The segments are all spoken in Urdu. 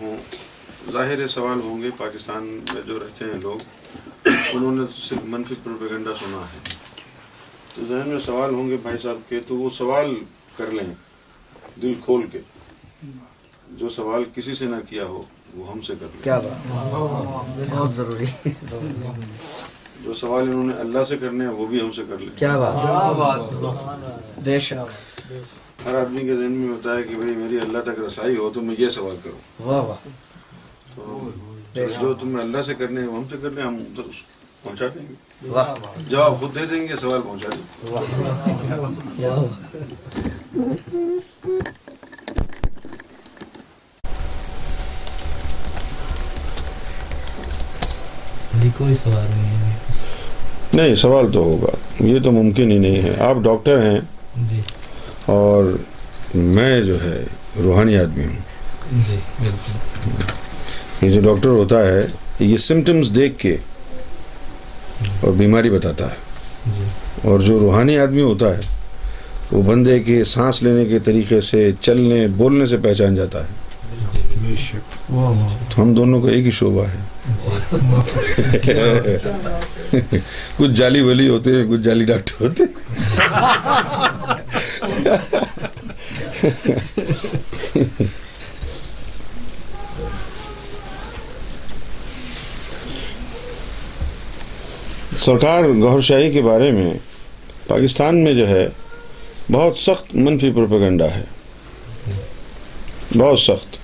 ہوں ظاہر سوال ہوں گے پاکستان میں جو رہتے ہیں لوگ انہوں نے صرف منفی پروپیگنڈا سنا ہے۔ تو ذہن میں سوال ہوں گے بھائی صاحب کے تو وہ سوال کر لیں دل کھول کے۔ جو سوال کسی سے نہ کیا ہو وہ ہم سے کر لیں۔ کیا بات؟ بہت ضروری۔ جو سوال انہوں نے اللہ سے کرنے ہیں وہ بھی ہم سے کر لیں۔ کیا بات؟ بے شک۔ ہر آدمی کے ذہن میں ہوتا ہے کہ بھئی میری اللہ تک رسائی ہو تو میں یہ سوال کروں۔ واہ واہ۔ تو جو تمہیں اللہ سے کرنے ہیں ہم سے کر لیں ہم تو پہنچا دیں گے۔ جواب خود دے دیں گے سوال پہنچا دیں گے۔ کوئی سوال نہیں ہے نہیں سوال تو ہوگا۔ یہ تو ممکن ہی نہیں ہے۔ آپ ڈاکٹر ہیں۔ جی۔ اور میں جو ہے روحانی آدمی ہوں۔ جی بالکل۔ یہ جو ڈاکٹر ہوتا ہے یہ سمٹمز دیکھ کے اور بیماری بتاتا ہے۔ جی۔ اور جو روحانی آدمی ہوتا ہے وہ بندے کے سانس لینے کے طریقے سے چلنے بولنے سے پہچان جاتا ہے۔ تو ہم دونوں کا ایک ہی شعبہ ہے۔ کچھ جعلی ولی ہوتے ہیں کچھ جعلی ڈاکٹر ہوتے ہیں۔ سرکار گہر شاہی کے بارے میں پاکستان میں جو ہے بہت سخت منفی پروپیگنڈا ہے۔ بہت سخت۔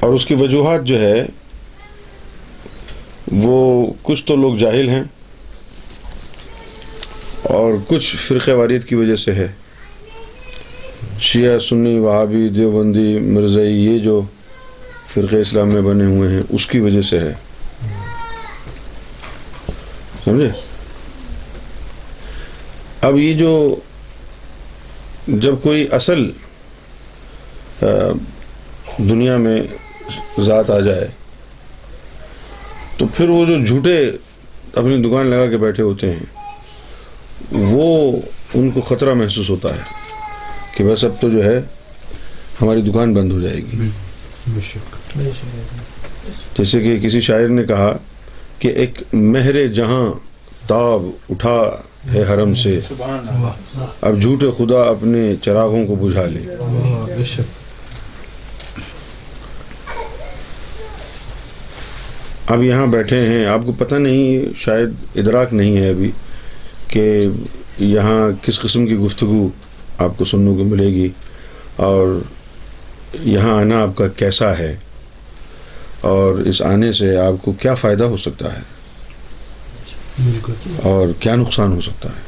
اور اس کی وجوہات جو ہے وہ کچھ تو لوگ جاہل ہیں۔ اور کچھ فرقہ واریت کی وجہ سے ہے۔ شیعہ، سنی، وہابی، دیوبندی مرزئی یہ جو فرقہ اسلام میں بنے ہوئے ہیں، اس کی وجہ سے ہے۔ سمجھے؟ اب یہ جو جب کوئی اصل دنیا میں ذات آ جائے، تو پھر وہ جو جھوٹے اپنی دکان لگا کے بیٹھے ہوتے ہیں وہ ان کو خطرہ محسوس ہوتا ہے کہ بس اب تو جو ہے ہماری دکان بند ہو جائے گی۔ جیسے کہ کسی شاعر نے کہا کہ ایک مہر جہاں تاب اٹھا ہے حرم سے اب جھوٹے خدا اپنے چراغوں کو بجھا لے۔ اب یہاں بیٹھے ہیں آپ کو پتہ نہیں شاید ادراک نہیں ہے ابھی۔ کہ یہاں کس قسم کی گفتگو آپ کو سننے کو ملے گی اور یہاں آنا آپ کا کیسا ہے اور اس آنے سے آپ کو کیا فائدہ ہو سکتا ہے؟ اور کیا نقصان ہو سکتا ہے؟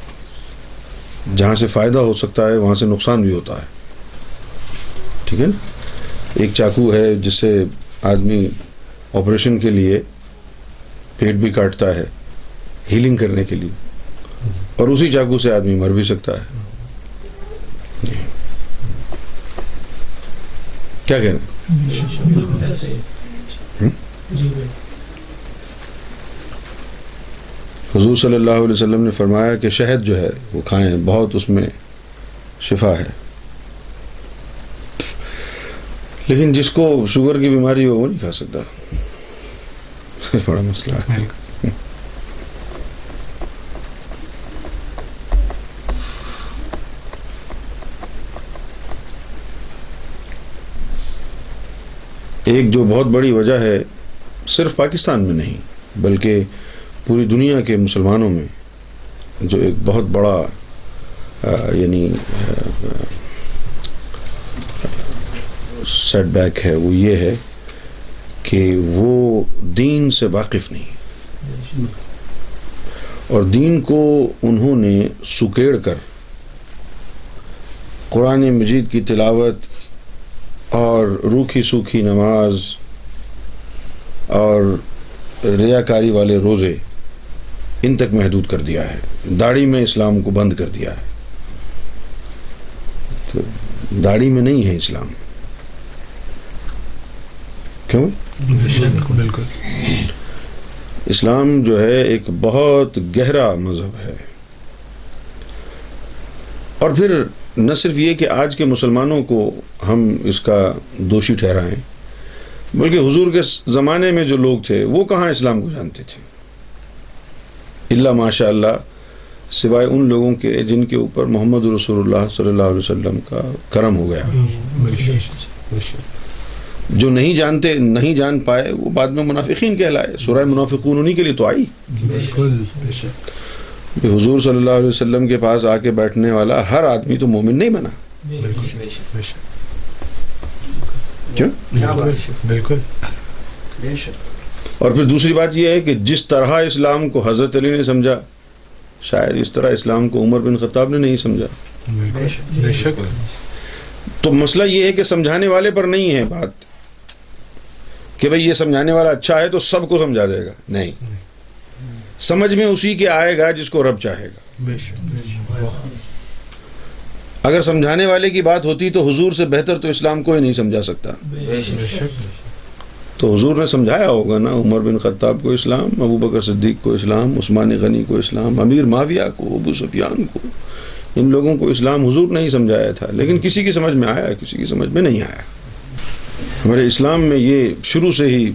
جہاں سے فائدہ ہو سکتا ہے وہاں سے نقصان بھی ہوتا ہے۔ ٹھیک ہے نا؟ ایک چاقو ہے جس سے آدمی آپریشن کے لیے پیٹ بھی کاٹتا ہے ہیلنگ کرنے کے لیے۔ اور اسی چاقو سے آدمی مر بھی سکتا ہے۔ جی۔ کیا کہنا حضور صلی اللہ علیہ وسلم نے فرمایا کہ شہد جو ہے وہ کھائیں، بہت اس میں شفا ہے۔ لیکن جس کو شوگر کی بیماری ہو، وہ نہیں کھا سکتا۔ بڑا مسئلہ۔ ہے ایک جو بہت بڑی وجہ ہے صرف پاکستان میں نہیں بلکہ پوری دنیا کے مسلمانوں میں جو ایک بہت بڑا آ، یعنی سیٹ بیک ہے وہ یہ ہے کہ وہ دین سے واقف نہیں اور دین کو انہوں نے سکیڑ کر قرآن مجید کی تلاوت اور روکھی سوکھی نماز اور ریاکاری والے روزے ان تک محدود کر دیا ہے۔ داڑھی میں اسلام کو بند کر دیا ہے۔ تو داڑھی میں نہیں ہے اسلام۔ کیوں؟ بالکل۔ اسلام جو ہے ایک بہت گہرا مذہب ہے۔ اور پھر نہ صرف یہ کہ آج کے مسلمانوں کو ہم اس کا دوشی ٹھہرائیں بلکہ حضور کے زمانے میں جو لوگ تھے وہ کہاں اسلام کو جانتے تھے؟ اللہ ماشاء اللہ سوائے ان لوگوں کے جن کے اوپر محمد رسول اللہ صلی اللہ علیہ وسلم کا کرم ہو گیا۔ جو نہیں جانتے نہیں جان پائے وہ بعد میں منافقین کہلائے۔ سورہ منافقون انہی کے لیے تو آئی بالکل بے شک کہ حضور صلی اللہ علیہ وسلم کے پاس آ کے بیٹھنے والا ہر آدمی تو مومن نہیں بنا۔ بالکل۔ اور پھر دوسری بات یہ ہے کہ جس طرح اسلام کو حضرت علی نے سمجھا شاید اس طرح اسلام کو عمر بن خطاب نے نہیں سمجھا۔ بے شک۔ تو مسئلہ یہ ہے کہ سمجھانے والے پر نہیں ہے بات۔ کہ بھئی یہ سمجھانے والا اچھا ہے تو سب کو سمجھا دے گا۔ نہیں۔ سمجھ میں اسی کے آئے گا جس کو رب چاہے گا۔ بے شک واہ اگر سمجھانے والے کی بات ہوتی تو حضور سے بہتر تو اسلام کوئی نہیں سمجھا سکتا۔ بے شک تو حضور نے سمجھایا ہوگا نا عمر بن خطاب کو اسلام ابو بکر صدیق کو اسلام عثمان غنی کو اسلام امیر معاویہ کو ابو سفیان کو ان لوگوں کو اسلام حضور نہیں سمجھایا تھا۔ لیکن کسی کی سمجھ میں آیا کسی کی سمجھ میں نہیں آیا۔ ہمارے اسلام میں یہ شروع سے ہی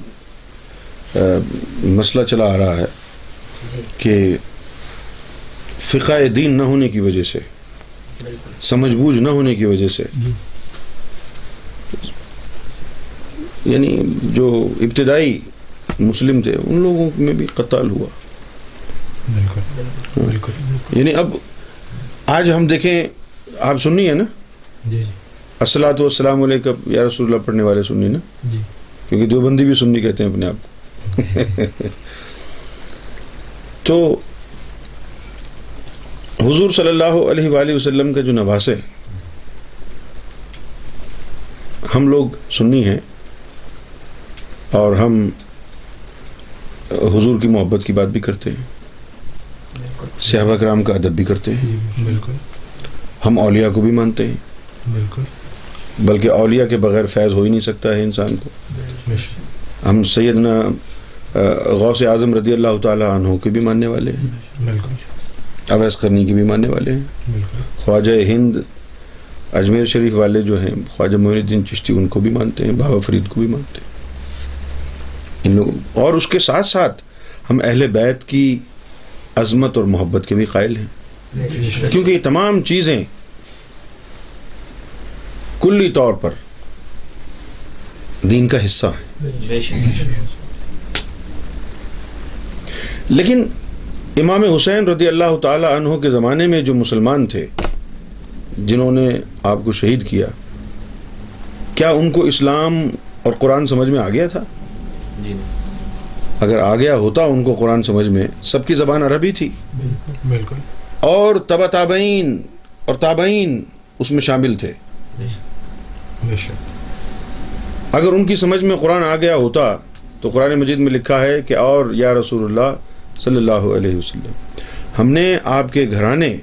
مسئلہ چلا آ رہا ہے۔ کہ فقہ دین نہ ہونے کی وجہ سے بالکل۔ سمجھ بوجھ نہ ہونے کی وجہ سے۔ یعنی جو ابتدائی مسلم تھے ان لوگوں میں بھی قتال ہوا۔ بالکل۔ بالکل۔ یعنی اب آج ہم دیکھیں آپ سننی ہے نا؟ جی جی۔ السلاۃ والسلام علیکم یا رسول اللہ پڑھنے والے سننی نا؟ جی۔ کیونکہ دیوبندی بھی سننی کہتے ہیں اپنے آپ کو۔ تو حضور صلی اللہ علیہ وآلہ وسلم کا جو نواس ہے ہم لوگ سنی ہیں اور ہم حضور کی محبت کی بات بھی کرتے ہیں صحابہ کرام کا ادب بھی کرتے ہیں۔ بالکل۔ ہم اولیاء کو بھی مانتے ہیں۔ بالکل۔ بلکہ اولیاء کے بغیر فیض ہو ہی نہیں سکتا ہے انسان کو۔ ہم سیدنا غوث اعظم رضی اللہ تعالی عنہ کے بھی ماننے والے ہیں۔ بالکل۔ اویس کرنی کے بھی ماننے والے ہیں۔ بالکل۔ خواجہ ہند اجمیر شریف والے جو ہیں خواجہ معین الدین چشتی ان کو بھی مانتے ہیں بابا فرید کو بھی مانتے ہیں۔ ان لوگوں اور اس کے ساتھ ساتھ ہم اہل بیت کی عظمت اور محبت کے بھی قائل ہیں۔ کیونکہ یہ تمام چیزیں کلی طور پر دین کا حصہ ہیں۔ لیکن امام حسین رضی اللہ تعالی عنہ کے زمانے میں جو مسلمان تھے جنہوں نے آپ کو شہید کیا کیا ان کو اسلام اور قرآن سمجھ میں آ گیا تھا؟ اگر آ گیا ہوتا ان کو قرآن سمجھ میں سب کی زبان عربی تھی۔ بالکل اور تبا تابعین اور تابعین اس میں شامل تھے۔ بے شک۔ اگر ان کی سمجھ میں قرآن آ گیا ہوتا تو قرآن مجید میں لکھا ہے کہ اور یا رسول اللہ صلی اللہ علیہ وسلم۔ ہم نے آپ کے گھرانے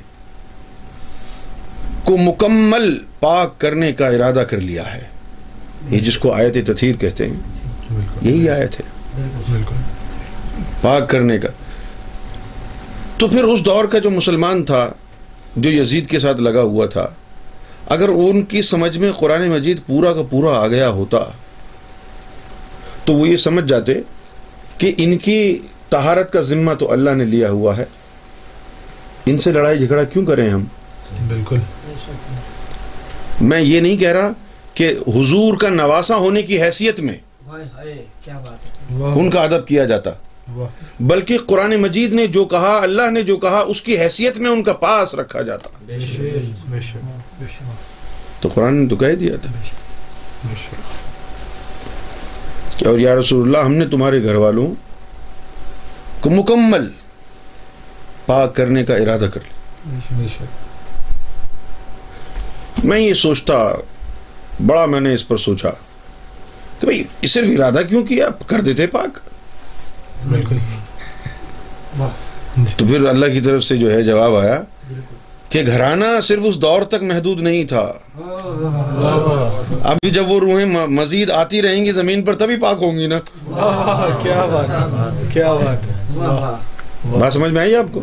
کو مکمل پاک کرنے کا ارادہ کر لیا ہے۔ یہ جس کو آیت تطہیر کہتے ہیں۔ یہی آیت ہے۔ پاک کرنے کا۔ تو پھر اس دور کا جو مسلمان تھا جو یزید کے ساتھ لگا ہوا تھا اگر ان کی سمجھ میں قرآن مجید پورا کا پورا آ گیا ہوتا تو وہ یہ سمجھ جاتے کہ ان کی طہارت کا ذمہ تو اللہ نے لیا ہوا ہے۔ ان سے لڑائی جھگڑا کیوں کریں ہم؟ بالکل۔ میں یہ نہیں کہہ رہا کہ حضور کا نواسا ہونے کی حیثیت میں ہائے ہائے کیا بات ہے؟ واہ۔ ان کا ادب کیا جاتا۔ واہ۔ بلکہ قرآن مجید نے جو کہا اللہ نے جو کہا اس کی حیثیت میں ان کا پاس رکھا جاتا۔ بے شک بے شک۔ بے شک۔ تو قرآن نے تو کہہ دیا تھا۔ اور یا رسول اللہ ہم نے تمہارے گھر والوں کو مکمل پاک کرنے کا ارادہ کر شک۔ میں یہ سوچتا بڑا میں نے اس پر سوچا کہ بھئی یہ صرف ارادہ کیوں کیا؟ کر دیتے پاک۔ بالکل۔ تو پھر اللہ کی طرف سے جو ہے جواب آیا کہ گھرانہ صرف اس دور تک محدود نہیں تھا۔ ابھی جب وہ روحیں مزید آتی رہیں گی زمین پر تبھی پاک ہوں گی نا۔ کیا بات ہے کیا بات بات سمجھ میں آئی آپ کو؟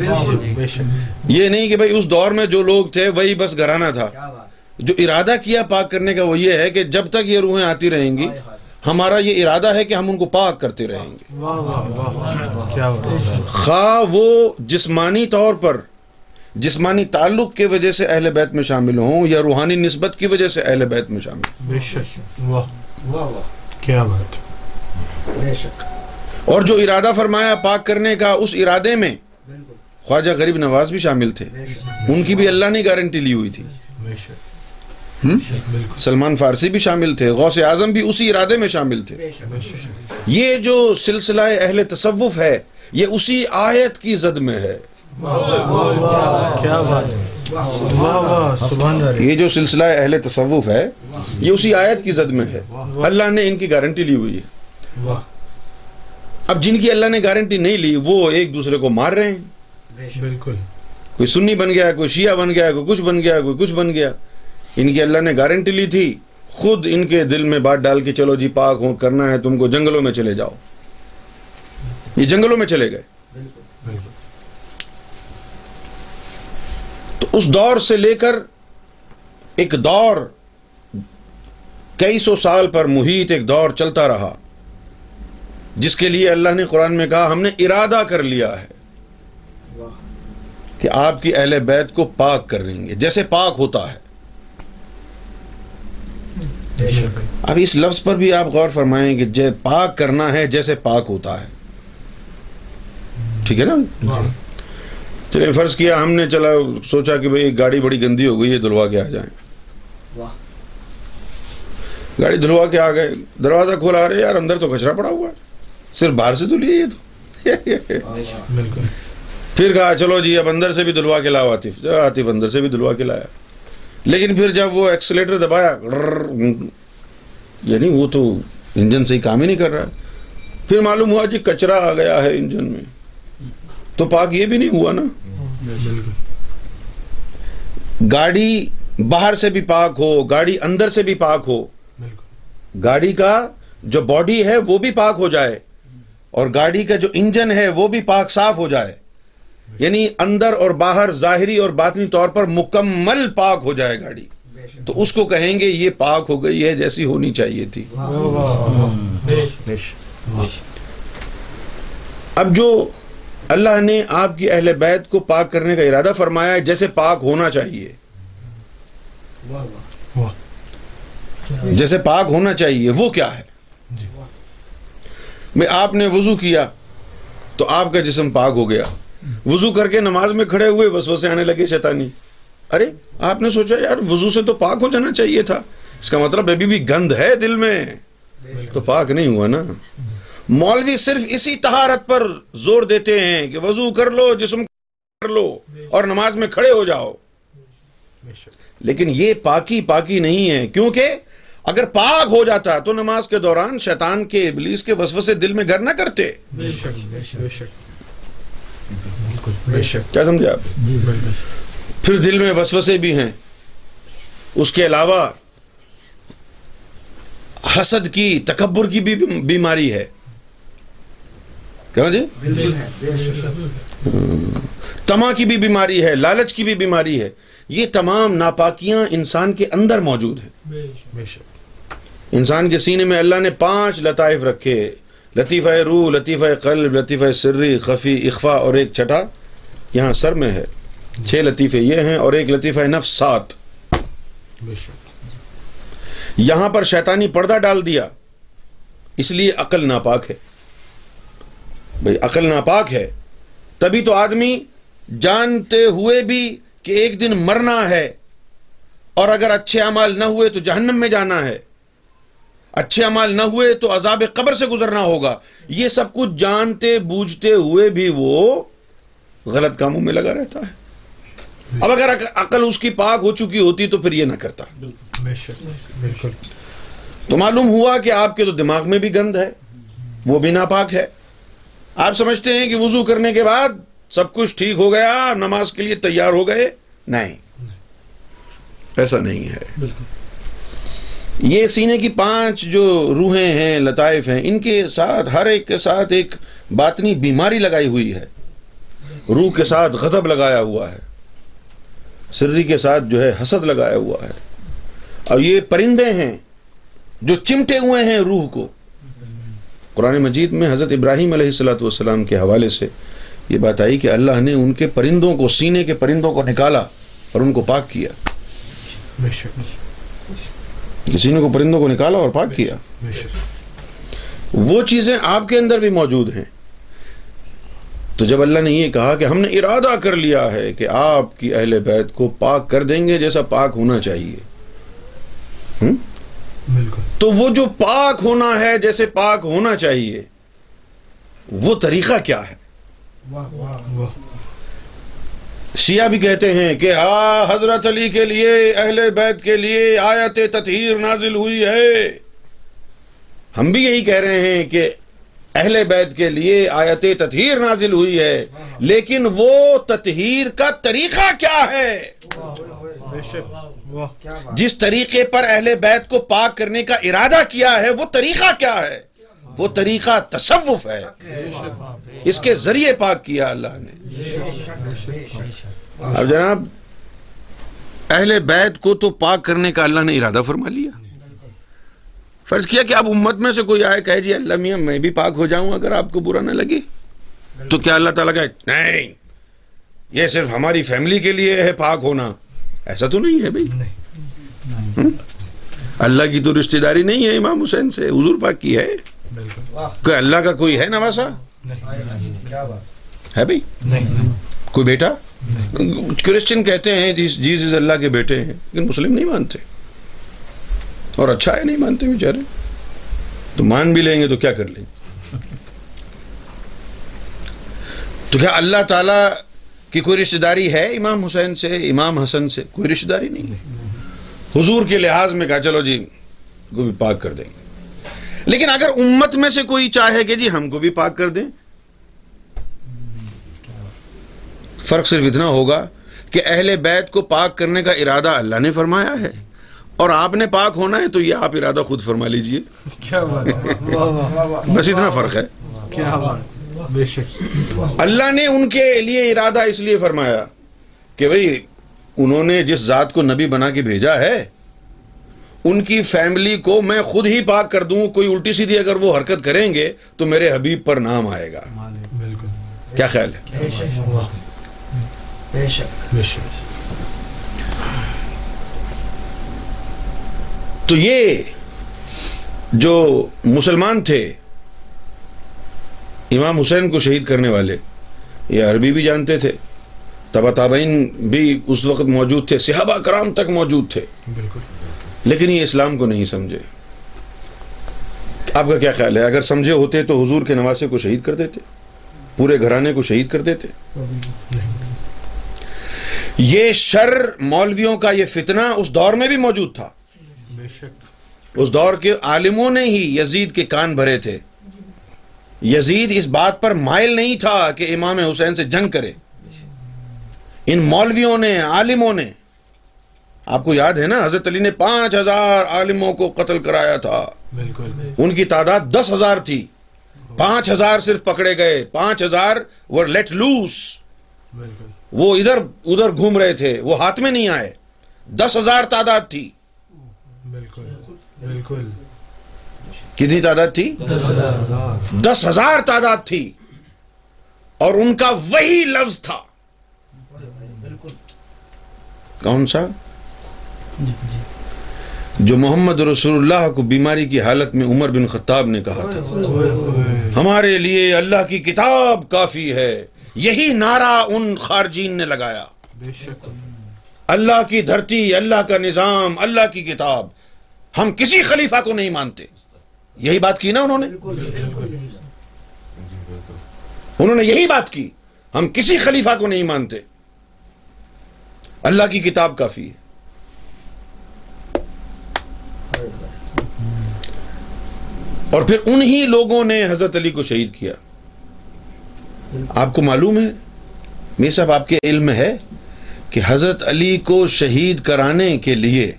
شک۔ یہ نہیں کہ بھائی اس دور میں جو لوگ تھے وہی بس گھرانہ تھا۔ جو ارادہ کیا پاک کرنے کا وہ یہ ہے کہ جب تک یہ روحیں آتی رہیں گی ہمارا یہ ارادہ ہے کہ ہم ان کو پاک کرتے رہیں گے۔ خواہ وہ جسمانی طور پر جسمانی تعلق کی وجہ سے اہل بیت میں شامل ہوں یا روحانی نسبت کی وجہ سے اہل بیت میں شامل ہوں؟ بے شک. واہ. واہ واہ. کیا بات. بے شک. اور جو ارادہ فرمایا پاک کرنے کا اس ارادے میں بالکل. خواجہ غریب نواز بھی شامل تھے. بے شک. ان کی بھی اللہ نے گارنٹی لی ہوئی تھی. بے شک. ہم؟ بالکل. سلمان فارسی بھی شامل تھے غوث اعظم بھی اسی ارادے میں شامل تھے. بے شک. بے شک. یہ جو سلسلہ اہل تصوف ہے یہ اسی آیت کی زد میں ہے. کیا بات یہ جو سلسلہ اہل تصوف ہے یہ اسی آیت کی زد میں ہے۔ اللہ نے ان کی گارنٹی لی ہوئی ہے۔ اب جن کی اللہ نے گارنٹی نہیں لی وہ ایک دوسرے کو مار رہے ہیں۔ بالکل۔ کوئی سنی بن گیا کوئی شیعہ بن گیا کوئی کچھ بن گیا کوئی کچھ بن گیا۔ ان کی اللہ نے گارنٹی لی تھی۔ خود ان کے دل میں بات ڈال کے چلو جی پاک ہو کرنا ہے تم کو جنگلوں میں چلے جاؤ۔ یہ جنگلوں میں چلے گئے بالکل بالکل تو اس دور سے لے کر ایک دور کئی سو سال پر محیط ایک دور چلتا رہا جس کے لیے اللہ نے قرآن میں کہا ہم نے ارادہ کر لیا ہے کہ آپ کی اہل بیت کو پاک کر دیں گے جیسے پاک ہوتا ہے۔ اب اس لفظ پر بھی آپ غور فرمائیں کہ جے پاک کرنا ہے جیسے پاک ہوتا ہے۔ ٹھیک ہے نا؟ واہ چلے فرض کیا ہم نے چلا سوچا کہ بھئی ایک گاڑی بڑی گندی ہو گئی ہے دھلوا کے آ جائیں۔ گاڑی دھلوا کے آ گئے۔ دروازہ کھولا رہے یار اندر تو کچرا پڑا ہوا ہے۔ صرف باہر سے دھلیے یہ تو۔ بالکل۔ پھر کہا چلو جی اب اندر سے بھی دھلوا کے لاؤ آتف آتف اندر سے بھی دھلوا کے لایا۔ لیکن پھر جب وہ ایکسلیٹر دبایا یعنی وہ تو انجن صحیح کام ہی نہیں کر رہا۔ پھر معلوم ہوا جی کچرا آ گیا ہے انجن میں۔ تو پاک یہ بھی نہیں ہوا نا گاڑی باہر سے بھی پاک ہو گاڑی اندر سے بھی پاک ہو گاڑی کا جو باڈی ہے وہ بھی پاک ہو جائے اور گاڑی کا جو انجن ہے وہ بھی پاک صاف ہو جائے یعنی اندر اور باہر ظاہری اور باطنی طور پر مکمل پاک ہو جائے گاڑی تو اس کو کہیں گے یہ پاک ہو گئی ہے جیسی ہونی چاہیے تھی اب جو اللہ نے آپ کی اہل بیت کو پاک کرنے کا ارادہ فرمایا ہے جیسے پاک ہونا چاہیے۔ جیسے پاک ہونا چاہیے وہ کیا ہے؟ جی۔ میں آپ نے وضو کیا تو آپ کا جسم پاک ہو گیا۔ وضو کر کے نماز میں کھڑے ہوئے وسوسے آنے لگے شیطانی۔ ارے آپ نے سوچا یار وضو سے تو پاک ہو جانا چاہیے تھا۔ اس کا مطلب ابھی بھی گند ہے دل میں۔ تو پاک نہیں ہوا نا۔ مولوی صرف اسی طہارت پر زور دیتے ہیں کہ وضو کر لو، جسم کر لو اور نماز میں کھڑے ہو جاؤ۔ لیکن یہ پاکی پاکی نہیں ہے۔ کیونکہ اگر پاک ہو جاتا تو نماز کے دوران شیطان کے ابلیس کے وسوسے دل میں گھر نہ کرتے۔ بے شک بے شک بے شک کیا سمجھے آپ؟ پھر دل میں وسوسے بھی ہیں۔ اس کے علاوہ حسد کی، تکبر کی بھی بیماری ہے۔ کیا جی؟ تما کی بھی بیماری ہے لالچ کی بھی بیماری ہے یہ تمام ناپاکیاں انسان کے اندر موجود ہیں۔ بے شک۔ انسان کے سینے میں اللہ نے پانچ لطائف رکھے لطیفہ روح لطیفہ قلب لطیفہ سری خفی اخفا اور ایک چھٹا یہاں سر میں ہے۔ چھ لطیفے یہ ہیں اور ایک لطیفہ نفس سات۔ بے شک۔ یہاں پر شیطانی پردہ ڈال دیا اس لیے عقل ناپاک ہے۔ بھئی عقل ناپاک ہے۔ تبھی تو آدمی جانتے ہوئے بھی کہ ایک دن مرنا ہے اور اگر اچھے اعمال نہ ہوئے تو جہنم میں جانا ہے۔ اچھے عمال نہ ہوئے تو عذاب قبر سے گزرنا ہوگا۔ یہ سب کچھ جانتے بوجھتے ہوئے بھی وہ غلط کاموں میں لگا رہتا ہے۔ اب اگر عق- عقل اس کی پاک ہو چکی ہوتی تو پھر یہ نہ کرتا۔ تو معلوم ہوا کہ آپ کے تو دماغ میں بھی گند ہے وہ بھی ناپاک ہے۔ آپ سمجھتے ہیں کہ وضو کرنے کے بعد سب کچھ ٹھیک ہو گیا نماز کے لیے تیار ہو گئے؟ نہیں۔ ایسا نہیں ہے۔ یہ سینے کی پانچ جو روحیں ہیں لطائف ہیں ان کے ساتھ ہر ایک کے ساتھ ایک باطنی بیماری لگائی ہوئی ہے۔ روح کے ساتھ غضب لگایا ہوا ہے۔ سری کے ساتھ جو ہے حسد لگایا ہوا ہے۔ اور یہ پرندے ہیں جو چمٹے ہوئے ہیں روح کو۔ قرآن مجید میں حضرت ابراہیم علیہ السلاۃ والسلام کے حوالے سے یہ بات آئی کہ اللہ نے ان کے پرندوں کو سینے کے پرندوں کو نکالا اور ان کو پاک کیا۔ سینے کو پرندوں کو نکالا اور پاک کیا۔ وہ چیزیں آپ کے اندر بھی موجود ہیں۔ تو جب اللہ نے یہ کہا کہ ہم نے ارادہ کر لیا ہے کہ آپ کی اہل بیت کو پاک کر دیں گے جیسا پاک ہونا چاہیے؟ بالکل۔ تو وہ جو پاک ہونا ہے جیسے پاک ہونا چاہیے وہ طریقہ کیا ہے؟ واہ واہ واہ۔ شیعہ بھی کہتے ہیں کہ ہاں حضرت علی کے لیے اہل بیت کے لیے آیت تطہیر نازل ہوئی ہے۔ ہم بھی یہی کہہ رہے ہیں کہ اہل بیت کے لیے آیت تطہیر نازل ہوئی ہے لیکن وہ تطہیر کا طریقہ کیا ہے؟ جس طریقے پر اہل بیت کو پاک کرنے کا ارادہ کیا ہے، وہ طریقہ کیا ہے؟ وہ طریقہ تصوف ہے۔ اس کے ذریعے پاک کیا اللہ نے۔ اب جناب، اہل بیت کو تو پاک کرنے کا اللہ نے ارادہ فرما لیا۔ فرض کیا کہ اب امت میں سے کوئی آئے، کہے جی اللہ میاں، میں بھی پاک ہو جاؤں اگر آپ کو برا نہ لگے۔ تو کیا اللہ تعالیٰ کہے؟ نہیں، یہ صرف ہماری فیملی کے لیے ہے پاک ہونا۔ ایسا تو نہیں ہے بھائی۔ اللہ کی تو رشتہ داری نہیں ہے امام حسین سے۔ حضور پاک کی ہے۔ کوئی اللہ کا کوئی ہے نواسا ہے بھائی۔ کوئی بیٹا؟ کرسچن کہتے ہیں جیسز اللہ کے بیٹے ہیں لیکن مسلم نہیں مانتے۔ اور اچھا ہے نہیں مانتے بیچارے۔ تو مان بھی لیں گے تو کیا کر لیں گے؟ تو کیا اللہ تعالی کی کوئی رشتہ داری ہے امام حسین سے امام حسن سے کوئی رشتہ داری نہیں ہے حضور کے لحاظ میں کہا چلو جی کو بھی پاک کر دیں گے لیکن اگر امت میں سے کوئی چاہے کہ جی ہم کو بھی پاک کر دیں فرق صرف اتنا ہوگا کہ اہل بیت کو پاک کرنے کا ارادہ اللہ نے فرمایا ہے اور آپ نے پاک ہونا ہے تو یہ آپ ارادہ خود فرما لیجیے بس اتنا فرق ہے کیا بات بے شک۔ اللہ نے ان کے لیے ارادہ اس لیے فرمایا کہ بھئی انہوں نے جس ذات کو نبی بنا کے بھیجا ہے ان کی فیملی کو میں خود ہی پاک کر دوں کوئی الٹی سیدھی اگر وہ حرکت کریں گے تو میرے حبیب پر نام آئے گا۔ بالکل۔ کیا خیال ہے؟ بے شک۔ واہ بے شک۔ بے شک۔ تو یہ جو مسلمان تھے امام حسین کو شہید کرنے والے۔ یہ عربی بھی جانتے تھے۔ تبا تابعین بھی اس وقت موجود تھے صحابہ کرام تک موجود تھے۔ بالکل۔ لیکن یہ اسلام کو نہیں سمجھے۔ آپ کا کیا خیال ہے؟ اگر سمجھے ہوتے تو حضور کے نواسے کو شہید کر دیتے؟ پورے گھرانے کو شہید کر دیتے؟ یہ شر مولویوں کا یہ فتنہ اس دور میں بھی موجود تھا۔ بے شک۔ اس دور کے عالموں نے ہی یزید کے کان بھرے تھے۔ یزید اس بات پر مائل نہیں تھا کہ امام حسین سے جنگ کرے۔ ان مولویوں نے عالموں نے آپ کو یاد ہے نا حضرت علی نے پانچ ہزار عالموں کو قتل کرایا تھا۔ بالکل۔ ان کی تعداد دس ہزار تھی۔ پانچ ہزار صرف پکڑے گئے پانچ ہزار ور لیٹ لوس بالکل۔ وہ ادھر ادھر گھوم رہے تھے وہ ہاتھ میں نہیں آئے۔ دس ہزار تعداد تھی۔ بالکل۔ بالکل۔ کتنی تعداد تھی؟ دس ہزار تعداد تھی۔ اور ان کا وہی لفظ تھا۔ بالکل کون سا؟ جو محمد رسول اللہ کو بیماری کی حالت میں عمر بن خطاب نے کہا تھا۔ ہمارے لیے اللہ کی کتاب کافی ہے۔ یہی نعرہ ان خارجین نے لگایا۔ اللہ کی دھرتی، اللہ کا نظام، اللہ کی کتاب۔ ہم کسی خلیفہ کو نہیں مانتے۔ یہی بات کی نا انہوں نے؟ انہوں نے یہی بات کی۔ ہم کسی خلیفہ کو نہیں مانتے۔ اللہ کی کتاب کافی ہے۔ اور پھر انہی لوگوں نے حضرت علی کو شہید کیا۔ آپ کو معلوم ہے؟ میر صاحب آپ کے علم ہے کہ حضرت علی کو شہید کرانے کے لیے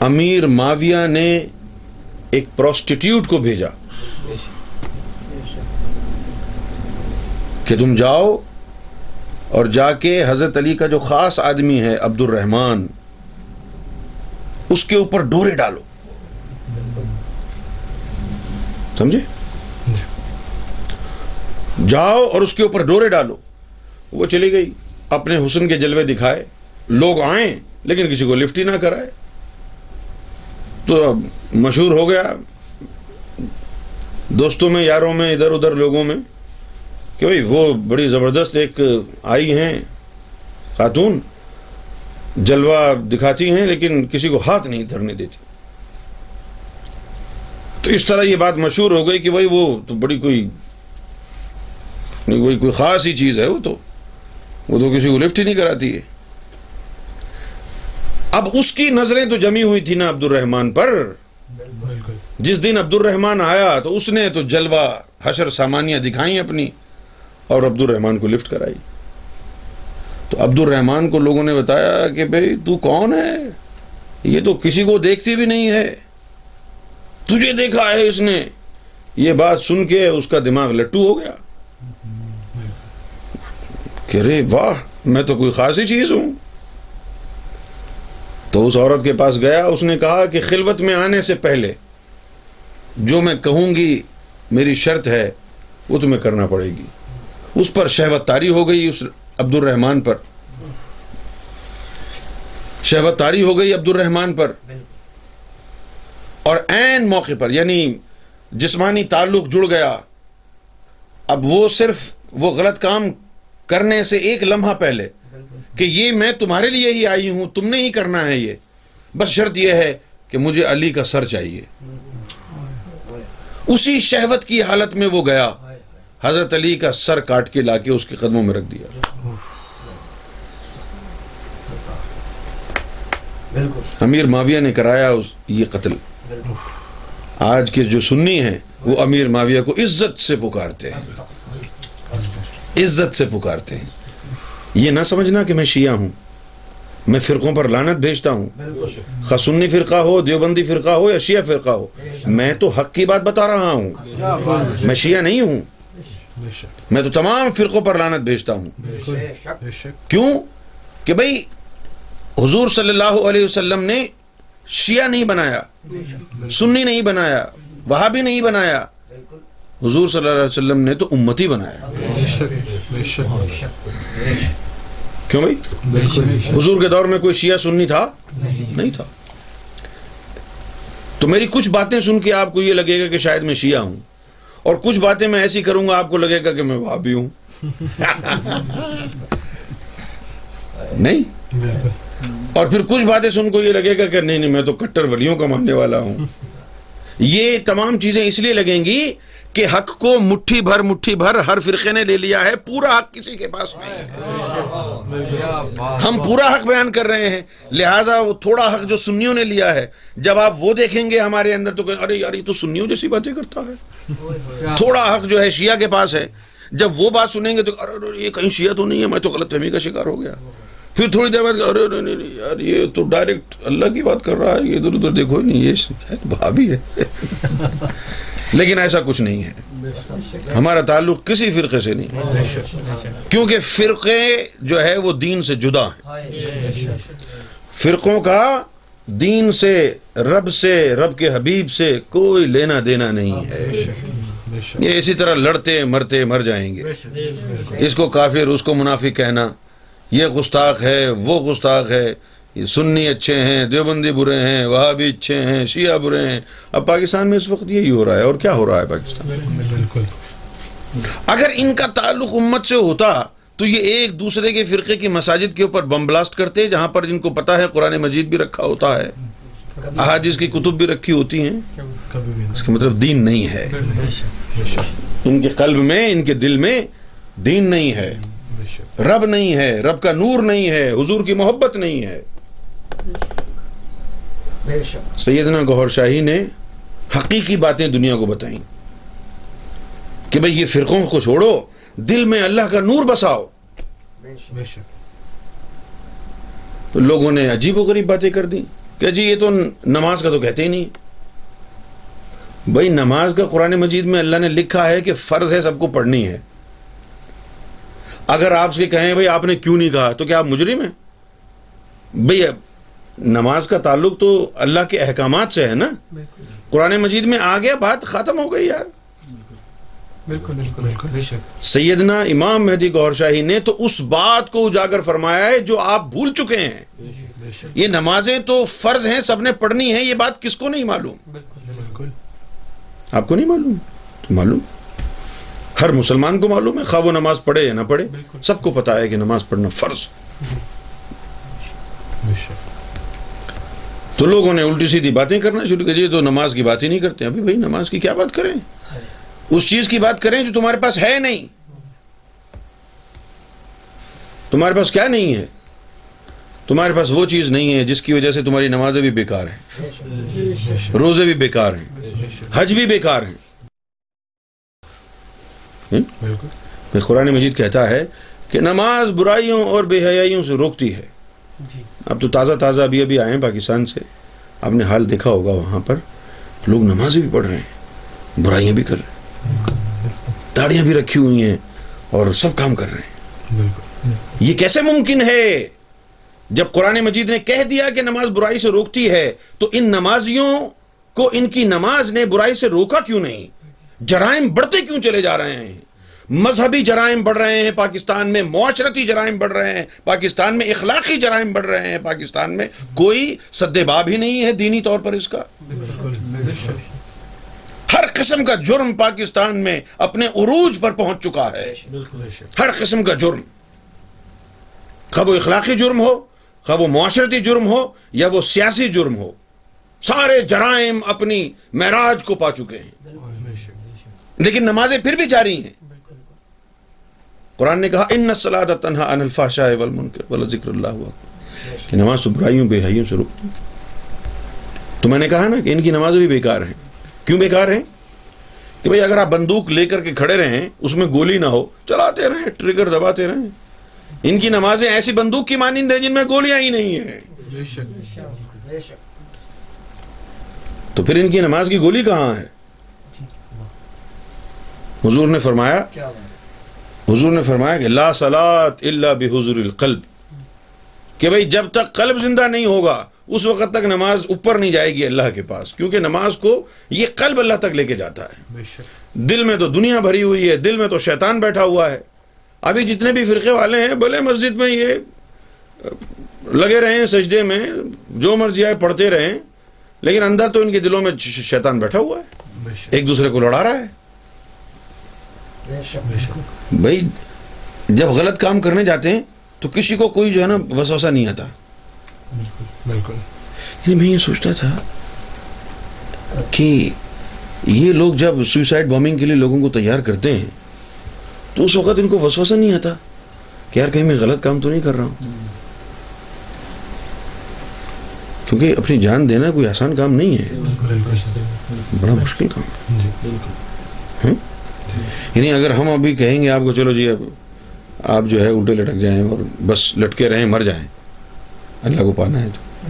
امیر معاویہ نے ایک پروسٹیٹیوٹ کو بھیجا کہ تم جاؤ اور جا کے حضرت علی کا جو خاص آدمی ہے عبد الرحمان اس کے اوپر ڈورے ڈالو۔ سمجھے؟ جاؤ اور اس کے اوپر ڈورے ڈالو۔ وہ چلی گئی، اپنے حسن کے جلوے دکھائے۔ لوگ آئیں، لیکن کسی کو لفٹ ہی نہ کرائے۔ تو اب مشہور ہو گیا دوستوں میں، یاروں میں، ادھر ادھر لوگوں میں کہ بھائی وہ بڑی زبردست ایک آئی ہیں، خاتون، جلوہ دکھاتی ہیں لیکن کسی کو ہاتھ نہیں، دھرنے دیتی۔ تو اس طرح یہ بات مشہور ہو گئی کہ بھائی وہ تو بڑی کوئی کوئی کوئی خاص ہی چیز ہے وہ تو وہ تو کسی کو لفٹ ہی نہیں کراتی ہے۔ اب اس کی نظریں تو جمی ہوئی تھی نا عبد الرحمان پر۔ جس دن عبد الرحمان آیا تو اس نے تو جلوہ حشر سامانیاں دکھائیں اپنی اور عبد الرحمان کو لفٹ کرائی۔ تو عبد الرحمان کو لوگوں نے بتایا کہ بھائی تو کون ہے؟ یہ تو کسی کو دیکھتی بھی نہیں ہے۔ تجھے دیکھا ہے اس نے۔ یہ بات سن کے اس کا دماغ لٹو ہو گیا۔ کہ رے واہ، میں تو کوئی خاصی چیز ہوں۔ تو اس عورت کے پاس گیا، اس نے کہا کہ خلوت میں آنے سے پہلے جو میں کہوں گی میری شرط ہے، وہ تمہیں کرنا پڑے گی۔ اس پر شہوت تاری ہو گئی اس عبد الرحمان پر۔ شہوت تاری ہو گئی عبد الرحمان پر۔ اور عین موقع پر یعنی جسمانی تعلق جڑ گیا۔ اب وہ صرف وہ غلط کام کرنے سے ایک لمحہ پہلے کہ یہ میں تمہارے لیے ہی آئی ہوں تم نے ہی کرنا ہے یہ۔ بس شرط یہ ہے کہ مجھے علی کا سر چاہیے۔ اسی شہوت کی حالت میں وہ گیا۔ حضرت علی کا سر کاٹ کے لا کے اس کے قدموں میں رکھ دیا۔ امیر معاویہ نے کرایا یہ قتل۔ آج کے جو سنی ہیں وہ امیر معاویہ کو عزت سے پکارتے ہیں۔ عزت سے پکارتے ہیں۔ یہ نہ سمجھنا کہ میں شیعہ ہوں۔ میں فرقوں پر لانت بھیجتا ہوں۔ خواہ سنی فرقہ ہو دیوبندی فرقہ ہو یا شیعہ فرقہ ہو میں تو حق کی بات بتا رہا ہوں۔ میں شیعہ نہیں ہوں۔ میں تو تمام فرقوں پر لانت بھیجتا ہوں۔ کیوں؟ کہ بھائی حضور صلی اللہ علیہ وسلم نے شیعہ نہیں بنایا سنی نہیں بنایا وہابی نہیں بنایا حضور صلی اللہ علیہ وسلم نے تو امتی بنایا۔ بے شک بے شک۔ کیوں بھائی؟ حضور کے دور میں کوئی شیعہ سنی تھا؟ نہیں۔ تھا۔ تو میری کچھ باتیں سن کے آپ کو یہ لگے گا کہ شاید میں شیعہ ہوں۔ اور کچھ باتیں میں ایسی کروں گا آپ کو لگے گا کہ میں وہابی ہوں۔ نہیں؟ اور پھر کچھ باتیں سن کو یہ لگے گا کہ نہیں نہیں میں تو کٹر ولیوں کا ماننے والا ہوں۔ یہ تمام چیزیں اس لیے لگیں گی کہ حق کو مٹھی بھر مٹھی بھر ہر فرقے نے لے لیا ہے، پورا حق کسی کے پاس نہیں ہے۔ ہم پورا حق بیان کر رہے ہیں، لہٰذا وہ تھوڑا حق جو سنیوں نے لیا ہے، جب آپ وہ دیکھیں گے ہمارے اندر تو کہیں، ارے یار، یہ تو سنیوں جیسی باتیں کرتا ہے۔ تھوڑا حق جو ہے شیعہ کے پاس ہے، جب وہ بات سنیں گے تو ارے یہ کہیں شیعہ تو نہیں ہے، میں تو غلط فہمی کا شکار ہو گیا۔ پھر تھوڑی دیر بعد ارے نہیں نہیں یار، یہ تو ڈائریکٹ اللہ کی بات کر رہا ہے یہ ادھر ادھر دیکھو، نہیں، یہ بھابھی ہے۔ لیکن ایسا کچھ نہیں ہے۔ ہمارا تعلق کسی فرقے سے نہیں۔ کیونکہ فرقے جو ہے وہ دین سے جدا ہیں۔ فرقوں کا دین سے، رب سے، رب کے حبیب سے کوئی لینا دینا نہیں ہے۔ یہ اسی طرح لڑتے، مرتے، مر جائیں گے۔ اس کو کافر، اس کو منافق کہنا، یہ گستاخ ہے، وہ گستاخ ہے۔ یہ سنی اچھے ہیں دیوبندی برے ہیں وہابی اچھے ہیں شیعہ برے ہیں۔ اب پاکستان میں اس وقت یہی ہو رہا ہے اور کیا ہو رہا ہے پاکستان؟ بالکل۔ اگر ان کا تعلق امت سے ہوتا تو یہ ایک دوسرے کے فرقے کی مساجد کے اوپر بم بلاسٹ کرتے جہاں پر جن کو پتا ہے قرآن مجید بھی رکھا ہوتا ہے احادیث کی کتب بھی رکھی ہوتی ہیں۔ بھی اس کا مطلب دین نہیں ہے۔ ان کے قلب میں ان کے دل میں دین نہیں ہے۔ رب نہیں ہے رب کا نور نہیں ہے حضور کی محبت نہیں ہے۔ بے شک۔ سیدنا گوہر شاہی نے حقیقی باتیں دنیا کو بتائیں کہ بھئی یہ فرقوں کو چھوڑو دل میں اللہ کا نور بساؤ۔ بے شک۔ بے شک۔ تو لوگوں نے عجیب و غریب باتیں کر دی کہ جی یہ تو نماز کا تو کہتے ہی نہیں۔ بھائی نماز کا قرآن مجید میں اللہ نے لکھا ہے کہ فرض ہے سب کو پڑھنی ہے۔ اگر آپ سے کہیں بھائی آپ نے کیوں نہیں کہا تو کیا آپ مجرم ہیں؟ بھئی اب نماز کا تعلق تو اللہ کے احکامات سے ہے نا؟ قرآن مجید میں آ گیا بات ختم ہو گئی یار۔ بالکل بالکل بالکل۔ بے شک۔ سیدنا امام مہدی گور شاہی نے تو اس بات کو اجاگر فرمایا ہے جو آپ بھول چکے ہیں۔ بے شک یہ نمازیں تو فرض ہیں سب نے پڑھنی ہے یہ بات کس کو نہیں معلوم؟ بالکل بالکل۔ آپ کو نہیں معلوم؟ تو معلوم۔ ہر مسلمان کو معلوم ہے خواہ وہ نماز پڑھے یا نہ پڑھے۔ سب کو پتا ہے کہ نماز پڑھنا فرض۔ بے شک۔ تو لوگوں نے الٹی سیدھی باتیں کرنا شروع کر دی تو نماز کی بات ہی نہیں کرتے ابھی بھائی نماز کی کیا بات کریں؟ اس چیز کی بات کریں جو تمہارے پاس ہے نہیں۔ تمہارے پاس کیا نہیں ہے؟ تمہارے پاس وہ چیز نہیں ہے جس کی وجہ سے تمہاری نمازیں بھی بیکار ہیں۔ روزے بھی بیکار ہیں۔ حج بھی بیکار ہیں۔ قرآن مجید کہتا ہے کہ نماز برائیوں اور بے حیائیوں سے روکتی ہے۔ جی۔ اب تو تازہ تازہ ابھی ابھی آئے ہیں پاکستان سے۔ آپ نے حال دیکھا ہوگا وہاں پر۔ لوگ نمازیں بھی پڑھ رہے ہیں برائیاں بھی کر رہے ہیں۔ داڑیاں بھی رکھی ہوئی ہیں اور سب کام کر رہے ہیں۔ یہ کیسے ممکن ہے؟ جب قرآن مجید نے کہہ دیا کہ نماز برائی سے روکتی ہے تو ان نمازیوں کو ان کی نماز نے برائی سے روکا کیوں نہیں؟ جرائم بڑھتے کیوں چلے جا رہے ہیں؟ مذہبی جرائم بڑھ رہے ہیں پاکستان میں، معاشرتی جرائم بڑھ رہے ہیں، پاکستان میں اخلاقی جرائم بڑھ رہے ہیں، پاکستان میں کوئی سد باب ہی نہیں ہے دینی طور پر اس کا۔ ہر قسم کا جرم پاکستان میں اپنے عروج پر پہنچ چکا ہے۔ ہر قسم کا جرم۔ خواہ وہ اخلاقی جرم ہو، خواہ وہ معاشرتی جرم ہو، یا وہ سیاسی جرم ہو۔ سارے جرائم اپنی معراج کو پا چکے ہیں۔ لیکن نمازیں پھر بھی جاری ہیں۔ قرآن نے کہا ان سلاد تنہا ان الفاشا والمنکر ولا ذکر اللہ کہ نماز برائیوں بے حیوں سے روکتی تو میں نے کہا نا کہ ان کی نمازیں بھی بیکار ہیں۔ کیوں بیکار ہیں؟ کہ بھئی اگر آپ بندوق لے کر کے کھڑے رہیں اس میں گولی نہ ہو چلاتے رہیں ٹریگر دباتے رہیں۔ ان کی نمازیں ایسی بندوق کی مانند ہیں جن میں گولیاں ہی نہیں ہیں۔ تو پھر ان کی نماز کی گولی کہاں ہے؟ حضور نے فرمایا حضور نے فرمایا کہ لا صلات الا بحضور القلب۔ کہ بھئی جب تک قلب زندہ نہیں ہوگا اس وقت تک نماز اوپر نہیں جائے گی اللہ کے پاس کیونکہ نماز کو یہ قلب اللہ تک لے کے جاتا ہے۔ دل میں تو دنیا بھری ہوئی ہے دل میں تو شیطان بیٹھا ہوا ہے۔ ابھی جتنے بھی فرقے والے ہیں بھلے مسجد میں یہ لگے رہیں سجدے میں جو مرضی آئے پڑھتے رہیں لیکن اندر تو ان کے دلوں میں شیطان بیٹھا ہوا ہے۔ ایک دوسرے کو لڑا رہا ہے۔ بھائی جب غلط کام کرنے جاتے ہیں تو کسی کو کوئی جو ہے نا وسوسہ نہیں آتا۔ بالکل۔ میں یہ سوچتا تھا کہ یہ لوگ جب سوئسائڈ بامبنگ کے لیے لوگوں کو تیار کرتے ہیں تو اس وقت ان کو وسوسہ نہیں آتا کہ یار کہیں میں غلط کام تو نہیں کر رہا ہوں۔ کیونکہ اپنی جان دینا کوئی آسان کام نہیں ہے۔ بڑا مشکل کام۔ ہے جی یعنی اگر ہم ابھی کہیں گے آپ کو چلو جی اب آپ جو ہے الٹے لٹک جائیں اور بس لٹکے رہیں مر جائیں۔ اللہ کو پانا ہے تو۔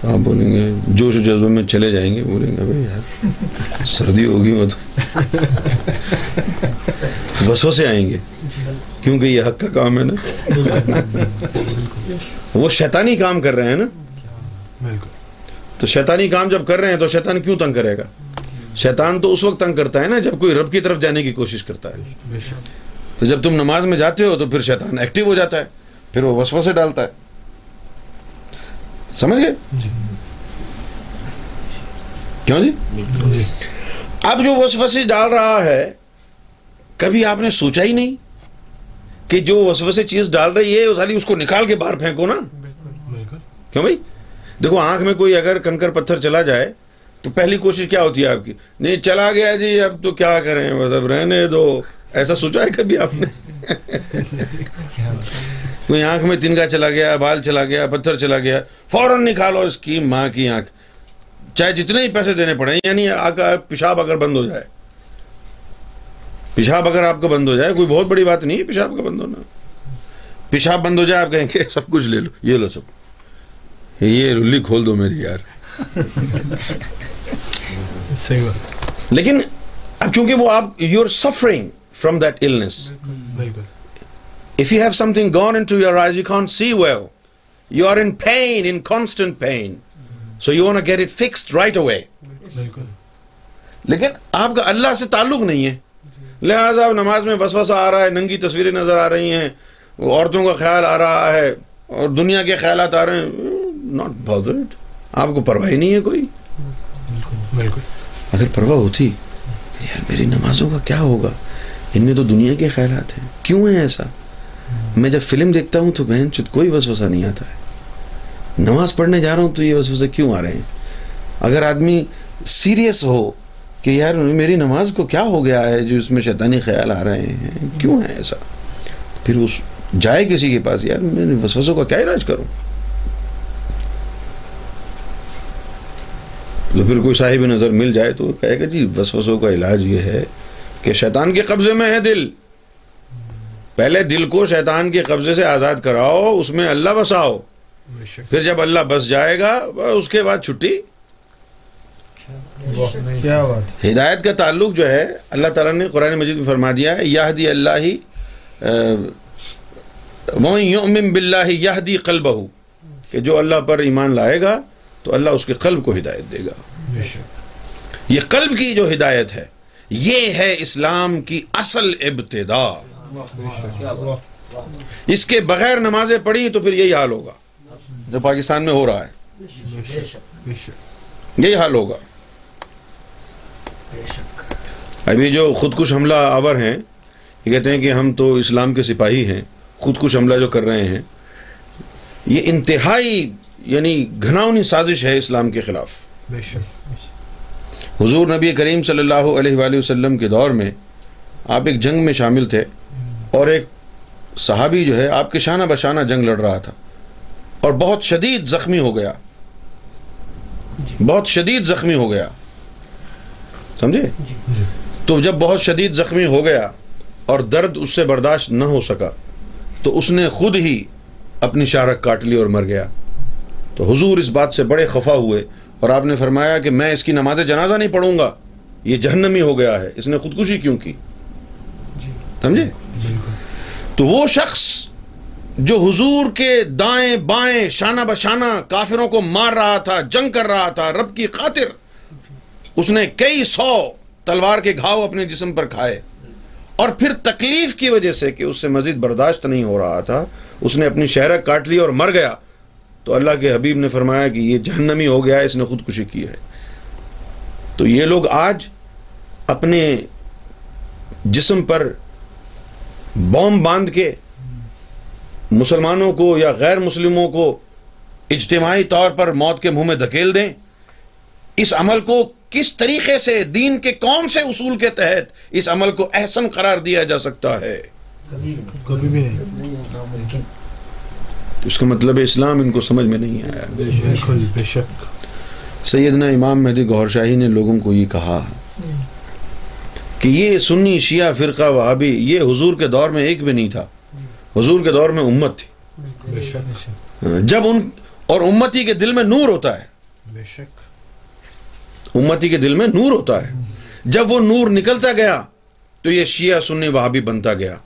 تو آپ بولیں گے جوش و جذبے میں چلے جائیں گے بولیں گے بھائی یار سردی ہوگی وہ تو۔ وسو سے آئیں گے۔ کیونکہ یہ حق کا کام ہے نا۔ وہ شیطانی کام کر رہے ہیں نا۔ بالکل۔ تو شیطانی کام جب کر رہے ہیں تو شیطان کیوں تنگ کرے گا؟ شیطان تو اس وقت تنگ کرتا ہے نا جب کوئی رب کی طرف جانے کی کوشش کرتا ہے۔ تو جب تم نماز میں جاتے ہو تو پھر شیطان ایکٹیو ہو جاتا ہے پھر وہ وسوسے سے ڈالتا ہے۔ سمجھ گئے؟ جی۔ کیوں جی؟ جی۔ اب جو وسوسے ڈال رہا ہے کبھی آپ نے سوچا ہی نہیں کہ جو وسوسے چیز ڈال رہی ہے اس کو نکال کے باہر پھینکو نا؟ کیوں بھائی؟ دیکھو آنکھ میں کوئی اگر کنکر پتھر چلا جائے تو پہلی کوشش کیا ہوتی ہے آپ کی؟ نہیں، چلا گیا جی اب تو کیا کریں؟ بس اب رہنے دو۔ ایسا سوچا ہے کبھی آپ نے؟ کوئی آنکھ میں تنکا چلا گیا، بال چلا گیا، پتھر چلا گیا، فوراً نکالو اس کی ماں کی آنکھ۔ چاہے جتنے ہی پیسے دینے پڑے یعنی آپ پیشاب اگر بند ہو جائے۔ پیشاب اگر آپ کا بند ہو جائے، کوئی بہت بڑی بات نہیں ہے پیشاب کا بند ہونا۔ پیشاب بند ہو جائے، آپ کہیں گے، سب کچھ لے لو، یہ لو سب۔ یہ رلی کھول دو میری یار۔ صحیح بات۔ لیکن اب چونکہ وہ آپ you are suffering from that illness If you have something gone into your eyes, you can't see well. You are in pain, in constant pain. So you want to get it fixed right away. بالکل۔ لیکن آپ کا اللہ سے تعلق نہیں ہے۔ لہذا اب نماز میں وسوسہ آ رہا ہے ننگی تصویریں نظر آ رہی ہیں عورتوں کا خیال آ رہا ہے اور دنیا کے خیالات آ رہے ہیں۔ ناٹ بادرڈ آپ کو پرواہ ہی نہیں ہے کوئی؟ بالکل۔ اگر پرواہ ہوتی یار میری نمازوں کا کیا ہوگا؟ ان میں تو دنیا کے خیالات ہیں۔ کیوں ہے ایسا؟ میں جب فلم دیکھتا ہوں تو بہن چت کوئی وسوسہ نہیں آتا ہے۔ نماز پڑھنے جا رہا ہوں تو یہ وسوسے کیوں آ رہے ہیں؟ اگر آدمی سیریس ہو کہ یار میری نماز کو کیا ہو گیا ہے جو اس میں شیطانی خیال آ رہے ہیں، کیوں ہے ایسا؟ پھر اس جائے کسی کے پاس، یار میں وسوسوں کا کیا علاج کروں؟ تو پھر کوئی صاحب نظر مل جائے تو کہے گا جی وسوسوں کا علاج یہ ہے کہ شیطان کے قبضے میں ہے دل۔ پہلے دل کو شیطان کے قبضے سے آزاد کراؤ اس میں اللہ بساؤ۔ پھر جب اللہ بس جائے گا اس کے بعد چھٹی۔ کیا بات ہدایت کا تعلق جو ہے اللہ تعالیٰ نے قرآن مجید میں فرما دیا ہے یہدی اللہ يُؤْمِن بِاللَّهِ يَهْدِي قَلْبَهُ کہ جو اللہ پر ایمان لائے گا تو اللہ اس کے قلب کو ہدایت دے گا۔ یہ قلب کی جو ہدایت ہے یہ ہے اسلام کی اصل ابتدا۔ اس کے بغیر نمازیں پڑھی تو پھر یہی حال ہوگا۔ جو پاکستان میں ہو رہا ہے۔ یہی حال ہوگا۔ ابھی جو خودکش حملہ آور ہیں یہ کہتے ہیں کہ ہم تو اسلام کے سپاہی ہیں خودکش حملہ جو کر رہے ہیں یہ انتہائی یعنی گھناؤنی سازش ہے اسلام کے خلاف۔ بے شک۔ حضور نبی کریم صلی اللہ علیہ وآلہ وسلم کے دور میں آپ ایک جنگ میں شامل تھے اور ایک صحابی جو ہے آپ کے شانہ بشانہ جنگ لڑ رہا تھا۔ اور بہت شدید زخمی ہو گیا۔ بہت شدید زخمی ہو گیا۔ سمجھے؟ جی۔ تو جب بہت شدید زخمی ہو گیا اور درد اس سے برداشت نہ ہو سکا تو اس نے خود ہی اپنی شارک کاٹ لی اور مر گیا۔ تو حضور اس بات سے بڑے خفا ہوئے اور آپ نے فرمایا کہ میں اس کی نماز جنازہ نہیں پڑھوں گا۔ یہ جہنمی ہو گیا ہے۔ اس نے خودکشی کیوں کی؟ سمجھے؟ بالکل۔ تو وہ شخص جو حضور کے دائیں بائیں شانہ بشانہ کافروں کو مار رہا تھا جنگ کر رہا تھا رب کی خاطر اس نے کئی سو تلوار کے گھاؤ اپنے جسم پر کھائے۔ اور پھر تکلیف کی وجہ سے کہ اس سے مزید برداشت نہیں ہو رہا تھا اس نے اپنی شہرک کاٹ لی اور مر گیا۔ تو اللہ کے حبیب نے فرمایا کہ یہ جہنمی ہو گیا اس نے خودکشی کی ہے۔ تو یہ لوگ آج اپنے جسم پر بوم باندھ کے مسلمانوں کو یا غیر مسلموں کو اجتماعی طور پر موت کے منہ میں دھکیل دیں۔ اس عمل کو کس طریقے سے دین کے کون سے اصول کے تحت اس عمل کو احسن قرار دیا جا سکتا ہے؟ کبھی بھی نہیں۔ اس کا مطلب اسلام ان کو سمجھ میں نہیں آیا۔ بالکل بے شک۔ سیدنا امام مہدی گہر شاہی نے لوگوں کو یہ کہا کہ یہ سنی شیعہ فرقہ وہابی یہ حضور کے دور میں ایک بھی نہیں تھا۔ حضور کے دور میں امت تھی۔ بے شک۔ جب ان اور امتی کے دل میں نور ہوتا ہے۔ بے شک۔ امتی کے دل میں نور ہوتا ہے۔ جب وہ نور نکلتا گیا تو یہ شیعہ سنی وہابی بنتا گیا۔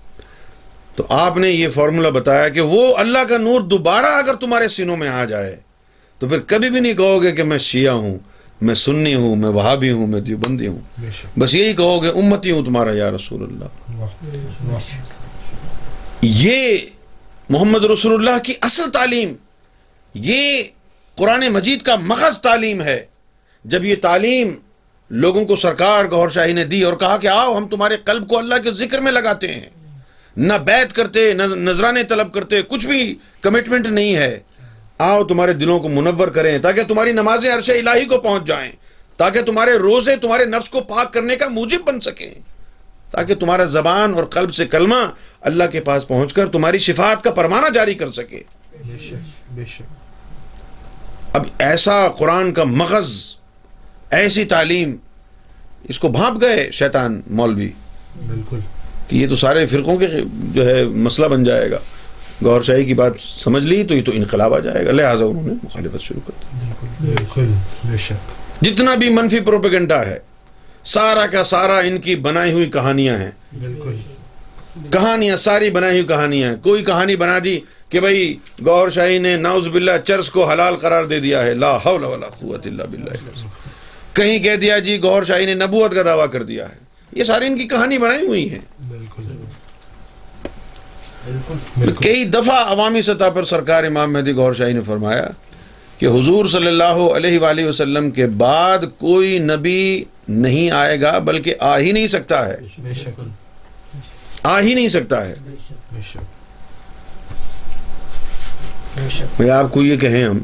تو آپ نے یہ فارمولا بتایا کہ وہ اللہ کا نور دوبارہ اگر تمہارے سینوں میں آ جائے تو پھر کبھی بھی نہیں کہو گے کہ میں شیعہ ہوں میں سنی ہوں میں وہابی ہوں میں دیوبندی ہوں۔ بس یہی کہو گے امتی ہوں تمہارا یا رسول اللہ۔ یہ محمد رسول اللہ کی اصل تعلیم یہ قرآن مجید کا مخص تعلیم ہے۔ جب یہ تعلیم لوگوں کو سرکار گور شاہی نے دی اور کہا کہ آؤ ہم تمہارے قلب کو اللہ کے ذکر میں لگاتے ہیں۔ نہ بیت کرتے نہ نذرانے طلب کرتے کچھ بھی کمٹمنٹ نہیں ہے۔ آؤ تمہارے دلوں کو منور کریں تاکہ تمہاری نمازیں عرش الہی کو پہنچ جائیں تاکہ تمہارے روزے تمہارے نفس کو پاک کرنے کا موجب بن سکیں۔ تاکہ تمہارا زبان اور قلب سے کلمہ اللہ کے پاس پہنچ کر تمہاری شفاعت کا پرمانہ جاری کر سکے۔ بے شک بے شک۔ اب ایسا قرآن کا مغز ایسی تعلیم اس کو بھانپ گئے شیطان مولوی۔ بالکل۔ کہ یہ تو سارے فرقوں کے جو ہے مسئلہ بن جائے گا۔ گور شاہی کی بات سمجھ لی تو یہ تو انقلاب آ جائے گا۔ لہٰذا انہوں نے مخالفت شروع کر دی۔ بالکل بے شک۔ جتنا بھی منفی پروپیگنڈا ہے سارا کا سارا ان کی بنائی ہوئی کہانیاں ہیں۔ بالکل۔ کہانیاں ساری بنائی ہوئی کہانیاں ہیں۔ کوئی کہانی بنا دی کہ بھائی گور شاہی نے ناؤز باللہ چرس کو حلال قرار دے دیا ہے۔ لا حول ولا قوت الا باللہ۔ کہیں کہہ دیا جی گور شاہی نے نبوت کا دعویٰ کر دیا ہے۔ یہ ساری ان کی کہانی بنائی ہوئی ہیں۔ بالکل۔ کئی دفعہ عوامی سطح پر سرکار امام مہدی گور شاہی نے فرمایا کہ حضور صلی اللہ علیہ وآلہ وسلم کے بعد کوئی نبی نہیں آئے گا بلکہ آ ہی نہیں سکتا ہے۔ بے شک۔ آ ہی نہیں سکتا ہے۔ بے شک۔ بے شک۔ بھائی آپ کو یہ کہیں ہم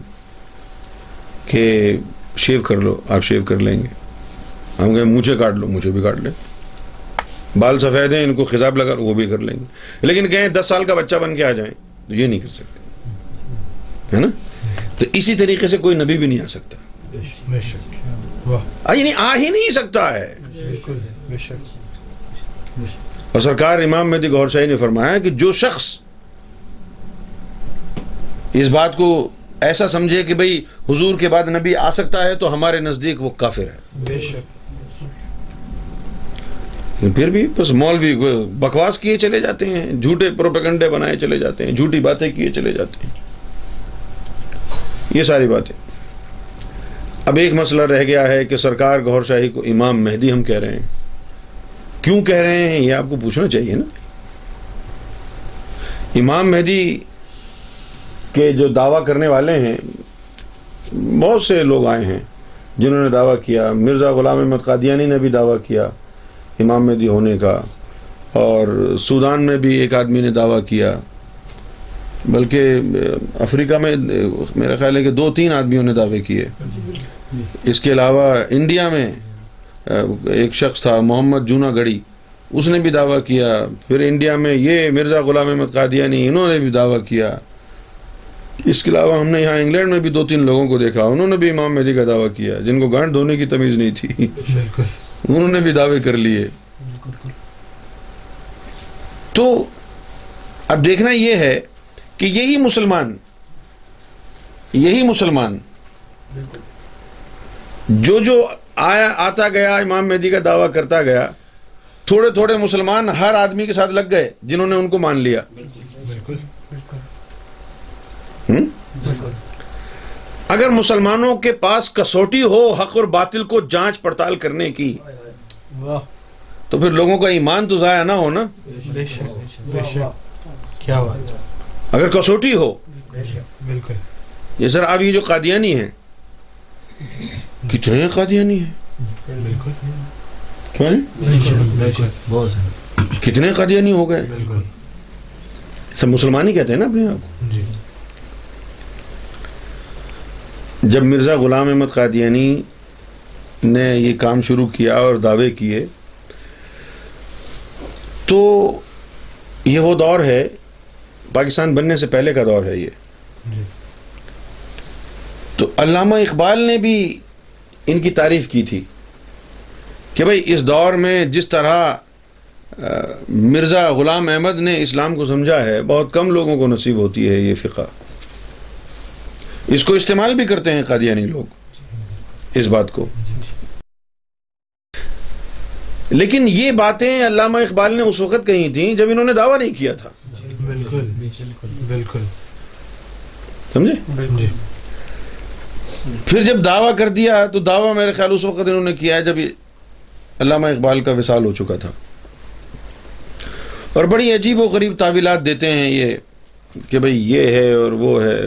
کہ شیو کر لو آپ شیو کر لیں گے۔ ہم کہیں مونچھے کاٹ لو مجھے بھی کاٹ لیں۔ بال سفید ہیں ان کو خزاب لگا وہ بھی کر لیں گے۔ لیکن کہیں دس سال کا بچہ بن کے آ جائیں تو یہ نہیں کر سکتے۔ ہے نا؟ تو اسی طریقے سے کوئی نبی بھی نہیں آ سکتا۔ یعنی آ ہی نہیں سکتا ہے۔ اور سرکار امام مہدی گور شاہی نے فرمایا کہ جو شخص اس بات کو ایسا سمجھے کہ بھئی حضور کے بعد نبی آ سکتا ہے تو ہمارے نزدیک وہ کافر ہے۔ بے شک۔ پھر بھی بس مولوی بکواس کیے چلے جاتے ہیں، جھوٹے پروپیگنڈے بنائے چلے جاتے ہیں، جھوٹی باتیں کیے چلے جاتے ہیں۔ یہ ساری باتیں۔ اب ایک مسئلہ رہ گیا ہے کہ سرکار گور شاہی کو امام مہدی ہم کہہ رہے ہیں۔ کیوں کہہ رہے ہیں؟ یہ آپ کو پوچھنا چاہیے نا۔ امام مہدی کے جو دعویٰ کرنے والے ہیں، بہت سے لوگ آئے ہیں جنہوں نے دعویٰ کیا۔ مرزا غلام احمد قادیانی نے بھی دعویٰ کیا۔ امام مہدی ہونے کا اور سودان میں بھی ایک آدمی نے دعویٰ کیا، بلکہ افریقہ میں میرا خیال ہے کہ دو تین آدمیوں نے دعوے کیے۔ اس کے علاوہ انڈیا میں ایک شخص تھا، محمد جونا گڑی اس نے بھی دعویٰ کیا۔ پھر انڈیا میں یہ مرزا غلام احمد قادیانی، انہوں نے بھی دعویٰ کیا۔ اس کے علاوہ ہم نے یہاں انگلینڈ میں بھی دو تین لوگوں کو دیکھا، انہوں نے بھی امام مہدی کا دعویٰ کیا، جن کو گانٹ دھونے کی تمیز نہیں تھی۔ بالکل۔ انہوں نے بھی دعوے کر لیے۔ تو اب دیکھنا یہ ہے کہ یہی مسلمان یہی مسلمان جو جو آیا، آتا گیا، امام مہدی کا دعویٰ کرتا گیا، تھوڑے تھوڑے مسلمان ہر آدمی کے ساتھ لگ گئے جنہوں نے ان کو مان لیا۔ بالکل اگر مسلمانوں کے پاس کسوٹی ہو، حق اور باطل کو جانچ پڑتال کرنے کی واہ۔ تو پھر لوگوں کا ایمان تو ضائع نہ ہونا بے شک بے شک۔ کیا بات اگر کسوٹی ہو۔ بالکل۔ یہ سر اب یہ جو قادیانی ہیں کتنے قادیانی ہیں؟ بالکل؟ کتنے قادیانی ہو گئے؟ بالکل۔ سب مسلمان ہی کہتے ہیں نا اپنے آپ کو۔ جی۔ جب مرزا غلام احمد قادیانی نے یہ کام شروع کیا اور دعوے کیے تو یہ وہ دور ہے پاکستان بننے سے پہلے کا دور ہے یہ۔ جی۔ تو علامہ اقبال نے بھی ان کی تعریف کی تھی کہ بھائی اس دور میں جس طرح مرزا غلام احمد نے اسلام کو سمجھا ہے بہت کم لوگوں کو نصیب ہوتی ہے یہ فقہ۔ اس کو استعمال بھی کرتے ہیں قادیانی لوگ اس بات کو۔ لیکن یہ باتیں علامہ اقبال نے اس وقت کہی تھیں جب انہوں نے دعویٰ نہیں کیا تھا۔ بالکل بالکل۔ سمجھے؟ جی۔ پھر جب دعویٰ کر دیا تو دعویٰ میرے خیال اس وقت انہوں نے کیا ہے جب علامہ اقبال کا وصال ہو چکا تھا۔ اور بڑی عجیب و غریب تعویلات دیتے ہیں یہ کہ بھئی یہ ہے اور وہ ہے۔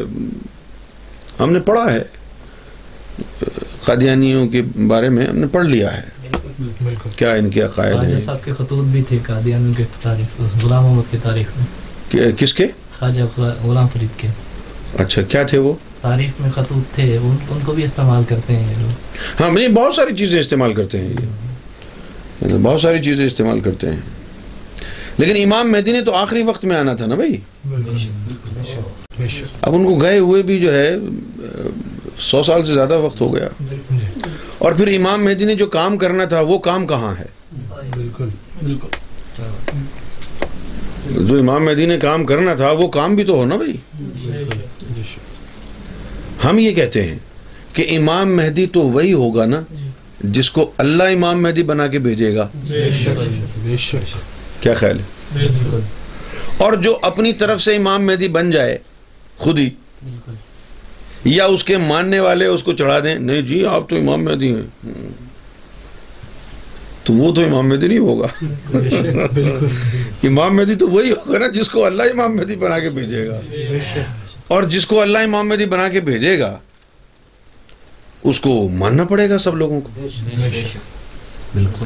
ہم نے پڑھا ہے قادیانیوں کے بارے میں ہم نے پڑھ لیا ہے۔ بالکل۔ کیا ان کے عقائد ہیں؟ صاحب کے خطوط بھی تھے قادیانی کے تاریخ غلام محمد کی تاریخ میں۔ کس کے؟ خواجہ غلام فرید کے۔ اچھا کیا تھے وہ؟ تاریخ میں خطوط تھے ان, ان کو بھی استعمال کرتے ہیں یہ لوگ۔ ہاں نہیں بہت ساری چیزیں استعمال کرتے ہیں یہ۔ بہت ساری چیزیں استعمال کرتے ہیں۔ لیکن امام مہدی نے تو آخری وقت میں آنا تھا نا بھائی؟ بالکل۔ بے شک۔ اب ان کو گئے ہوئے بھی جو ہے سو سال سے زیادہ وقت ہو گیا۔ جی۔ اور پھر امام مہدی نے جو کام کرنا تھا وہ کام کہاں ہے؟ بالکل جو امام مہدی نے کام کرنا تھا وہ کام بھی تو ہو نا بھائی؟ ہم یہ کہتے ہیں کہ امام مہدی تو وہی ہوگا نا جس کو اللہ امام مہدی بنا کے بھیجے گا۔ کیا خیال ہے؟ بالکل۔ اور جو اپنی طرف سے امام مہدی بن جائے خود ہی۔ بالکل۔ یا اس کے ماننے والے اس کو چڑھا دیں؟ نہیں جی آپ تو امام مہدی ہیں۔ تو وہ تو امام مہدی نہیں ہوگا۔ امام مہدی تو وہی ہوگا نا جس کو اللہ امام مہدی بنا کے بھیجے گا۔ اور جس کو اللہ امام مہدی بنا کے بھیجے گا، اس کو ماننا پڑے گا سب لوگوں کو۔ بالکل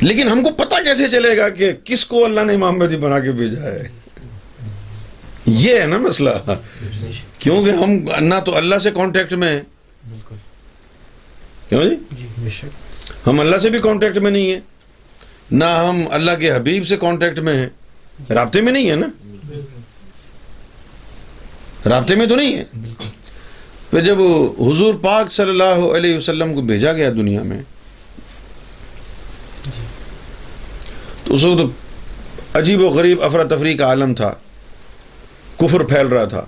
لیکن ہم کو پتہ کیسے چلے گا کہ کس کو اللہ نے امام مہدی بنا کے بھیجا ہے؟ یہ ہے نا مسئلہ۔ کیونکہ ہم نہ تو اللہ سے کانٹیکٹ میں ہیں۔ کیوں جی؟ شک۔ ہم اللہ سے بھی کانٹیکٹ میں نہیں ہیں۔ نہ ہم اللہ کے حبیب سے کانٹیکٹ میں ہیں۔ رابطے میں نہیں ہے نا؟ رابطے میں تو نہیں ہے بالکل۔ پھر جب حضور پاک صلی اللہ علیہ وسلم کو بھیجا گیا دنیا میں تو اس وقت عجیب و غریب افراتفری کا عالم تھا۔ کفر پھیل رہا تھا۔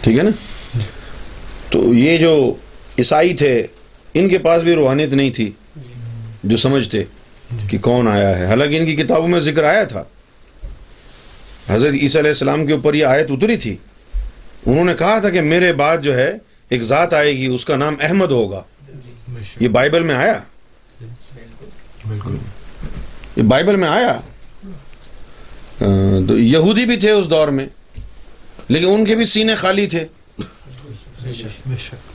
ٹھیک ہے نا؟ تو یہ جو عیسائی تھے ان کے پاس بھی روحانیت نہیں تھی جو سمجھتے کہ کون آیا ہے۔ حالانکہ ان کی کتابوں میں ذکر آیا تھا۔ حضرت عیسیٰ علیہ السلام کے اوپر یہ آیت اتری تھی۔ انہوں نے کہا تھا کہ میرے بعد جو ہے ایک ذات آئے گی اس کا نام احمد ہوگا۔ یہ بائبل میں آیا؟ بالکل۔ یہ بائبل میں آیا؟ یہودی بھی تھے اس دور میں لیکن ان کے بھی سینے خالی تھے۔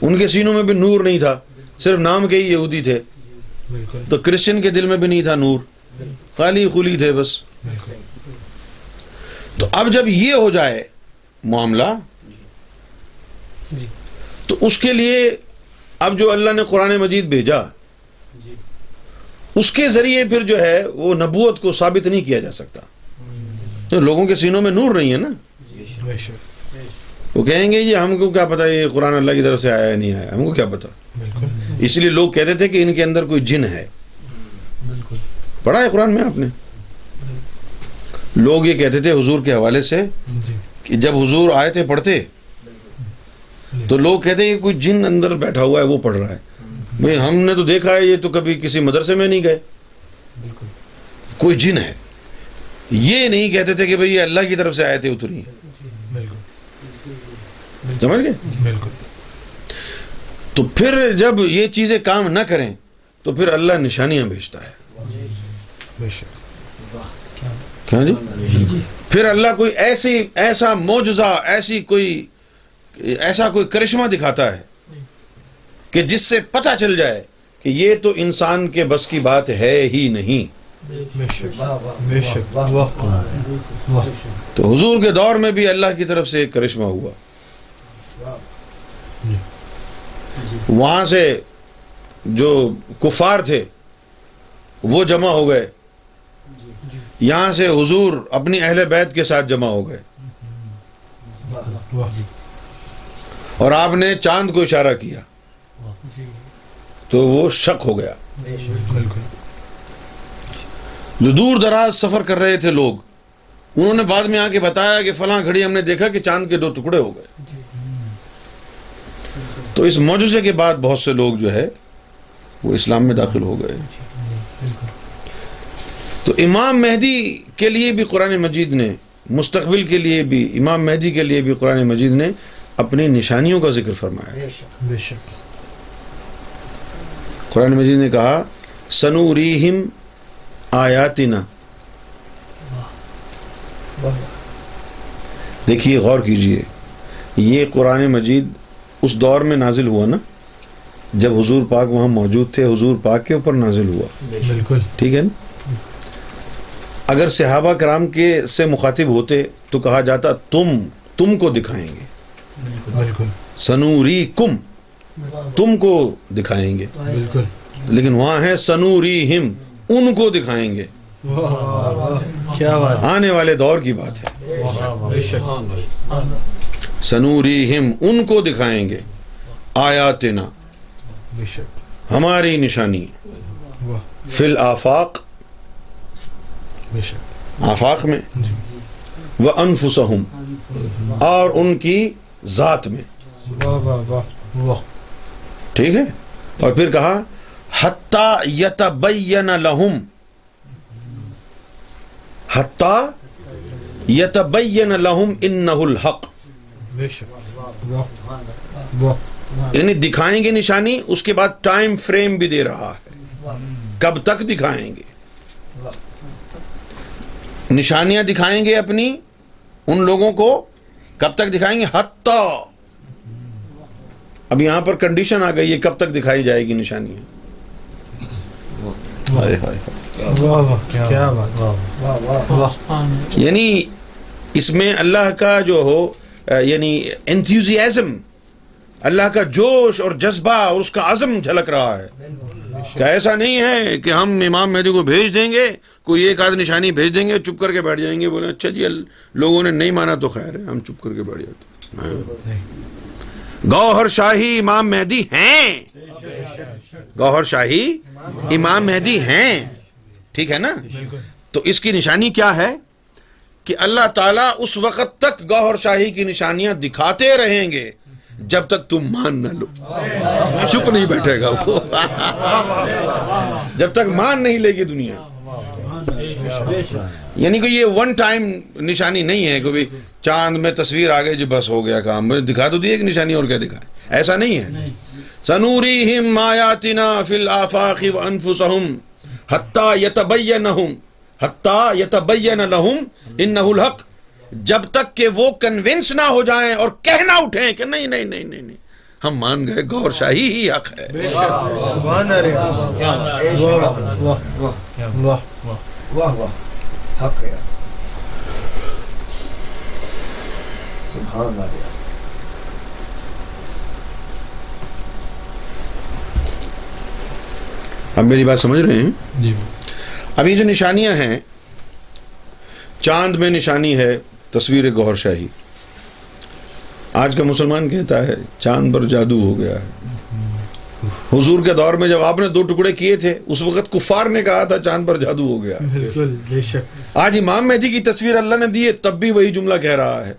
ان کے سینوں میں بھی نور نہیں تھا صرف نام کے ہی یہودی تھے۔ تو کرسچن کے دل میں بھی نہیں تھا نور خالی خلی تھے بس۔ تو اب جب یہ ہو جائے معاملہ جی۔ تو اس کے لیے اب جو اللہ نے قرآن مجید بھیجا جی۔ اس کے ذریعے پھر جو ہے وہ نبوت کو ثابت نہیں کیا جا سکتا۔ تو لوگوں کے سینوں میں نور نہیں ہے نا؟ وہ کہیں گے یہ ہم کو کیا پتا یہ قرآن اللہ کی طرف سے آیا نہیں آیا؟ ہم کو کیا پتا؟ اس لیے لوگ کہتے تھے کہ ان کے اندر کوئی جن ہے۔ پڑھا ہے قرآن میں آپ نے؟ لوگ یہ کہتے تھے حضور کے حوالے سے جی۔ کہ جب حضور آئے تھے پڑھتے تو لوگ کہتے ہیں کہ کوئی جن اندر بیٹھا ہوا ہے وہ پڑھ رہا ہے۔ بھئی ہم نے تو دیکھا ہے یہ تو کبھی کسی مدرسے میں نہیں گئے۔ کوئی جن ہے۔ یہ نہیں کہتے تھے کہ بھئی یہ اللہ کی طرف سے آئے تھے اتری ہیں۔ بالکل۔ سمجھ گئے؟ بالکل۔ تو پھر جب یہ چیزیں کام نہ کریں تو پھر اللہ نشانیاں بھیجتا ہے۔ کیا جی؟ پھر اللہ کوئی ایسی ایسا معجزہ ایسی کوئی ایسا کوئی کرشمہ دکھاتا ہے کہ جس سے پتہ چل جائے کہ یہ تو انسان کے بس کی بات ہے ہی نہیں۔ تو حضور کے دور میں بھی اللہ کی طرف سے ایک کرشمہ ہوا۔ جی۔ وہاں سے جو کفار تھے وہ جمع ہو گئے۔ یہاں سے حضور اپنی اہل بیت کے ساتھ جمع ہو گئے۔ واہ اور آپ نے چاند کو اشارہ کیا۔ جی۔ تو وہ شک ہو گیا۔ بالکل۔ جو دور دراز سفر کر رہے تھے لوگ انہوں نے بعد میں آ کے بتایا کہ فلاں گھڑی ہم نے دیکھا کہ چاند کے دو ٹکڑے ہو گئے۔ تو اس معجزے کے بعد بہت سے لوگ جو ہے وہ اسلام میں داخل ہو گئے۔ بالکل۔ تو امام مہدی کے لیے بھی قرآن مجید نے مستقبل کے لیے بھی امام مہدی کے لیے بھی قرآن مجید نے اپنی نشانیوں کا ذکر فرمایا۔ بے شک۔ قرآن مجید نے کہا سنوریہم آیاتنا۔ دیکھیے غور کیجیے۔ یہ قرآن مجید اس دور میں نازل ہوا نا؟ جب حضور پاک وہاں موجود تھے حضور پاک کے اوپر نازل ہوا۔ بالکل۔ ٹھیک ہے نا؟ اگر صحابہ کرام کے سے مخاطب ہوتے تو کہا جاتا تم تم کو دکھائیں گے۔ بالکل۔ سنوری کم تم کو دکھائیں گے۔ بالکل۔ لیکن وہاں ہے سنوری ہم ان کو دکھائیں گے۔ کیا بات آنے والے دور کی بات ہے۔ سنوری ہم ان کو دکھائیں گے۔ آیاتنا۔ ہماری نشانی۔ فی الآفاق آفاق میں۔ جی۔ وہ انفسہم۔ اور ان کی ذات میں۔ ٹھیک ہے؟ اور پھر کہا حتی یتبین لہم حتی یتبین لہم انہ الحق۔ یعنی دکھائیں گے نشانی اس کے بعد ٹائم فریم بھی دے رہا ہے۔ کب تک دکھائیں گے؟ نشانیاں دکھائیں گے اپنی ان لوگوں کو کب تک دکھائیں گے؟ حتی۔ اب یہاں پر کنڈیشن آ گئی ہے کب تک دکھائی جائے گی نشانیاں؟ ہائے ہائے ہائے۔ واہ واہ کیا بات۔ واہ یعنی اس میں اللہ کا جو ہو یعنی انتھیوزیازم اللہ کا جوش اور جذبہ اور اس کا عزم جھلک رہا ہے۔ کہ ایسا نہیں ہے کہ ہم امام مہدی کو بھیج دیں گے کوئی ایک آدھ نشانی بھیج دیں گے چپ کر کے بیٹھ جائیں گے بولے اچھا جی لوگوں نے نہیں مانا تو خیر ہے ہم چپ کر کے بیٹھ جاتے ہیں۔ گوہر شاہی امام مہدی ہیں۔ گوہر شاہی امام مہدی ہیں۔ ٹھیک ہے نا؟ تو اس کی نشانی کیا ہے؟ کہ اللہ تعالیٰ اس وقت تک گوہر شاہی کی نشانیاں دکھاتے رہیں گے، جب تک تم مان نہ لو۔ چپ نہیں بیٹھے گا وہ۔ جب تک مان نہیں لے گی دنیا۔ یعنی کہ یہ ون ٹائم نشانی نہیں ہے کہ بھی چاند میں تصویر آ گئی جو بس ہو گیا کام۔ دکھا تو دی ایک نشانی اور کیا دکھائے ایسا نہیں ہے۔ سنوریہم آیاتنا فی الآفاق وانفسہم حتی یتبینہم حتی یتبین لہم انہو الحق۔ جب تک کہ وہ کنونس نہ ہو جائیں اور کہنا اٹھیں کہ نہیں نہیں نہیں نہیں نہیں۔ ہم مان گئے گور شاہی ہی حق ہے۔ سبحان اللہ۔ واہ واہ حق ہے۔ سبحان اللہ۔ اب میری بات سمجھ رہے ہیں؟ جی۔ اب یہ جو نشانیاں ہیں چاند میں نشانی ہے تصویر گوہر شاہی۔ آج کا مسلمان کہتا ہے چاند پر جادو ہو گیا ہے۔ حضور کے دور میں جب آپ نے دو ٹکڑے کیے تھے اس وقت کفار نے کہا تھا چاند پر جادو ہو گیا۔ بالکل بے شک۔ آج امام مہدی کی تصویر اللہ نے دی ہے تب بھی وہی جملہ کہہ رہا ہے۔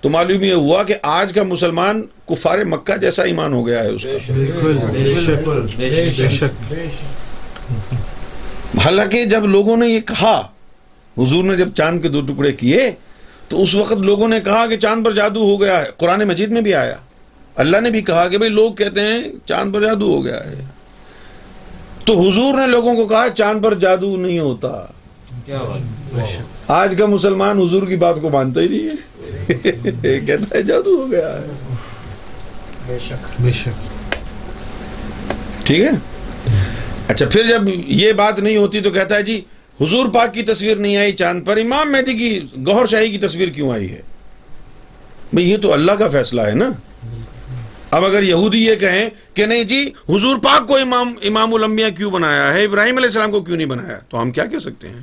تو معلوم یہ ہوا کہ آج کا مسلمان کفار مکہ جیسا ایمان ہو گیا ہے اس کا۔ بالکل بے شک بے شک حالانکہ جب لوگوں نے یہ کہا حضور نے جب چاند کے دو ٹکڑے کیے تو اس وقت لوگوں نے کہا کہ چاند پر جادو ہو گیا ہے۔ قرآن مجید میں بھی آیا۔ اللہ نے بھی کہا کہ بھئی لوگ کہتے ہیں چاند پر جادو ہو گیا ہے۔ تو حضور نے لوگوں کو کہا چاند پر جادو نہیں ہوتا۔ آج کا مسلمان حضور کی بات کو مانتا ہی نہیں ہے۔ کہتا ہے جادو ہو گیا ہے۔ بے شک۔ بے شک۔ ٹھیک ہے؟ اچھا پھر جب یہ بات نہیں ہوتی تو کہتا ہے جی حضور پاک کی تصویر نہیں آئی چاند پر۔ امام مہدی کی گوہر شاہی کی تصویر کیوں آئی ہے؟ بھئی یہ تو اللہ کا فیصلہ ہے نا۔ اب اگر یہودی یہ کہیں کہ نہیں جی حضور پاک کو امام امام الانبیاء کیوں بنایا ہے؟ ابراہیم علیہ السلام کو کیوں نہیں بنایا؟ تو ہم کیا کہہ سکتے ہیں؟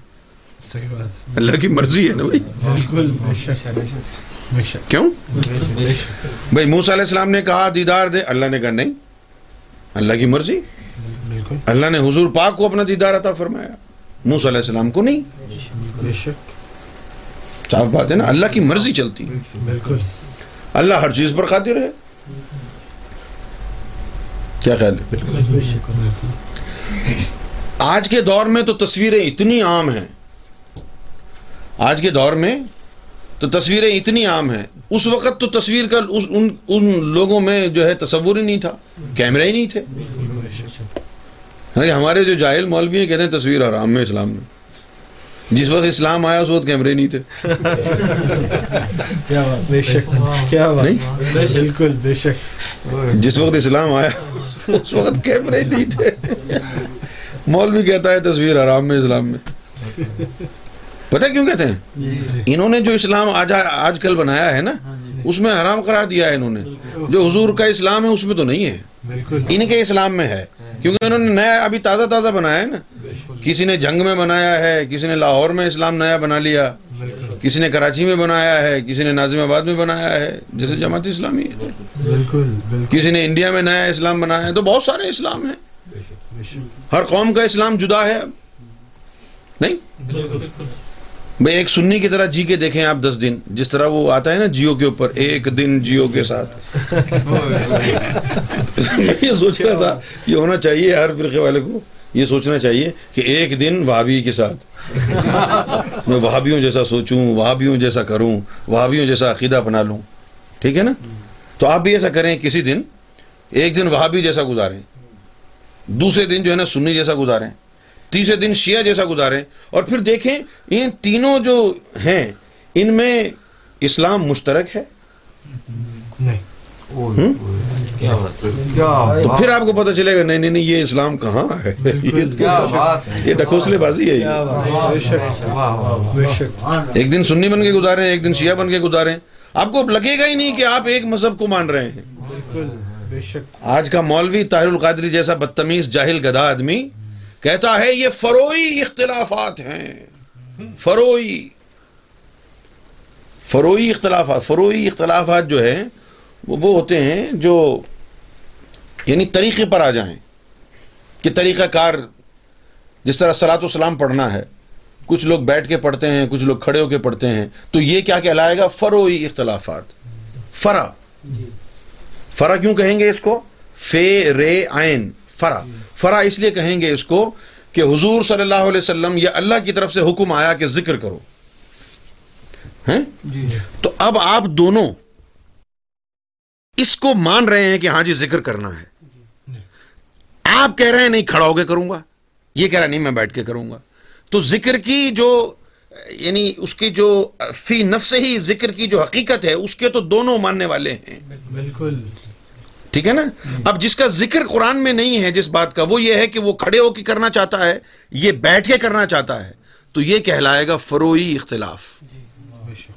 صحیح بات اللہ کی مرضی ہے نا بھائی؟ بالکل کیوں؟ بھائی موسیٰ علیہ السلام نے کہا دیدار دے۔ اللہ نے کہا نہیں۔ اللہ کی مرضی؟ بالکل۔ اللہ نے حضور پاک کو اپنا دیدار عطا فرمایا۔ موسیٰ علیہ السلام کو نہیں۔ صاف بات ہے نا اللہ کی مرضی چلتی بالکل۔ اللہ ہر چیز پر قادر ہے۔ کیا خیال ہے؟ بے شک آج کے دور میں تو تصویریں اتنی عام ہیں۔ آج کے دور میں تو تصویریں اتنی عام ہیں۔ اس وقت تو تصویر کا اس ان ان لوگوں میں جو ہے تصور ہی نہیں تھا۔ کیمرے ہی نہیں تھے۔ بے شک ہمارے جو جاہل مولوی ہیں کہتے ہیں تصویر حرام میں اسلام میں۔ جس وقت اسلام آیا اس وقت کیمرے نہیں تھے۔ بے شک۔ کیا بات؟ بالکل بے شک۔ جس وقت اسلام آیا۔ اس وقت کیمرے نہیں تھے۔ مولوی کہتا ہے تصویر حرام میں اسلام میں۔ پتہ کیوں کہتے ہیں؟ انہوں نے جو اسلام آج آج کل بنایا ہے نا اس میں حرام قرار دیا ہے انہوں نے۔ جو حضور کا اسلام ہے اس میں تو نہیں ہے۔ ان کے اسلام میں ہے۔ کیونکہ انہوں نے نیا ابھی تازہ تازہ بنایا ہے نا۔ کسی نے جنگ میں بنایا ہے کسی نے لاہور میں اسلام نیا بنا لیا۔ کسی نے کراچی میں بنایا ہے کسی نے نازم آباد میں بنایا ہے جیسے جماعت اسلامی ہے۔ بالکل کسی نے انڈیا میں نیا اسلام بنایا ہے تو بہت سارے اسلام ہیں۔ ہر قوم کا اسلام جدا ہے اب۔ نہیں؟ بھائی ایک سنی کی طرح جی کے دیکھیں آپ دس دن۔ جس طرح وہ آتا ہے نا جیو کے اوپر ایک دن جیو کے ساتھ۔ میں یہ سوچ رہا تھا یہ ہونا چاہیے ہر فرقے والے کو۔ یہ سوچنا چاہیے کہ ایک دن بھابھی کے ساتھ میں وہابیوں جیسا سوچوں وہابیوں جیسا کروں وہابیوں جیسا عقیدہ اپنا لوں۔ ٹھیک ہے نا؟ تو آپ بھی ایسا کریں کسی دن ایک دن وہابی جیسا گزاریں دوسرے دن جو ہے نا سنی جیسا گزاریں تیسرے دن شیعہ جیسا گزاریں اور پھر دیکھیں ان تینوں جو ہیں ان میں اسلام مشترک ہے؟ تو پھر آپ کو پتہ چلے گا نہیں نہیں نہیں یہ اسلام کہاں ہے؟ یہ ڈکوسلے بازی ہے کیا یہ بات ہے؟ بے شک بے شک ایک دن سنی بن کے گزاریں ایک دن شیعہ بن کے گزاریں آپ کو لگے گا ہی نہیں کہ آپ ایک مذہب کو مان رہے ہیں۔ بالکل بے شک۔ آج کا مولوی طاہر القادری جیسا بدتمیز جاہل گدھا آدمی کہتا ہے یہ فروئی اختلافات ہیں۔ فروئی فروئی اختلافات فروئی اختلافات جو ہے وہ وہ ہوتے ہیں جو یعنی طریقے پر آ جائیں کہ طریقہ کار جس طرح سلاۃ وسلام پڑھنا ہے کچھ لوگ بیٹھ کے پڑھتے ہیں کچھ لوگ کھڑے ہو کے پڑھتے ہیں تو یہ کیا کہلائے گا؟ فروئی اختلافات۔ فرا فرا کیوں کہیں گے اس کو؟ فے رے آئین فرا فرا اس لیے کہیں گے اس کو کہ حضور صلی اللہ علیہ وسلم یا اللہ کی طرف سے حکم آیا کہ ذکر کرو۔ ہیں؟ تو اب آپ دونوں اس کو مان رہے ہیں کہ ہاں جی ذکر کرنا ہے۔ آپ کہہ رہے ہیں نہیں کھڑا ہو کے کروں گا۔ یہ کہہ رہا نہیں میں بیٹھ کے کروں گا۔ تو ذکر کی جو یعنی اس کی جو فی نفس ہی ذکر کی جو حقیقت ہے اس کے تو دونوں ماننے والے ہیں۔ بالکل۔ ٹھیک ہے نا؟ اب جس کا ذکر قرآن میں نہیں ہے جس بات کا وہ یہ ہے کہ وہ کھڑے ہو کے کرنا چاہتا ہے یہ بیٹھ کے کرنا چاہتا ہے تو یہ کہلائے گا فروئی اختلاف۔ شک۔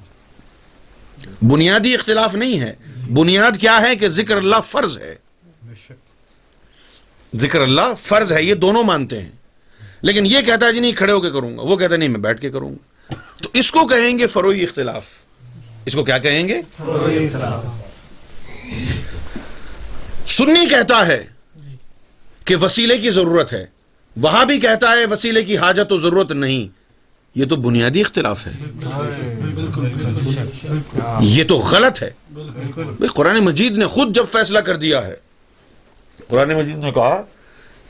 بنیادی اختلاف نہیں ہے۔ بنیاد کیا ہے کہ ذکر اللہ فرض ہے؟ ذکر اللہ فرض ہے یہ دونوں مانتے ہیں۔ لیکن یہ کہتا ہے جی نہیں کھڑے ہو کے کروں گا۔ وہ کہتا ہے نہیں میں بیٹھ کے کروں گا۔ تو اس کو کہیں گے فروئی اختلاف۔ اس کو کیا کہیں گے؟ سنی کہتا ہے کہ وسیلے کی ضرورت ہے۔ وہاں بھی کہتا ہے وسیلے کی حاجت و ضرورت نہیں۔ یہ تو بنیادی اختلاف ہے۔ یہ تو غلط ہے۔ قرآن مجید نے خود جب فیصلہ کر دیا ہے، قرآن مجید نے کہا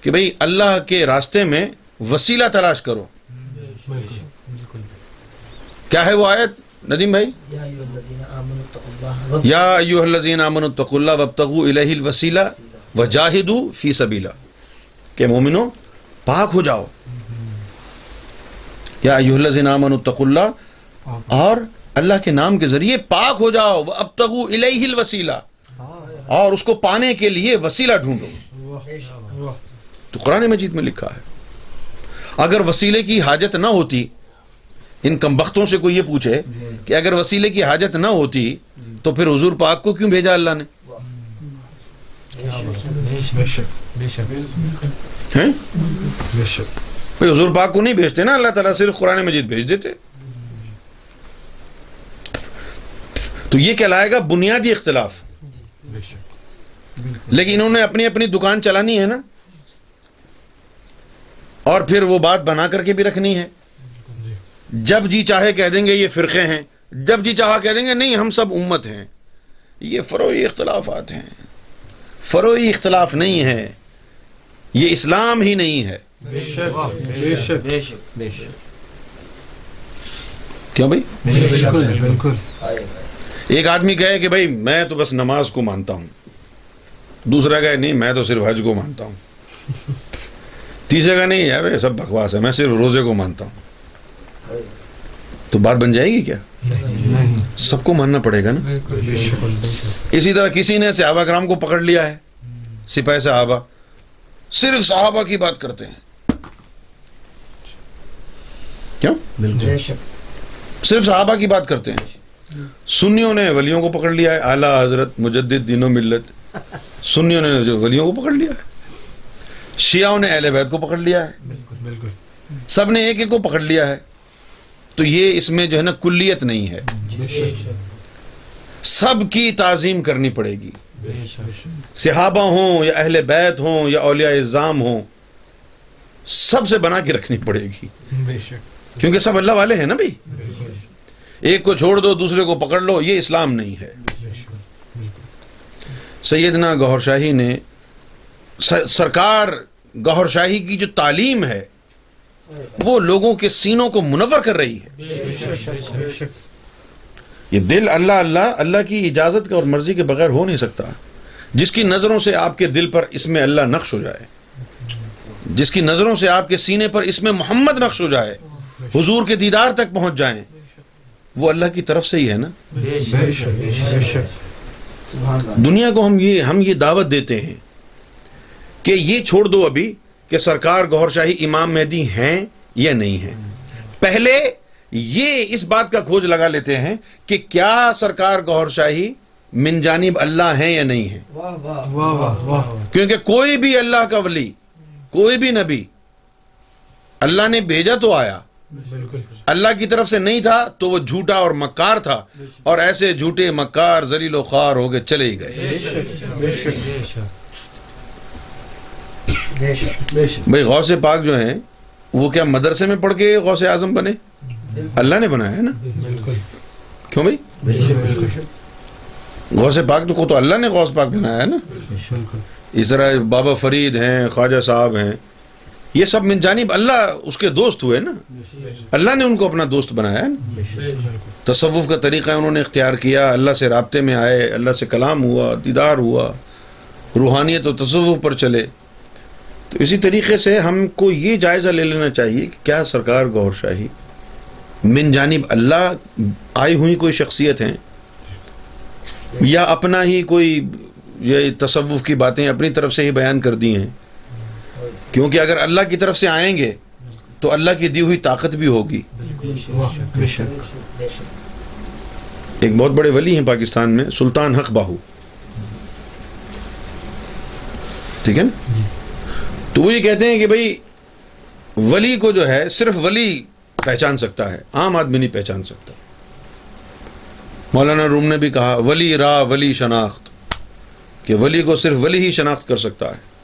کہ بھئی اللہ کے راستے میں وسیلہ تلاش کرو۔ کیا ہے وہ آیت، ندیم بھائی؟ یا ایوہ الذین آمنوا اتقوا اللہ وابتغوا الیہ الوسیلہ وجاہدوا فی سبیلہ۔ کہ مومنو، پاک ہو جاؤ۔ یا ایوہ الذین آمنوا اتقوا اللہ. اور اللہ کے نام کے ذریعے پاک ہو جاؤ. وابتغوا الیہ الوسیلہ اور اس کو پانے کے لیے وسیلہ ڈھونڈو. تو قرآن مجید میں لکھا ہے اگر وسیلے کی حاجت نہ ہوتی ان کمبختوں سے کوئی یہ پوچھے کہ اگر وسیلے کی حاجت نہ ہوتی تو پھر حضور پاک کو کیوں بھیجا اللہ نے؟ بے شک۔ بے حضور پاک کو نہیں بھیجتے نا، اللہ تعالیٰ صرف قرآن مجید بھیج دیتے۔ تو یہ کہلائے گا بنیادی اختلاف۔ لیکن انہوں نے اپنی اپنی دکان چلانی ہے نا۔ اور پھر وہ بات بنا کر کے بھی رکھنی ہے۔ جب جی چاہے کہہ دیں گے یہ فرقے ہیں۔ جب جی چاہا کہہ دیں گے نہیں، ہم سب امت ہیں۔ یہ فروئی اختلافات ہیں۔ فروئی اختلاف نہیں ہے۔ یہ اسلام ہی نہیں ہے۔ بے شک بے شک بے شک۔ بے شک کیوں بھائی؟ بالکل بالکل۔ ایک آدمی کہے کہ بھائی میں تو بس نماز کو مانتا ہوں۔ دوسرا کہے نہیں میں تو صرف حج کو مانتا ہوں۔ تیسرے کا نہیں ہے بھائی سب بکواس ہے میں صرف روزے کو مانتا ہوں۔ تو بات بن جائے گی کیا؟ نہیں۔ سب کو ماننا پڑے گا نا؟ اسی طرح کسی نے صحابہ کرام کو پکڑ لیا ہے سپاہی صحابہ صرف صحابہ کی بات کرتے ہیں۔ شک۔ صرف صحابہ کی بات کرتے ہیں۔ سنیوں نے ولیوں کو پکڑ لیا ہے۔ اعلیٰ حضرت مجدد دین و ملت۔ سنیوں نے جو ولیوں کو پکڑ لیا ہے۔ شیعوں نے اہل بیت کو پکڑ لیا ہے۔ بالکل بالکل۔ سب نے ایک ایک کو پکڑ لیا ہے۔ تو یہ اس میں جو ہے نا کلیت نہیں ہے۔ بے شک۔ سب کی تعظیم کرنی پڑے گی۔ صحابہ ہوں یا اہل بیت ہوں یا اولیاء اظام ہوں سب سے بنا کے رکھنی پڑے گی۔ بے شک۔ کیونکہ سب اللہ والے ہیں نا بھائی؟ ایک کو چھوڑ دو دوسرے کو پکڑ لو یہ اسلام نہیں ہے۔ سیدنا گوھر شاہی نے سر- سرکار گوھر شاہی کی جو تعلیم ہے وہ لوگوں کے سینوں کو منور کر رہی ہے۔ یہ دل اللہ اللہ اللہ کی اجازت کا اور مرضی کے بغیر ہو نہیں سکتا۔ جس کی نظروں سے آپ کے دل پر اس میں اللہ نقش ہو جائے۔ جس کی نظروں سے آپ کے سینے پر اس میں محمد نقش ہو جائے۔ حضور کے دیدار تک پہنچ جائیں۔ وہ اللہ کی طرف سے ہی ہے نا؟ دنیا کو ہم یہ ہم یہ دعوت دیتے ہیں کہ یہ چھوڑ دو ابھی کہ سرکار گور شاہی امام مہدی ہیں یا نہیں ہیں۔ پہلے یہ اس بات کا کھوج لگا لیتے ہیں کہ کیا سرکار گور شاہی من جانب اللہ ہیں یا نہیں ہیں؟ واہ واہ واہ واہ واہ کیونکہ کوئی بھی اللہ کا ولی کوئی بھی نبی اللہ نے بھیجا تو آیا۔ بالکل۔ اللہ کی طرف سے نہیں تھا تو وہ جھوٹا اور مکار تھا۔ اور ایسے جھوٹے مکار ذلیل و خوار ہو کے چلے ہی گئے۔ بے شک بے شک بے شک۔ بے شک۔ بے شک۔ بھائی غوث پاک جو ہیں وہ کیا مدرسے میں پڑھ کے غوث اعظم بنے؟ اللہ نے بنایا ہے نا؟ بالکل۔ کیوں بھائی؟ غوث پاک تو کو تو اللہ نے غوث پاک بنایا ہے نا؟ اس طرح بابا فرید ہیں خواجہ صاحب ہیں یہ سب من جانب اللہ اس کے دوست ہوئے نا؟ اللہ نے ان کو اپنا دوست بنایا ہے نا؟ تصوف کا طریقہ انہوں نے اختیار کیا اللہ سے رابطے میں آئے اللہ سے کلام ہوا دیدار ہوا روحانیت و تصوف پر چلے۔ تو اسی طریقے سے ہم کو یہ جائزہ لے لینا چاہیے کہ کیا سرکار گور شاہی من جانب اللہ آئی ہوئی کوئی شخصیت ہیں؟ یا اپنا ہی کوئی یہ تصوف کی باتیں اپنی طرف سے ہی بیان کر دی ہیں؟ کیونکہ اگر اللہ کی طرف سے آئیں گے تو اللہ کی دی ہوئی طاقت بھی ہوگی۔ بے شک ایک بہت بڑے ولی ہیں پاکستان میں، سلطان حق باہو۔ ٹھیک ہے نا؟ تو وہ یہ کہتے ہیں کہ بھائی، ولی کو جو ہے، صرف ولی پہچان سکتا ہے، عام آدمی نہیں پہچان سکتا۔ مولانا روم نے بھی کہا، ولی را، ولی شناخت۔ کہ ولی کو صرف ولی ہی شناخت کر سکتا ہے۔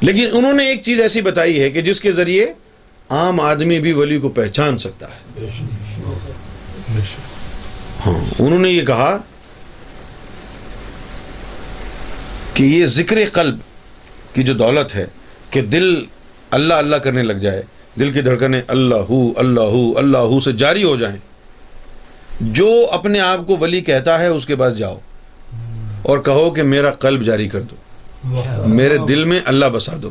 لیکن انہوں نے ایک چیز ایسی بتائی ہے کہ جس کے ذریعے عام آدمی بھی ولی کو پہچان سکتا ہے۔ ہاں انہوں نے یہ کہا کہ یہ ذکر قلب کی جو دولت ہے، کہ دل اللہ اللہ کرنے لگ جائے۔ دل کی دھڑکنیں اللہ ہو اللہ ہو اللہ ہو سے جاری ہو جائیں۔ جو اپنے آپ کو ولی کہتا ہے، اس کے پاس جاؤ۔ اور کہو کہ میرا قلب جاری کر دو۔ میرے دل میں اللہ بسا دو۔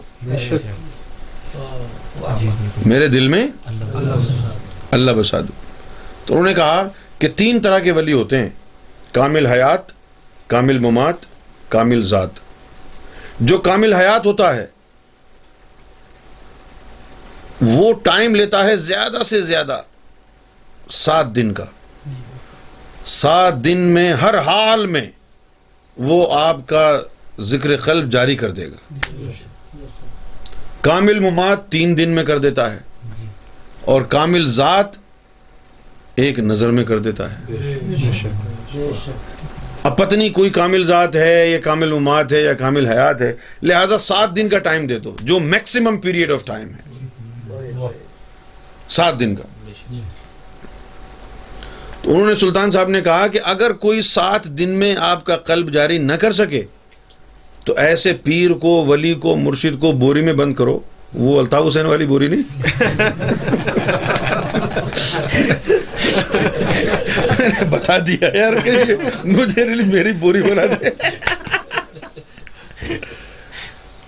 میرے دل میں اللہ بسا دو۔ تو انہوں نے کہا کہ تین طرح کے ولی ہوتے ہیں۔ کامل حیات، کامل ممات، کامل ذات۔ جو کامل حیات ہوتا ہے وہ ٹائم لیتا ہے زیادہ سے زیادہ سات دن کا۔ سات دن میں ہر حال میں وہ آپ کا ذکر قلب جاری کر دے گا۔ کامل ممات تین دن میں کر دیتا ہے۔ اور کامل ذات ایک نظر میں کر دیتا ہے۔ اب پتنی کوئی کامل ذات ہے یا کامل ممات ہے یا کامل حیات ہے، لہذا سات دن کا ٹائم دے دو، جو میکسیمم پیریڈ آف ٹائم ہے۔ سات دن کا۔ تو انہوں نے سلطان صاحب نے کہا کہ اگر کوئی سات دن میں آپ کا قلب جاری نہ کر سکے، تو ایسے پیر کو، ولی کو، مرشد کو بوری میں بند کرو۔ وہ الطاف حسین والی بوری نہیں۔ بتا دیا یار مجھے میری بوری بنا دے۔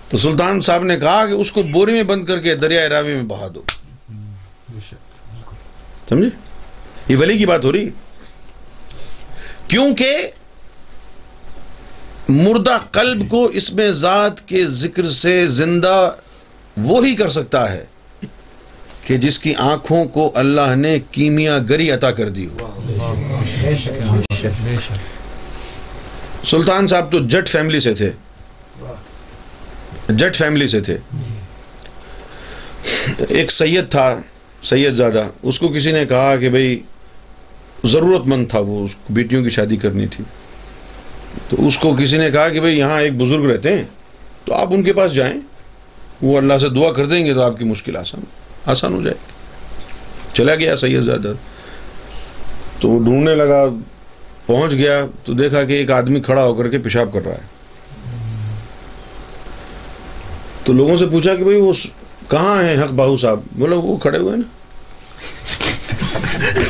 تو سلطان صاحب نے کہا کہ اس کو بوری میں بند کر کے دریائے راوی میں بہا دو۔ سمجھے؟ یہ ولی کی بات ہو رہی ہے۔ کیونکہ مردہ قلب کو اس میں ذات کے ذکر سے زندہ وہی کر سکتا ہے کہ جس کی آنکھوں کو اللہ نے کیمیا گری عطا کر دی ہو۔ سلطان صاحب تو جٹ فیملی سے تھے۔ جٹ فیملی سے تھے۔ ایک سید تھا۔ سید زادہ، اس کو کسی نے کہا کہ بھائی ضرورت مند تھا وہ، اس بیٹیوں کی شادی کرنی تھی۔ تو اس کو کسی نے کہا کہ بھائی یہاں ایک بزرگ رہتے ہیں، تو آپ ان کے پاس جائیں، وہ اللہ سے دعا کر دیں گے تو آپ کی مشکل آسان آسان ہو جائے گی۔ چلا گیا سید زادہ۔ تو وہ ڈھونڈنے لگا، پہنچ گیا، تو دیکھا کہ ایک آدمی کھڑا ہو کر کے پیشاب کر رہا ہے۔ تو لوگوں سے پوچھا کہ بھائی وہ کہاں ہیں حق باہو صاحب؟ بولے وہ کھڑے ہوئے نا۔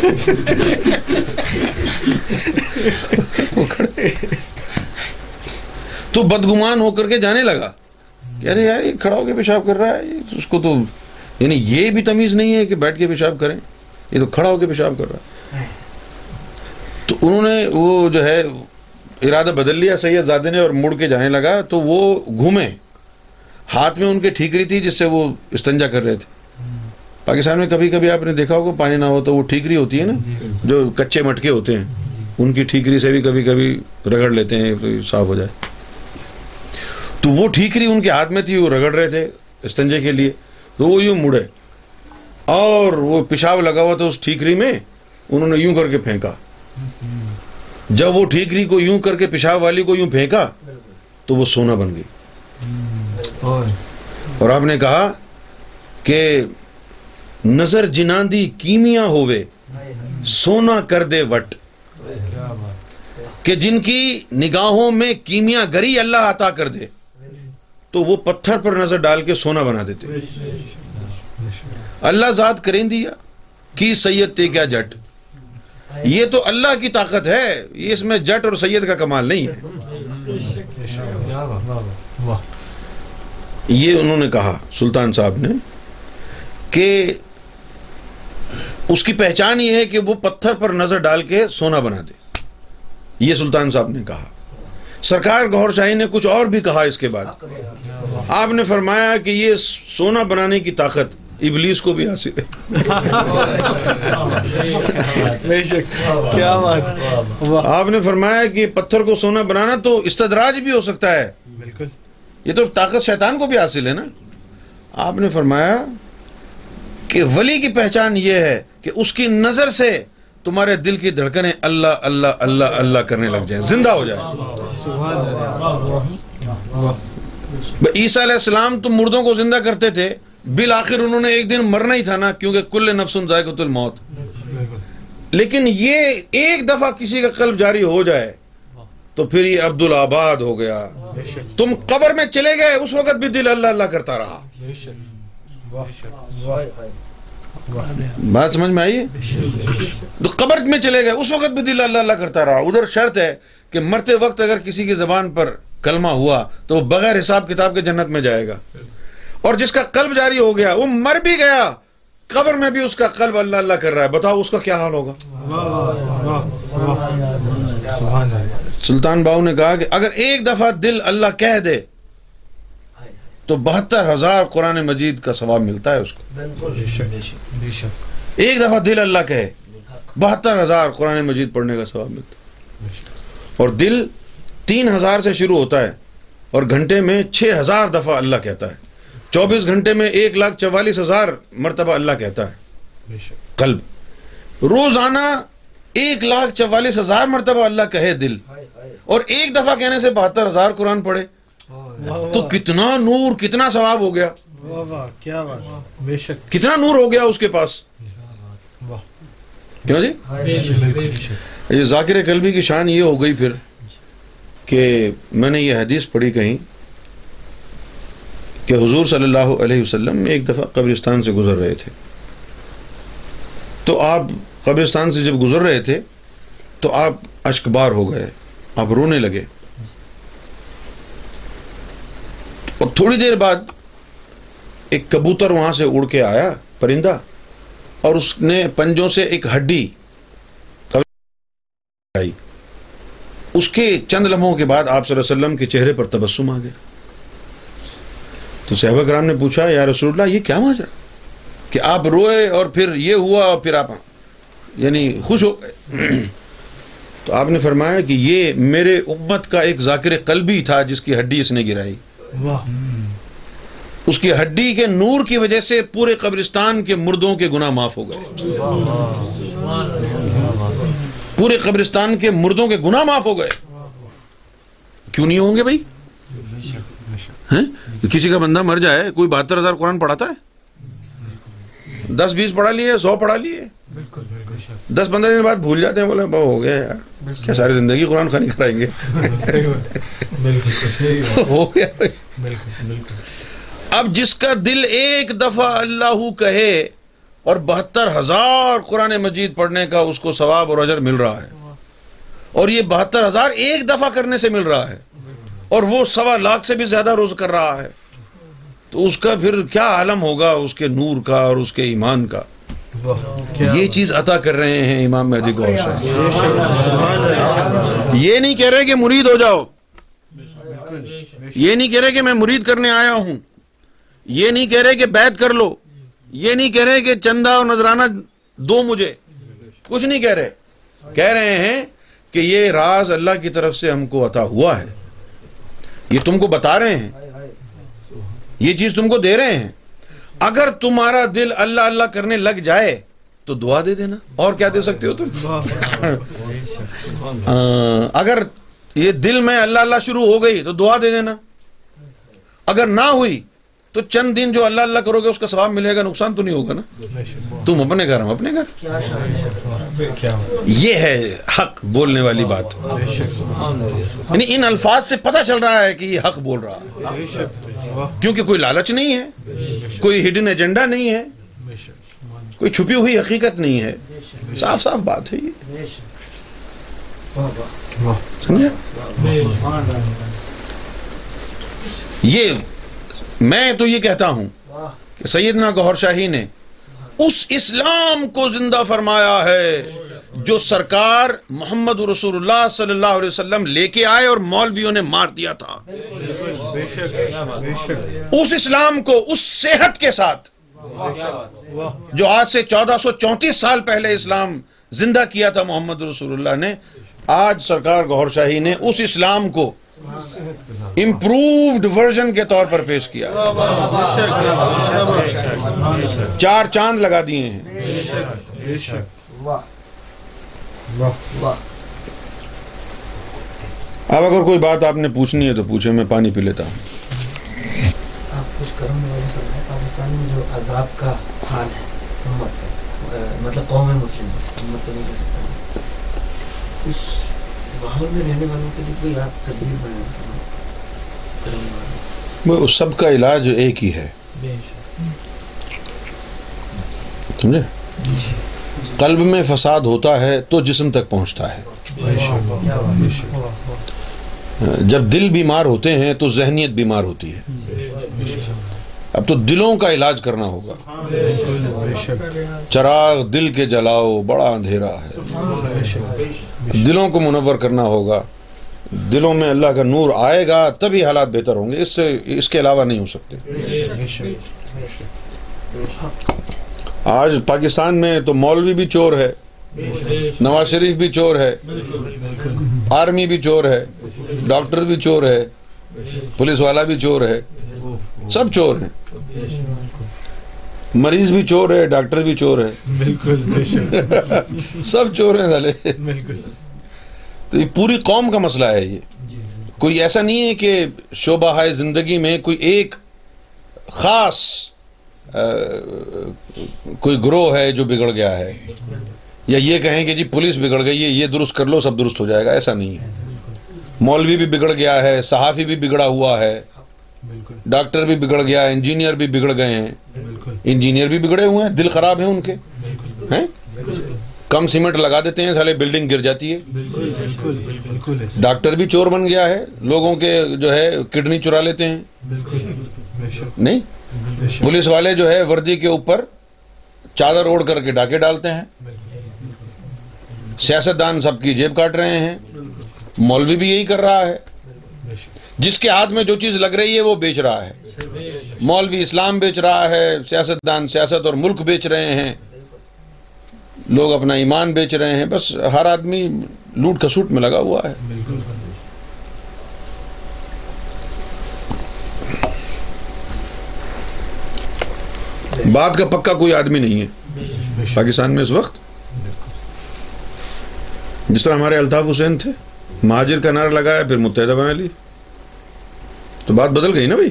وہ کھڑے تو بدگمان ہو کر کے جانے لگا۔ کہ ارے یار یہ کھڑا ہو کے پیشاب کر رہا ہے۔ اس کو تو یعنی یہ بھی تمیز نہیں ہے کہ بیٹھ کے پیشاب کریں۔ یہ تو کھڑا ہو کے پیشاب کر رہا ہے۔ تو انہوں نے وہ جو ہے ارادہ بدل لیا سید زادے نے اور مڑ کے جانے لگا۔ تو وہ گھومے۔ ہاتھ میں ان کے ٹھیکری تھی جس سے وہ استنجا کر رہے تھے۔ پاکستان میں کبھی کبھی آپ نے دیکھا ہوگا پانی نہ ہو تو وہ ٹھیکری ہوتی ہے نا؟ جو کچے مٹکے ہوتے ہیں ان کی ٹھیکری سے بھی کبھی کبھی رگڑ لیتے ہیں صاف ہو جائے۔ تو وہ ٹھیکری ان کے ہاتھ میں تھی وہ رگڑ رہے تھے استنجے کے لیے۔ تو وہ یوں مڑے۔ اور وہ پیشاب لگا ہوا تھا اس ٹھیکری میں انہوں نے یوں کر کے پھینکا۔ جب وہ ٹھیکری کو یوں کر کے پیشاب والی کو یوں پھینکا تو وہ سونا بن گئی۔ اور آپ نے کہا کہ نظر جناندی کیمیا ہوئے سونا کر دے وٹ۔ کہ جن کی نگاہوں میں کیمیا گری اللہ عطا کر دے تو وہ پتھر پر نظر ڈال کے سونا بنا دیتے۔ اللہ ذات کریں دیا کی سید تے کیا جٹ۔ یہ تو اللہ کی طاقت ہے یہ اس میں جٹ اور سید کا کمال نہیں ہے۔ یہ انہوں نے کہا سلطان صاحب نے کہ اس کی پہچان یہ ہے کہ وہ پتھر پر نظر ڈال کے سونا بنا دے۔ یہ سلطان صاحب نے کہا۔ سرکار گور شاہی نے کچھ اور بھی کہا اس کے بعد۔ آپ نے فرمایا کہ یہ سونا بنانے کی طاقت ابلیس کو بھی حاصل ہے۔ کیا بات۔ آپ نے فرمایا کہ پتھر کو سونا بنانا تو استدراج بھی ہو سکتا ہے۔ بالکل۔ یہ تو طاقت شیطان کو بھی حاصل ہے نا۔ آپ نے فرمایا کہ ولی کی پہچان یہ ہے کہ اس کی نظر سے تمہارے دل کی دھڑکنیں اللہ اللہ اللہ اللہ کرنے لگ جائیں۔ زندہ ہو جائیں۔ عیسیٰ علیہ السلام تم مردوں کو زندہ کرتے تھے۔ بالآخر انہوں نے ایک دن مرنا ہی تھا نا، کیونکہ کل نفس ذائقۃ الموت۔ لیکن یہ ایک دفعہ کسی کا قلب جاری ہو جائے تو پھر یہ عبد الآباد ہو گیا۔ تم قبر میں چلے گئے، اس وقت بھی دل اللہ اللہ کرتا رہا۔ بات سمجھ میں آئی؟ تو قبر میں چلے گئے، اس وقت بھی دل اللہ اللہ کرتا رہا۔ ادھر شرط ہے کہ مرتے وقت اگر کسی کی زبان پر کلمہ ہوا تو وہ بغیر حساب کتاب کے جنت میں جائے گا۔ اور جس کا قلب جاری ہو گیا، وہ مر بھی گیا۔ قبر میں بھی اس کا قلب اللہ اللہ کر رہا ہے۔ بتاؤ اس کا کیا حال ہوگا؟ سلطان باؤ نے کہا کہ اگر ایک دفعہ دل اللہ کہہ دے تو بہتر ہزار قرآن مجید کا ثواب ملتا ہے اس کو۔ ایک دفعہ دل اللہ کہے بہتر ہزار قرآن مجید پڑھنے کا ثواب ملتا ہے۔ اور دل تین ہزار سے شروع ہوتا ہے اور گھنٹے میں چھ ہزار دفعہ اللہ کہتا ہے۔ چوبیس گھنٹے میں ایک لاکھ چوالیس ہزار مرتبہ اللہ کہتا ہے۔ قلب۔ روزانہ ایک لاکھ چوالیس ہزار مرتبہ اللہ کہے دل۔ اور ایک دفعہ کہنے سے بہتر ہزار قرآن پڑھے۔ تو کتنا نور کتنا ثواب ہو گیا۔ واہ واہ کیا بات۔ بے شک۔ کتنا نور ہو گیا اس کے پاس۔ واہ۔ کیوں جی؟ یہ ذاکر قلبی کی شان یہ ہو گئی پھر کہ میں نے یہ حدیث پڑھی کہیں کہ حضور صلی اللہ علیہ وسلم ایک دفعہ قبرستان سے گزر رہے تھے۔ تو آپ قبرستان سے جب گزر رہے تھے تو آپ اشکبار ہو گئے، آپ رونے لگے۔ اور تھوڑی دیر بعد ایک کبوتر وہاں سے اڑ کے آیا، پرندہ، اور اس نے پنجوں سے ایک ہڈی آئی اس کے چند لمحوں کے بعد آپ صلی اللہ علیہ وسلم کے چہرے پر تبسم آ گیا۔ تو صحابہ کرام نے پوچھا، یا رسول اللہ، یہ کیا ماجرا کہ آپ روئے اور پھر یہ ہوا اور پھر آپ یعنی خوش ہو گئے تو آپ نے فرمایا کہ یہ میرے امت کا ایک ذاکر قلبی تھا جس کی ہڈی اس نے گرائی۔ اس کی ہڈی کے نور کی وجہ سے پورے قبرستان کے مردوں کے گناہ معاف ہو گئے۔ پورے قبرستان کے مردوں کے گناہ معاف ہو گئے۔ کیوں نہیں ہوں گے بھائی؟ کسی کا بندہ مر جائے کوئی بہتر ہزار قرآن پڑھاتا ہے؟ دس بیس پڑھا لیے سو پڑھا لیے۔ دس پندرہ دن بعد بھول جاتے ہیں بولے بہو ہو گیا یار۔ کیا ساری زندگی قرآن خانی کرائیں گے؟ بالکل ہو گیا۔ بالکل بالکل۔ اب جس کا دل ایک دفعہ اللہ کہے اور بہتر ہزار قرآن مجید پڑھنے کا اس کو ثواب اور اجر مل رہا ہے۔ اور یہ بہتر ہزار ایک دفعہ کرنے سے مل رہا ہے۔ اور وہ سوا لاکھ سے بھی زیادہ روز کر رہا ہے۔ تو اس کا پھر کیا عالم ہوگا؟ اس کے نور کا اور اس کے ایمان کا۔ یہ چیز عطا کر رہے ہیں امام مہدی گور صاحب یہ نہیں کہہ رہے کہ مرید ہو جاؤ۔ یہ نہیں کہہ رہے کہ میں مرید کرنے آیا ہوں۔ یہ نہیں کہہ رہے کہ بیعت کر لو۔ یہ نہیں کہہ رہے کہ چندہ اور نذرانہ دو مجھے۔ کچھ نہیں کہہ رہے۔ کہہ رہے ہیں کہ یہ راز اللہ کی طرف سے ہم کو عطا ہوا ہے۔ یہ تم کو بتا رہے ہیں۔ یہ چیز تم کو دے رہے ہیں۔ اگر تمہارا دل اللہ اللہ کرنے لگ جائے تو دعا دے دینا۔ اور کیا دے سکتے ہو تم؟ اگر یہ دل میں اللہ اللہ شروع ہو گئی تو دعا دے دینا۔ اگر نہ ہوئی تو چند دن جو اللہ اللہ کرو گے، اس کا ثواب ملے گا، نقصان تو نہیں ہوگا نا؟ تم اپنے گھر ہم اپنے گھر؟ یہ ہے حق بولنے والی بات۔ یعنی ان الفاظ سے پتہ چل رہا ہے کہ یہ حق بول رہا ہے۔ کیونکہ کوئی لالچ نہیں ہے، کوئی ہڈن ایجنڈا نہیں ہے، کوئی چھپی ہوئی حقیقت نہیں ہے۔ صاف صاف بات ہے یہ۔ یہ میں تو یہ کہتا ہوں کہ سیدنا گوھر شاہی نے اس اسلام کو زندہ فرمایا ہے جو سرکار محمد رسول اللہ صلی اللہ علیہ وسلم لے کے آئے اور مولویوں نے مار دیا تھا۔ اس اسلام کو اس صحت کے ساتھ جو آج سے چودہ سو چونتیس سال پہلے اسلام زندہ کیا تھا محمد رسول اللہ نے، آج سرکار گوھر شاہی نے اس اسلام کو امپرووڈ ورژن کے طور پر پیش کیا۔ چار چاند لگا دیے ہیں۔ اب اگر کوئی بات آپ نے پوچھنی ہے تو پوچھے میں پانی پی لیتا ہوں۔ آپ کچھ کرم پاکستان میں جو عذاب کا حال ہے مطلب قوم مسلم ماحول میں رہنے والوں کے لیے کوئی آپ تدبیر بیان والے وہ اس سب کا علاج ایک ہی ہے۔ سمجھے؟ قلب میں فساد ہوتا ہے تو جسم تک پہنچتا ہے۔ کیا بات ہے۔ جب دل بیمار ہوتے ہیں تو ذہنیت بیمار ہوتی ہے۔ اب تو دلوں کا علاج کرنا ہوگا۔ چراغ دل کے جلاؤ بڑا اندھیرا ہے۔ دلوں کو منور کرنا ہوگا۔ دلوں میں اللہ کا نور آئے گا، تبھی حالات بہتر ہوں گے۔ اس سے، اس کے علاوہ نہیں ہو سکتے۔ آج پاکستان میں تو مولوی بھی چور ہے، نواز شریف بھی چور ہے، آرمی بھی چور ہے، ڈاکٹر بھی چور ہے، پولیس والا بھی چور ہے، سب چور ہیں۔ مریض بھی چور ہے ڈاکٹر بھی چور ہے۔ بالکل سب چور ہیں سالے بالکل۔ تو یہ پوری قوم کا مسئلہ ہے یہ۔ کوئی ایسا نہیں ہے کہ شعبہ ہے زندگی میں کوئی ایک خاص کوئی گروہ ہے جو بگڑ گیا ہے۔ یا یہ کہیں کہ جی پولیس بگڑ گئی ہے یہ درست کر لو سب درست ہو جائے گا ایسا نہیں ہے۔ مولوی بھی بگڑ گیا ہے صحافی بھی بگڑا ہوا ہے۔ بالکل۔ ڈاکٹر بھی بگڑ گیا انجینئر بھی بگڑ گئے ہیں۔ انجینئر بھی بگڑے ہوئے ہیں دل خراب ہیں ان کے۔ ہیں؟ کم سیمنٹ لگا دیتے ہیں سالے بلڈنگ گر جاتی ہے۔ ڈاکٹر بھی چور بن گیا ہے لوگوں کے جو ہے کڈنی چرا لیتے ہیں۔ نہیں؟ پولیس والے جو ہے وردی کے اوپر چادر اوڑھ کر کے ڈاکے ڈالتے ہیں۔ سیاست دان سب کی جیب کاٹ رہے ہیں۔ مولوی بھی یہی کر رہا ہے۔ جس کے ہاتھ میں جو چیز لگ رہی ہے وہ بیچ رہا ہے۔ مولوی اسلام بیچ رہا ہے سیاست دان سیاست اور ملک بیچ رہے ہیں۔ لوگ اپنا ایمان بیچ رہے ہیں۔ بس ہر آدمی لوٹ کھسوٹ میں لگا ہوا ہے۔ بات کا پکا کوئی آدمی نہیں ہے۔ پاکستان میں اس وقت۔ جس طرح ہمارے الطاف حسین تھے، مہاجر کا نعرہ لگایا، پھر متحدہ بنا لی تو بات بدل گئی نا بھائی؟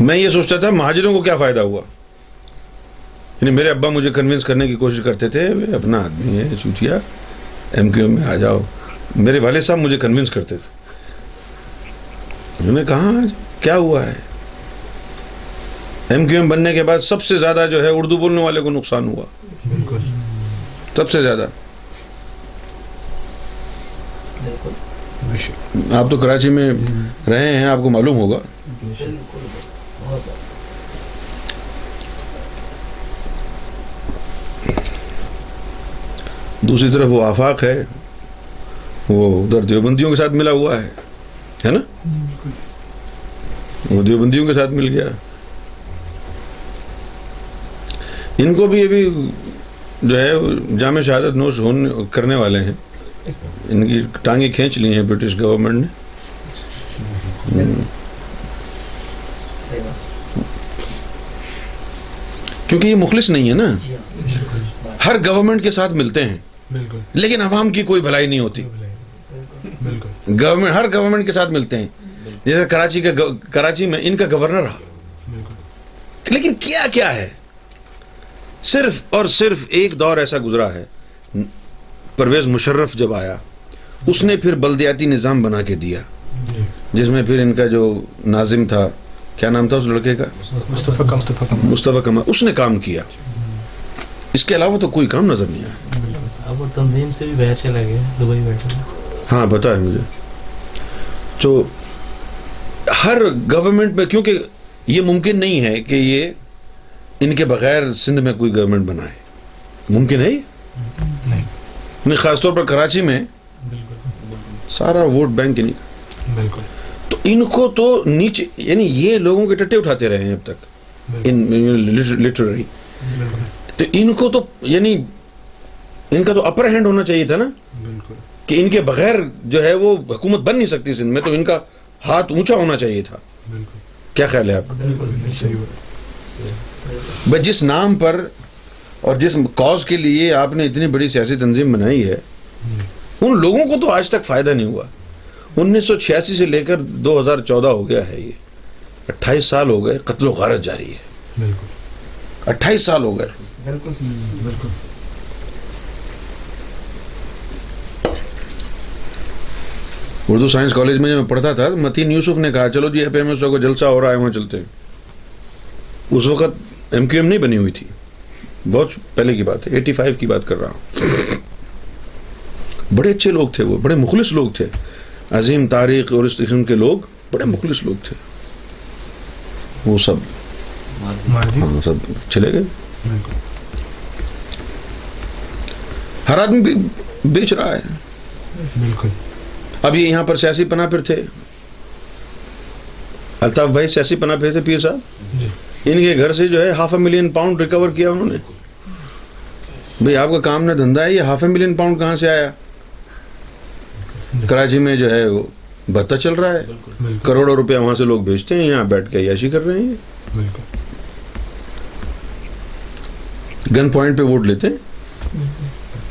میں یہ سوچتا تھا مہاجروں کو کیا فائدہ ہوا؟ یعنی میرے ابا مجھے کنونس کرنے کی کوشش کرتے تھے اپنا آدمی ہے، چوٹیا ایم کیو میں آ جاؤ۔ میرے والد صاحب مجھے کنونس کرتے تھے۔ انہوں نے کہا، کیا ہوا ہے؟ ایم کیو ایم بننے کے بعد سب سے زیادہ جو ہے اردو بولنے والے کو نقصان ہوا۔ سب سے زیادہ۔ بالکل۔ آپ تو کراچی میں رہے ہیں، آپ کو معلوم ہوگا۔ دوسری طرف وہ آفاق ہے، وہ ادھر دیوبندیوں کے ساتھ ملا ہوا ہے ہے نا؟ وہ دیوبندیوں کے ساتھ مل گیا۔ ان کو بھی ابھی جو ہے، جامع شہادت نوش ہونے کرنے والے ہیں۔ ان کی ٹانگیں کھینچ لی ہیں برٹش گورنمنٹ نے۔ کیونکہ یہ مخلص نہیں ہے نا۔ ہر گورنمنٹ کے ساتھ ملتے ہیں۔ لیکن عوام کی کوئی بھلائی نہیں ہوتی۔ گورنمنٹ ہر گورنمنٹ کے ساتھ ملتے ہیں۔ جیسے کراچی کا کراچی میں ان کا گورنر رہا۔ لیکن کیا کیا ہے؟ صرف اور صرف ایک دور ایسا گزرا ہے۔ پرویز مشرف جب آیا اس نے پھر بلدیاتی نظام بنا کے دیا جی جس میں پھر ان کا جو ناظم تھا کیا نام تھا اس لڑکے کا؟ مصطفیٰ کمال اس نے کام کیا۔ اس کے علاوہ تو کوئی کام نظر نہیں آیا۔ اب وہ تنظیم سے بھی باہر چلا گیا دبئی بیٹھا ہاں پتا ہے مجھے۔ تو ہر گورنمنٹ میں کیونکہ یہ ممکن نہیں ہے کہ یہ ان کے بغیر سندھ میں کوئی گورنمنٹ بنائے۔ ممکن ہے نہیں خاص طور پر کراچی میں سارا ووٹ بینک انہیں کا بالکل۔ تو ان کو تو نیچے یعنی یہ لوگوں کے ٹٹے اٹھاتے رہے ہیں اب تک۔ ان لٹرری تو ان کو تو یعنی ان کا تو اپر ہینڈ ہونا چاہیے تھا نا۔ بالکل۔ کہ ان کے بغیر جو ہے وہ حکومت بن نہیں سکتی سندھ میں تو ان کا ہاتھ اونچا ہونا چاہیے تھا۔ بالکل۔ کیا خیال ہے آپ؟ بس جس نام پر اور جس کاز کے لیے آپ نے اتنی بڑی سیاسی تنظیم بنائی ہے ان لوگوں کو تو آج تک فائدہ نہیں ہوا۔ انیس سو چھیاسی سے لے کر دو ہزار چودہ ہو گیا ہے یہ۔ اٹھائیس سال ہو گئے قتل و غارت جاری ہے۔ بالکل۔ اٹھائیس سال ہو گئے۔ بالکل بالکل۔ اردو سائنس کالج میں جب میں پڑھتا تھا متین یوسف نے کہا چلو جی پی ایم ایس او کو جلسہ ہو رہا ہے وہاں چلتے ہیں۔ اس وقت ایم کیو ایم نہیں بنی ہوئی تھی۔ بہت پہلے کی بات ہے ایٹی فائیو کی بات کر رہا ہوں۔ بڑے اچھے لوگ تھے وہ بڑے مخلص لوگ تھے۔ عظیم تاریخ اور اس قسم کے لوگ بڑے مخلص لوگ تھے۔ وہ سب ہاں سب چلے گئے۔ ہر آدمی بھی بیچ رہا ہے۔ بالکل۔ اب یہ یہاں پر سیاسی پناہ پھر تھے۔ الطاف بھائی سیاسی پناہ پھر تھے پیر صاحب؟ جی۔ ان کے گھر سے جو ہے half a million pound recover کیا انہوں نے۔ بھئی آپ کا کام نہ دھندا ہے یہ ہاف اے ملین پاؤنڈ کہاں سے آیا؟ کراچی میں جو ہے وہ چل رہا ہے۔ کروڑوں روپیہ وہاں سے لوگ بھیجتے ہیں یہاں بیٹھ کے عیاشی کر رہے ہیں۔ بالکل۔ گن پوائنٹ پہ ووٹ لیتے ہیں۔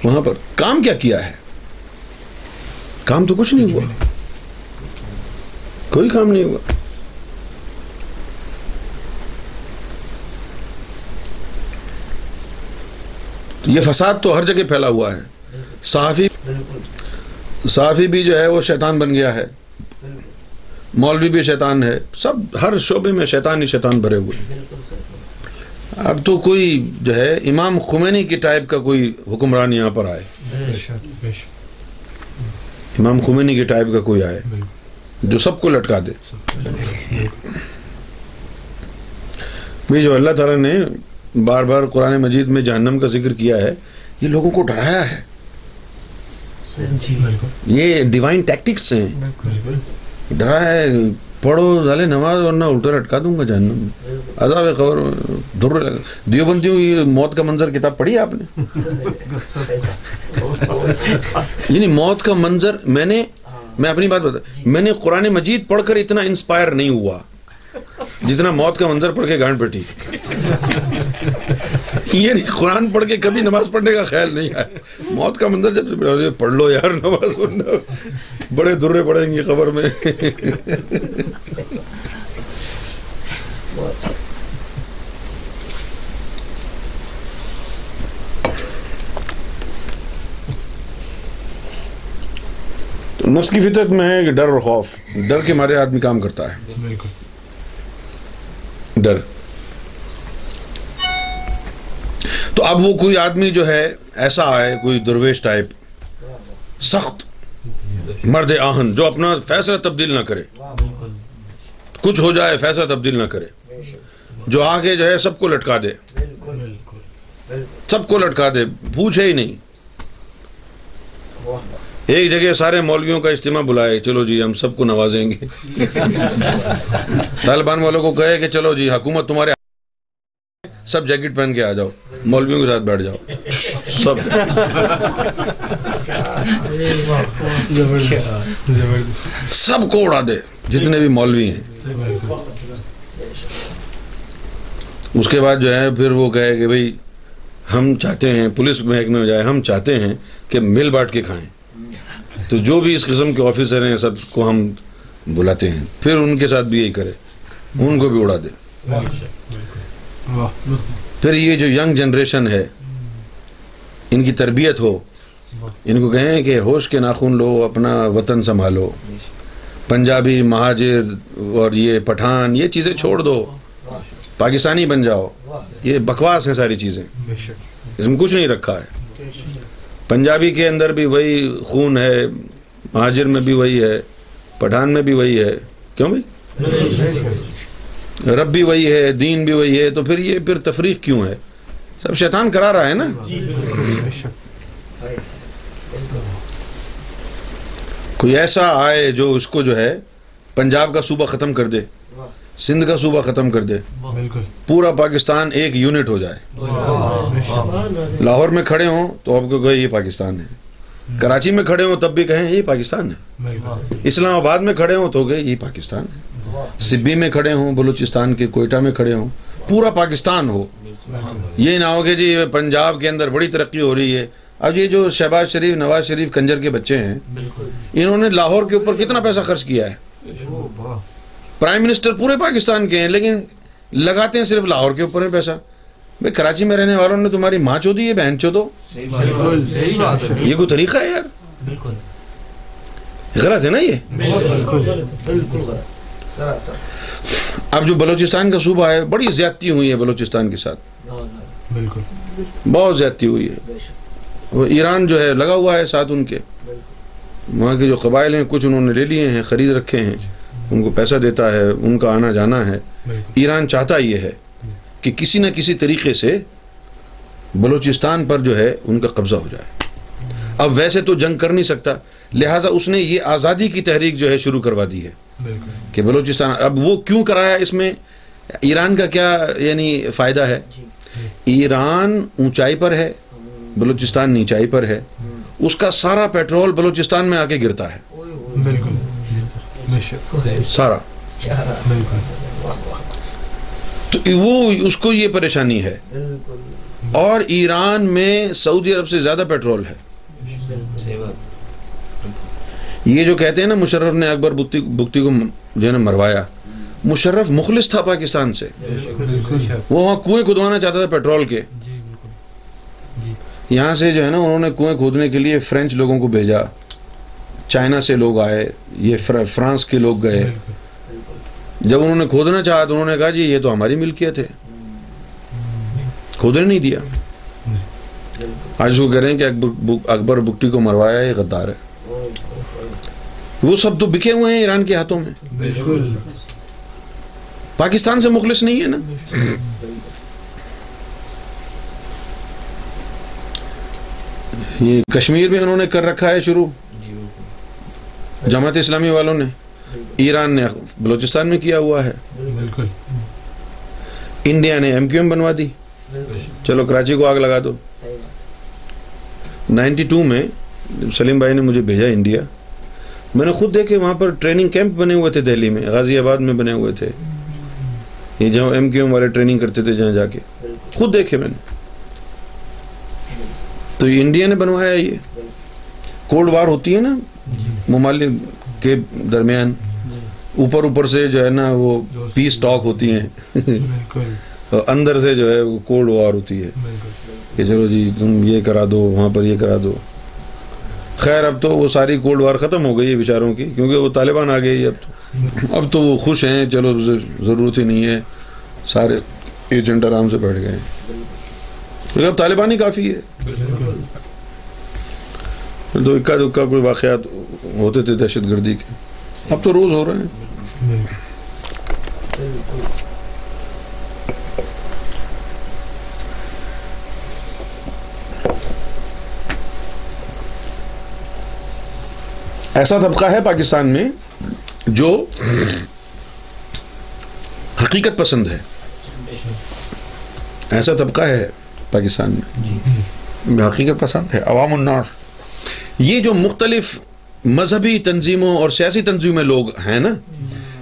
وہاں پر کام کیا کیا ہے؟ کام تو کچھ نہیں ہوا۔ کوئی کام نہیں ہوا۔ تو یہ فساد تو ہر جگہ پھیلا ہوا ہے۔ صحافی صحافی بھی جو ہے وہ شیطان بن گیا ہے۔ مولوی بھی شیطان ہے۔ سب ہر شعبے میں شیطان ہی شیطان بھرے ہوئے اب تو کوئی جو ہے امام خمینی کی ٹائپ کا کوئی حکمران یہاں پر آئے۔ امام خمینی کی ٹائپ کا کوئی آئے جو سب کو لٹکا دے۔ بالکل یہ جو اللہ تعالیٰ نے بار بار قرآن مجید میں جہنم کا ذکر کیا ہے یہ لوگوں کو ڈرایا ہے۔ جی یہ ڈیوائن ٹیکٹکس ہیں۔ ڈرایا ہے پڑھو ظالے نماز ورنہ الٹا لٹکا دوں گا جہنم۔ میں عذاب قبر در لگا دیوبندیوں کی موت کا منظر کتاب پڑھی آپ نے؟ یعنی موت کا منظر میں نے میں اپنی بات بتا میں نے قرآن مجید پڑھ کر اتنا انسپائر نہیں ہوا۔ جتنا موت کا منظر پڑھ کے گانٹ پٹی یہ نہیں، قرآن پڑھ کے کبھی نماز پڑھنے کا خیال نہیں آیا۔ موت کا منظر جب سے پڑھ لو یار نماز پڑھنا۔ بڑے درے پڑیں گے قبر میں۔ نفس کی فطرت میں ہے کہ ڈر اور خوف۔ ڈر کے مارے آدمی کام کرتا ہے۔ بالکل۔ ڈر۔ تو اب وہ کوئی آدمی جو ہے، ایسا آئے، کوئی درویش ٹائپ، سخت مرد آہن، جو اپنا فیصلہ تبدیل نہ کرے۔ کچھ ہو جائے، فیصلہ تبدیل نہ کرے۔ جو آگے جو ہے، سب کو لٹکا دے۔ بالکل سب کو لٹکا دے، پوچھے ہی نہیں۔ ایک جگہ سارے مولویوں کا اجتماع بلائے، چلو جی ہم سب کو نوازیں گے۔ طالبان والوں کو کہے کہ چلو جی حکومت تمہارے سب جیکٹ پہن کے آ جاؤ، مولویوں کے ساتھ بیٹھ جاؤ۔ سب۔ سب کو اڑا دے، جتنے بھی مولوی ہیں۔ اس کے بعد جو ہے، پھر وہ کہے کہ بھئی ہم چاہتے ہیں، پولیس محکمے میں جائے، ہم چاہتے ہیں کہ مل بانٹ کے کھائیں۔ تو جو بھی اس قسم کے آفیسر ہیں، سب کو ہم بلاتے ہیں۔ پھر ان کے ساتھ بھی یہی کرے۔ ان کو بھی اڑا دے۔ پھر یہ جو ینگ جنریشن ہے، ان کی تربیت ہو، ان کو کہیں کہ ہوش کے ناخن لو، اپنا وطن سنبھالو۔ پنجابی مہاجر اور یہ پٹھان، یہ چیزیں چھوڑ دو۔ پاکستانی بن جاؤ۔ یہ بکواس ہیں ساری چیزیں۔ اس میں کچھ نہیں رکھا ہے۔ پنجابی کے اندر بھی وہی خون ہے، مہاجر میں بھی وہی ہے، پٹھان میں بھی وہی ہے۔ کیوں بھائی؟ رب بھی وہی ہے، دین بھی وہی ہے، تو پھر یہ پھر تفریق کیوں ہے؟ سب شیطان کرا رہا ہے نا؟ کوئی ایسا آئے جو اس کو جو ہے پنجاب کا صوبہ ختم کر دے۔ سندھ کا صوبہ ختم کر دے۔ پورا پاکستان ایک یونٹ ہو جائے۔ لاہور میں کھڑے ہوں تو آپ کو کہیں یہ پاکستان ہے۔ کراچی میں کھڑے ہوں تب بھی کہیں یہ پاکستان ہے۔ اسلام آباد میں کھڑے ہوں تو کہ یہ پاکستان ہے۔ سبی میں کھڑے ہوں بلوچستان کے کوئٹہ میں کھڑے ہوں پورا پاکستان ہو۔ یہ نہ ہو کہ جی پنجاب کے اندر بڑی ترقی ہو رہی ہے۔ اب یہ جو شہباز شریف نواز شریف کنجر کے بچے ہیں انہوں نے لاہور کے اوپر کتنا پیسہ خرچ کیا ہے؟ پرائم منسٹر پورے پاکستان کے ہیں لیکن لگاتے ہیں صرف لاہور کے اوپر ہے پیسہ۔ بھائی کراچی میں رہنے والوں نے تمہاری ماں چو دی ہے بہن چو دو۔ یہ کوئی طریقہ ہے یار؟ بالکل۔ غلط ہے نا یہ؟ اب جو بلوچستان کا صوبہ ہے بڑی زیادتی ہوئی ہے بلوچستان کے ساتھ۔ بالکل۔ بہت زیادتی ہوئی ہے۔ وہ ایران جو ہے لگا ہوا ہے ساتھ ان کے۔ وہاں کے جو قبائل ہیں کچھ انہوں نے لے لیے ہیں خرید رکھے ہیں۔ ان کو پیسہ دیتا ہے ان کا آنا جانا ہے۔ ایران چاہتا یہ ہے کہ کسی نہ کسی طریقے سے بلوچستان پر جو ہے ان کا قبضہ ہو جائے۔ اب ویسے تو جنگ کر نہیں سکتا لہٰذا اس نے یہ آزادی کی تحریک جو ہے شروع کروا دی ہے۔ کہ بلوچستان اب وہ کیوں کرایا اس میں؟ ایران کا کیا یعنی فائدہ ہے؟ ایران اونچائی پر ہے بلوچستان نیچائی پر ہے۔ اس کا سارا پیٹرول بلوچستان میں آ کے گرتا ہے۔ بالکل۔ سارا۔ تو وہ اس کو یہ پریشانی ہے۔ اور ایران میں سعودی عرب سے زیادہ پیٹرول ہے۔ یہ جو کہتے ہیں نا مشرف نے اکبر بکتی کو جو ہے نا مروایا۔ مشرف مخلص تھا پاکستان سے۔ وہ وہاں کنویں کھدوانا چاہتا تھا پیٹرول کے۔ جی جی۔ یہاں سے جو ہے نا انہوں نے کنویں کھودنے کے لیے فرینچ لوگوں کو بھیجا۔ چائنا سے لوگ آئے، یہ فرانس کے لوگ گئے۔ جب انہوں نے کھودنا چاہا تو انہوں نے کہا جی یہ تو ہماری ملکیت ہے۔ کھودنے نہیں دیا۔ آج اس کو کہہ رہے ہیں کہ اکبر اکبر بکٹی کو مروایا یہ غدار ہے۔ وہ سب تو بکے ہوئے ہیں ایران کے ہاتھوں میں۔ پاکستان سے مخلص نہیں ہے نا۔ یہ کشمیر میں انہوں نے کر رکھا ہے شروع۔ جماعت اسلامی والوں نے ایران نے بلوچستان میں کیا ہوا ہے۔ بالکل۔ انڈیا نے ایم کیو ایم بنوا دی۔ چلو کراچی کو آگ لگا دو۔ نائنٹی ٹو میں سلیم بھائی نے مجھے بھیجا انڈیا۔ میں نے خود دیکھے وہاں پر ٹریننگ کیمپ بنے ہوئے تھے دہلی میں غازی آباد میں بنے ہوئے تھے۔ یہ جہاں ایم کیو ایم والے ٹریننگ کرتے تھے جہاں جا کے۔ خود دیکھے میں نے۔ تو یہ انڈیا نے بنوایا یہ۔ کولڈ وار ہوتی ہے نا ممالک کے درمیان اوپر اوپر سے جو ہے نا وہ پیس ٹاک ہوتی ہیں۔ اندر سے جو ہے وہ کولڈ وار ہوتی ہے۔ کہ چلو جی تم یہ کرا دو وہاں پر یہ کرا دو۔ خیر اب تو وہ ساری کولڈ وار ختم ہو گئی ہے بیچاروں کی کیونکہ وہ طالبان آ گئی اب تو اب تو وہ خوش ہیں چلو ضرورت ہی نہیں ہے۔ سارے ایجنٹ آرام سے بیٹھ گئے۔ ہیں کیونکہ اب طالبان ہی کافی ہے۔ تو اکا دکا کوئی واقعات ہوتے تھے دہشت گردی کے۔ اب تو روز ہو رہے ہیں۔ ایسا طبقہ ہے پاکستان میں جو حقیقت پسند ہے۔ ایسا طبقہ ہے پاکستان میں حقیقت پسند ہے۔ عوام الناس یہ جو مختلف مذہبی تنظیموں اور سیاسی تنظیموں میں لوگ ہیں نا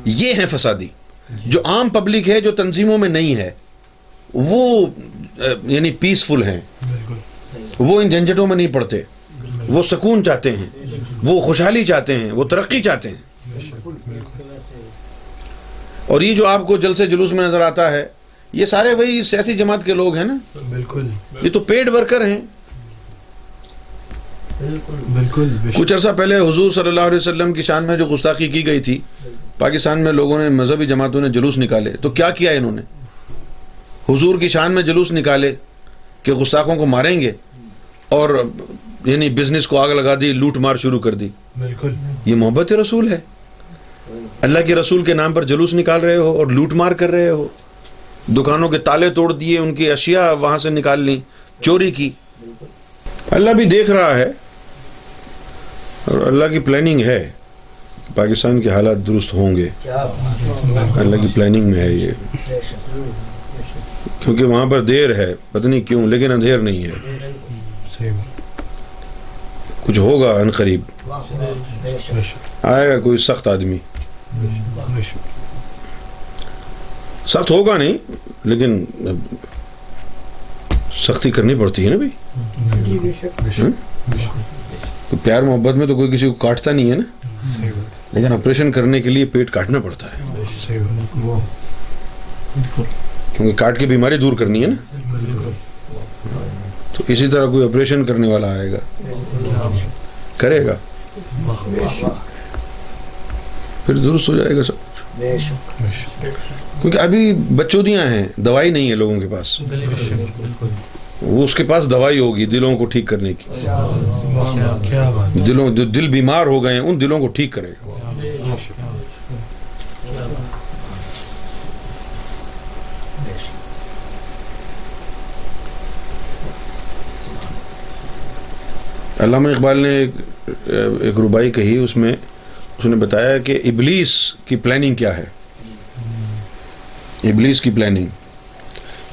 یہ ہیں فسادی۔ جو عام پبلک ہے جو تنظیموں میں نہیں ہے وہ یعنی پیسفل ہیں۔ وہ ان جھنجھٹوں میں نہیں پڑتے۔ وہ سکون چاہتے ہیں۔ وہ خوشحالی چاہتے ہیں۔ وہ ترقی چاہتے ہیں۔ اور یہ جو آپ کو جلسے جلوس میں نظر آتا ہے یہ سارے وہی سیاسی جماعت کے لوگ ہیں نا۔ بالکل۔ یہ تو پیڈ ورکر ہیں۔ بالکل کچھ عرصہ پہلے حضور صلی اللہ علیہ وسلم کی شان میں جو گستاخی کی گئی تھی پاکستان میں لوگوں نے مذہبی جماعتوں نے جلوس نکالے۔ تو کیا کیا انہوں نے؟ حضور کی شان میں جلوس نکالے کہ گستاخوں کو ماریں گے اور یعنی بزنس کو آگ لگا دی لوٹ مار شروع کر دی۔ بالکل۔ یہ محبت رسول ہے۔ اللہ کے رسول کے نام پر جلوس نکال رہے ہو اور لوٹ مار کر رہے ہو۔ دکانوں کے تالے توڑ دیے ان کی اشیاء وہاں سے نکال لی چوری کی۔ اللہ بھی دیکھ رہا ہے اور اللہ کی پلاننگ ہے۔ پاکستان کے حالات درست ہوں گے۔ اللہ کی پلاننگ میں ہے یہ۔ کیونکہ وہاں پر دیر ہے پتہ نہیں کیوں لیکن اندھیر نہیں ہے۔ کچھ ہوگا ان قریب۔ آئے گا کوئی سخت آدمی۔ سخت ہوگا نہیں لیکن سختی کرنی پڑتی ہے نا بھائی؟ تو پیار محبت میں تو کوئی کسی کو کاٹتا نہیں ہے نا؟ لیکن آپریشن کرنے کے لیے پیٹ کاٹنا پڑتا ہے۔ کیونکہ کاٹ کے بیماری دور کرنی ہے نا؟ تو اسی طرح کوئی آپریشن کرنے والا آئے گا۔ کرے گا۔ پھر درست ہو جائے گا سب۔ کیونکہ ابھی بچودیاں ہیں دوائی نہیں ہے لوگوں کے پاس۔ اس کے پاس دوائی ہوگی دلوں کو ٹھیک کرنے کی۔ دلوں جو دل بیمار ہو گئے ہیں، ان دلوں کو ٹھیک کرے۔ گا علامہ اقبال نے ایک ایک ربائی کہی، اس میں اس نے بتایا کہ ابلیس کی پلاننگ کیا ہے؟ ابلیس کی پلاننگ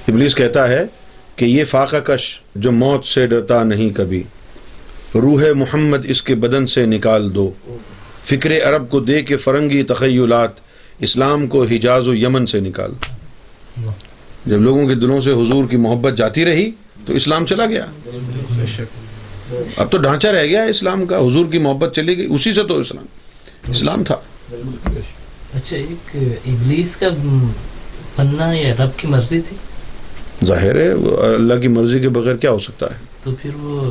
ابلیس کہتا ہے کہ یہ فاقہ کش جو موت سے ڈرتا نہیں کبھی۔ روح محمد اس کے بدن سے نکال دو۔ فکر عرب کو دے کے فرنگی تخیلات اسلام کو حجاز و یمن سے نکال۔ دو جب لوگوں کے دلوں سے حضور کی محبت جاتی رہی تو اسلام چلا گیا۔ اب تو ڈھانچہ رہ گیا ہے اسلام کا۔ حضور کی محبت چلی گئی۔ اسی سے تو اسلام۔ اسلام تھا۔ اچھا ایک ابلیس کا بننا یا رب کی مرضی تھی؟ ظاہر ہے اللہ کی مرضی کے بغیر کیا ہو سکتا ہے؟ تو پھر وہ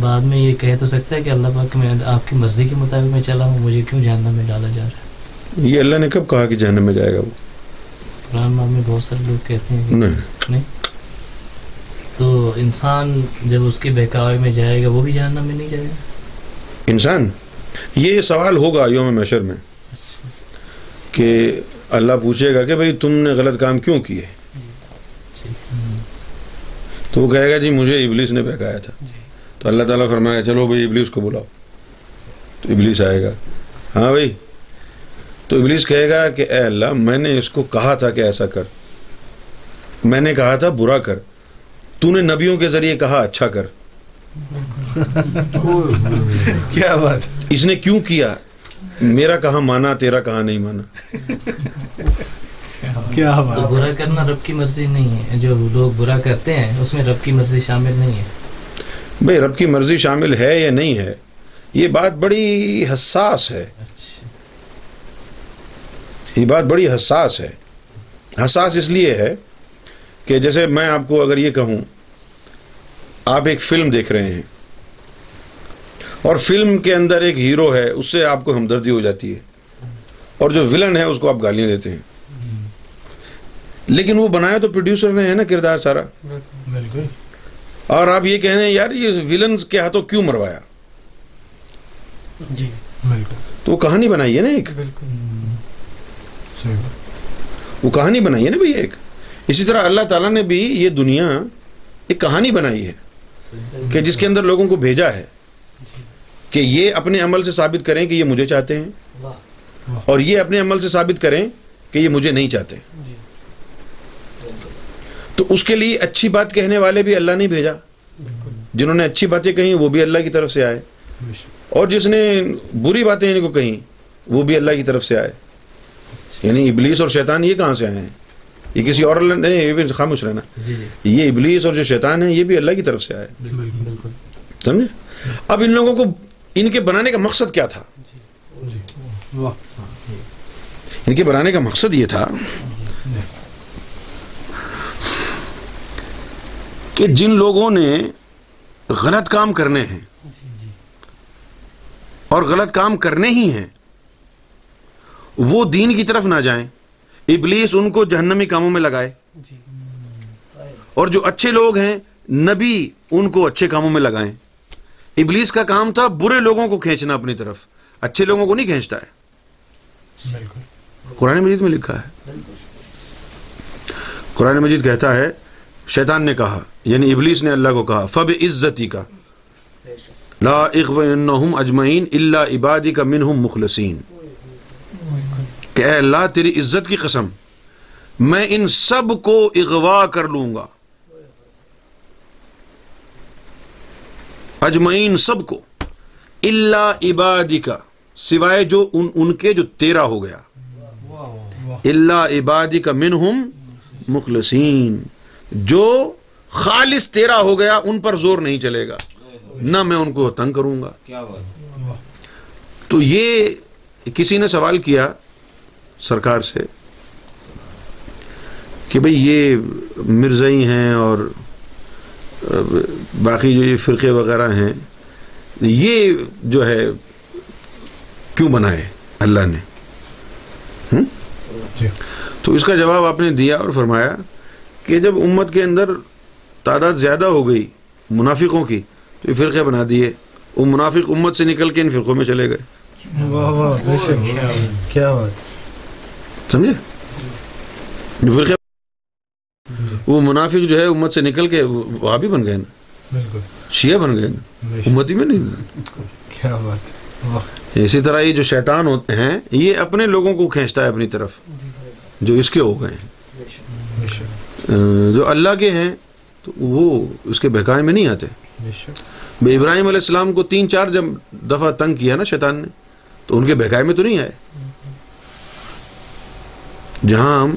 بعد میں یہ کہہ تو سکتا ہے کہ اللہ پاک میں آپ کی مرضی کے مطابق میں چلا ہوں مجھے کیوں جہنم میں ڈالا جا رہا ہے؟ یہ اللہ نے کب کہا کہ جہنم میں جائے گا وہ؟ قرآن پاک میں بہت سارے لوگ کہتے ہیں کہ نہیں۔ تو انسان جب اس کے بہکاوے میں جائے گا وہ بھی جہنم میں نہیں جائے گا؟ انسان؟ یہ سوال ہوگا یوم محشر میں کہ اللہ پوچھے گا کہ بھائی تم نے غلط کام کیوں کیے؟ تو وہ کہے گا جی مجھے ابلیس نے بہکایا تھا۔ تو اللہ تعالیٰ فرمایا چلو بھائی ابلیس کو بلاؤ۔ تو ابلیس آئے گا۔ ہاں بھائی۔ تو ابلیس کہے گا کہ اے اللہ میں نے اس کو کہا تھا کہ ایسا کر۔ میں نے کہا تھا برا کر۔ تو نے نبیوں کے ذریعے کہا اچھا کر۔ کیا بات۔ اس نے کیوں کیا؟ میرا کہاں مانا تیرا کہاں نہیں مانا؟ کیا تو بات برا کرنا رب کی مرضی نہیں ہے۔ جو لوگ برا کرتے ہیں اس میں رب کی مرضی شامل نہیں ہے۔ بھائی رب کی مرضی شامل ہے یا نہیں ہے؟ یہ بات بڑی حساس ہے۔ اچھا۔ یہ بات بڑی حساس ہے۔ حساس اس لیے ہے کہ جیسے میں آپ کو اگر یہ کہوں آپ ایک فلم دیکھ رہے ہیں۔ اور فلم کے اندر ایک ہیرو ہے اس سے آپ کو ہمدردی ہو جاتی ہے۔ اور جو ولن ہے اس کو آپ گالیاں دیتے ہیں۔ لیکن وہ بنایا تو پروڈیوسر نے ہے نا کردار سارا۔ بالکل۔ اور آپ یہ کہہ رہے ہیں یار یہ ولنز کے ہاتھوں کیوں مروایا؟ جی بالکل۔ تو وہ کہانی بنائی ہے نا ایک؟ وہ کہانی بنائی ہے نا بھائی ایک۔ اسی طرح اللہ تعالیٰ نے بھی یہ دنیا ایک کہانی بنائی ہے کہ جس کے اندر لوگوں کو بھیجا ہے کہ یہ اپنے عمل سے ثابت کریں کہ یہ مجھے چاہتے ہیں اور یہ اپنے عمل سے ثابت کریں کہ یہ مجھے نہیں چاہتے۔ تو اس کے لیے اچھی بات کہنے والے بھی اللہ نے بھیجا۔ جنہوں نے اچھی باتیں کہیں وہ بھی اللہ کی طرف سے آئے۔ اور جس نے بری باتیں ان کو کہیں وہ بھی اللہ کی طرف سے آئے۔ یعنی ابلیس اور شیطان یہ کہاں سے آئے ہیں؟ یہ کسی اور اللہ نہیں یہ بھی خاموش رہنا۔ جی جی۔ یہ ابلیس اور جو شیطان ہے یہ بھی اللہ کی طرف سے آئے۔ بالکل۔ بالکل سمجھے؟ اب ان لوگوں کو ان کے بنانے کا مقصد کیا تھا؟ جی۔ ان کے بنانے کا مقصد یہ تھا کہ جن لوگوں نے غلط کام کرنے ہیں اور غلط کام کرنے ہی ہیں وہ دین کی طرف نہ جائیں۔ ابلیس ان کو جہنمی کاموں میں لگائے۔ جی۔ اور جو اچھے لوگ ہیں نبی ان کو اچھے کاموں میں لگائیں۔ ابلیس کا کام تھا برے لوگوں کو کھینچنا اپنی طرف۔ اچھے لوگوں کو نہیں کھینچتا ہے۔ قرآن مجید میں لکھا ہے۔ قرآن مجید کہتا ہے شیطان نے کہا یعنی ابلیس نے اللہ کو کہا فب عزتی کا۔ لا اغوینہم اجمعین الا عبادی کا منہم مخلصین۔ کہ اے اللہ، تیری عزت کی قسم، میں ان سب کو اغوا کر لوں گا۔ اجمعین سب کو اللہ عبادی کا، سوائے جو ان ان کے جو تیرا ہو گیا۔ اللہ عبادی کا منہم مخلصین۔ جو خالص تیرا ہو گیا ان پر زور نہیں چلے گا۔ نہ میں ان کو تنگ کروں گا۔ تو یہ کسی نے سوال کیا سرکار سے کہ بھئی یہ مرزائی ہیں اور باقی جو یہ فرقے وغیرہ ہیں یہ جو ہے کیوں بنائے اللہ نے؟ جی۔ تو اس کا جواب آپ نے دیا اور فرمایا کہ جب امت کے اندر تعداد زیادہ ہو گئی منافقوں کی تو یہ فرقے بنا دیے۔ وہ منافق امت سے نکل کے ان فرقوں میں چلے گئے۔ کیا بات۔ سمجھے؟ فرقے وہ منافق جو ہے امت سے نکل کے وہاں بھی بن گئے نا۔ شیعہ بن گئے نا۔ شک۔ امتی میں نہیں۔ کیا بات۔ اسی طرح یہ جو شیطان ہوتے ہیں یہ اپنے لوگوں کو کھینچتا ہے اپنی طرف جو اس کے ہو گئے ہیں۔ جو اللہ کے ہیں تو وہ اس کے بہکائے میں نہیں آتے۔ بے ابراہیم علیہ السلام کو تین چار جب دفعہ تنگ کیا نا شیطان نے تو ان کے بہکائے میں تو نہیں آئے۔ جہاں ہم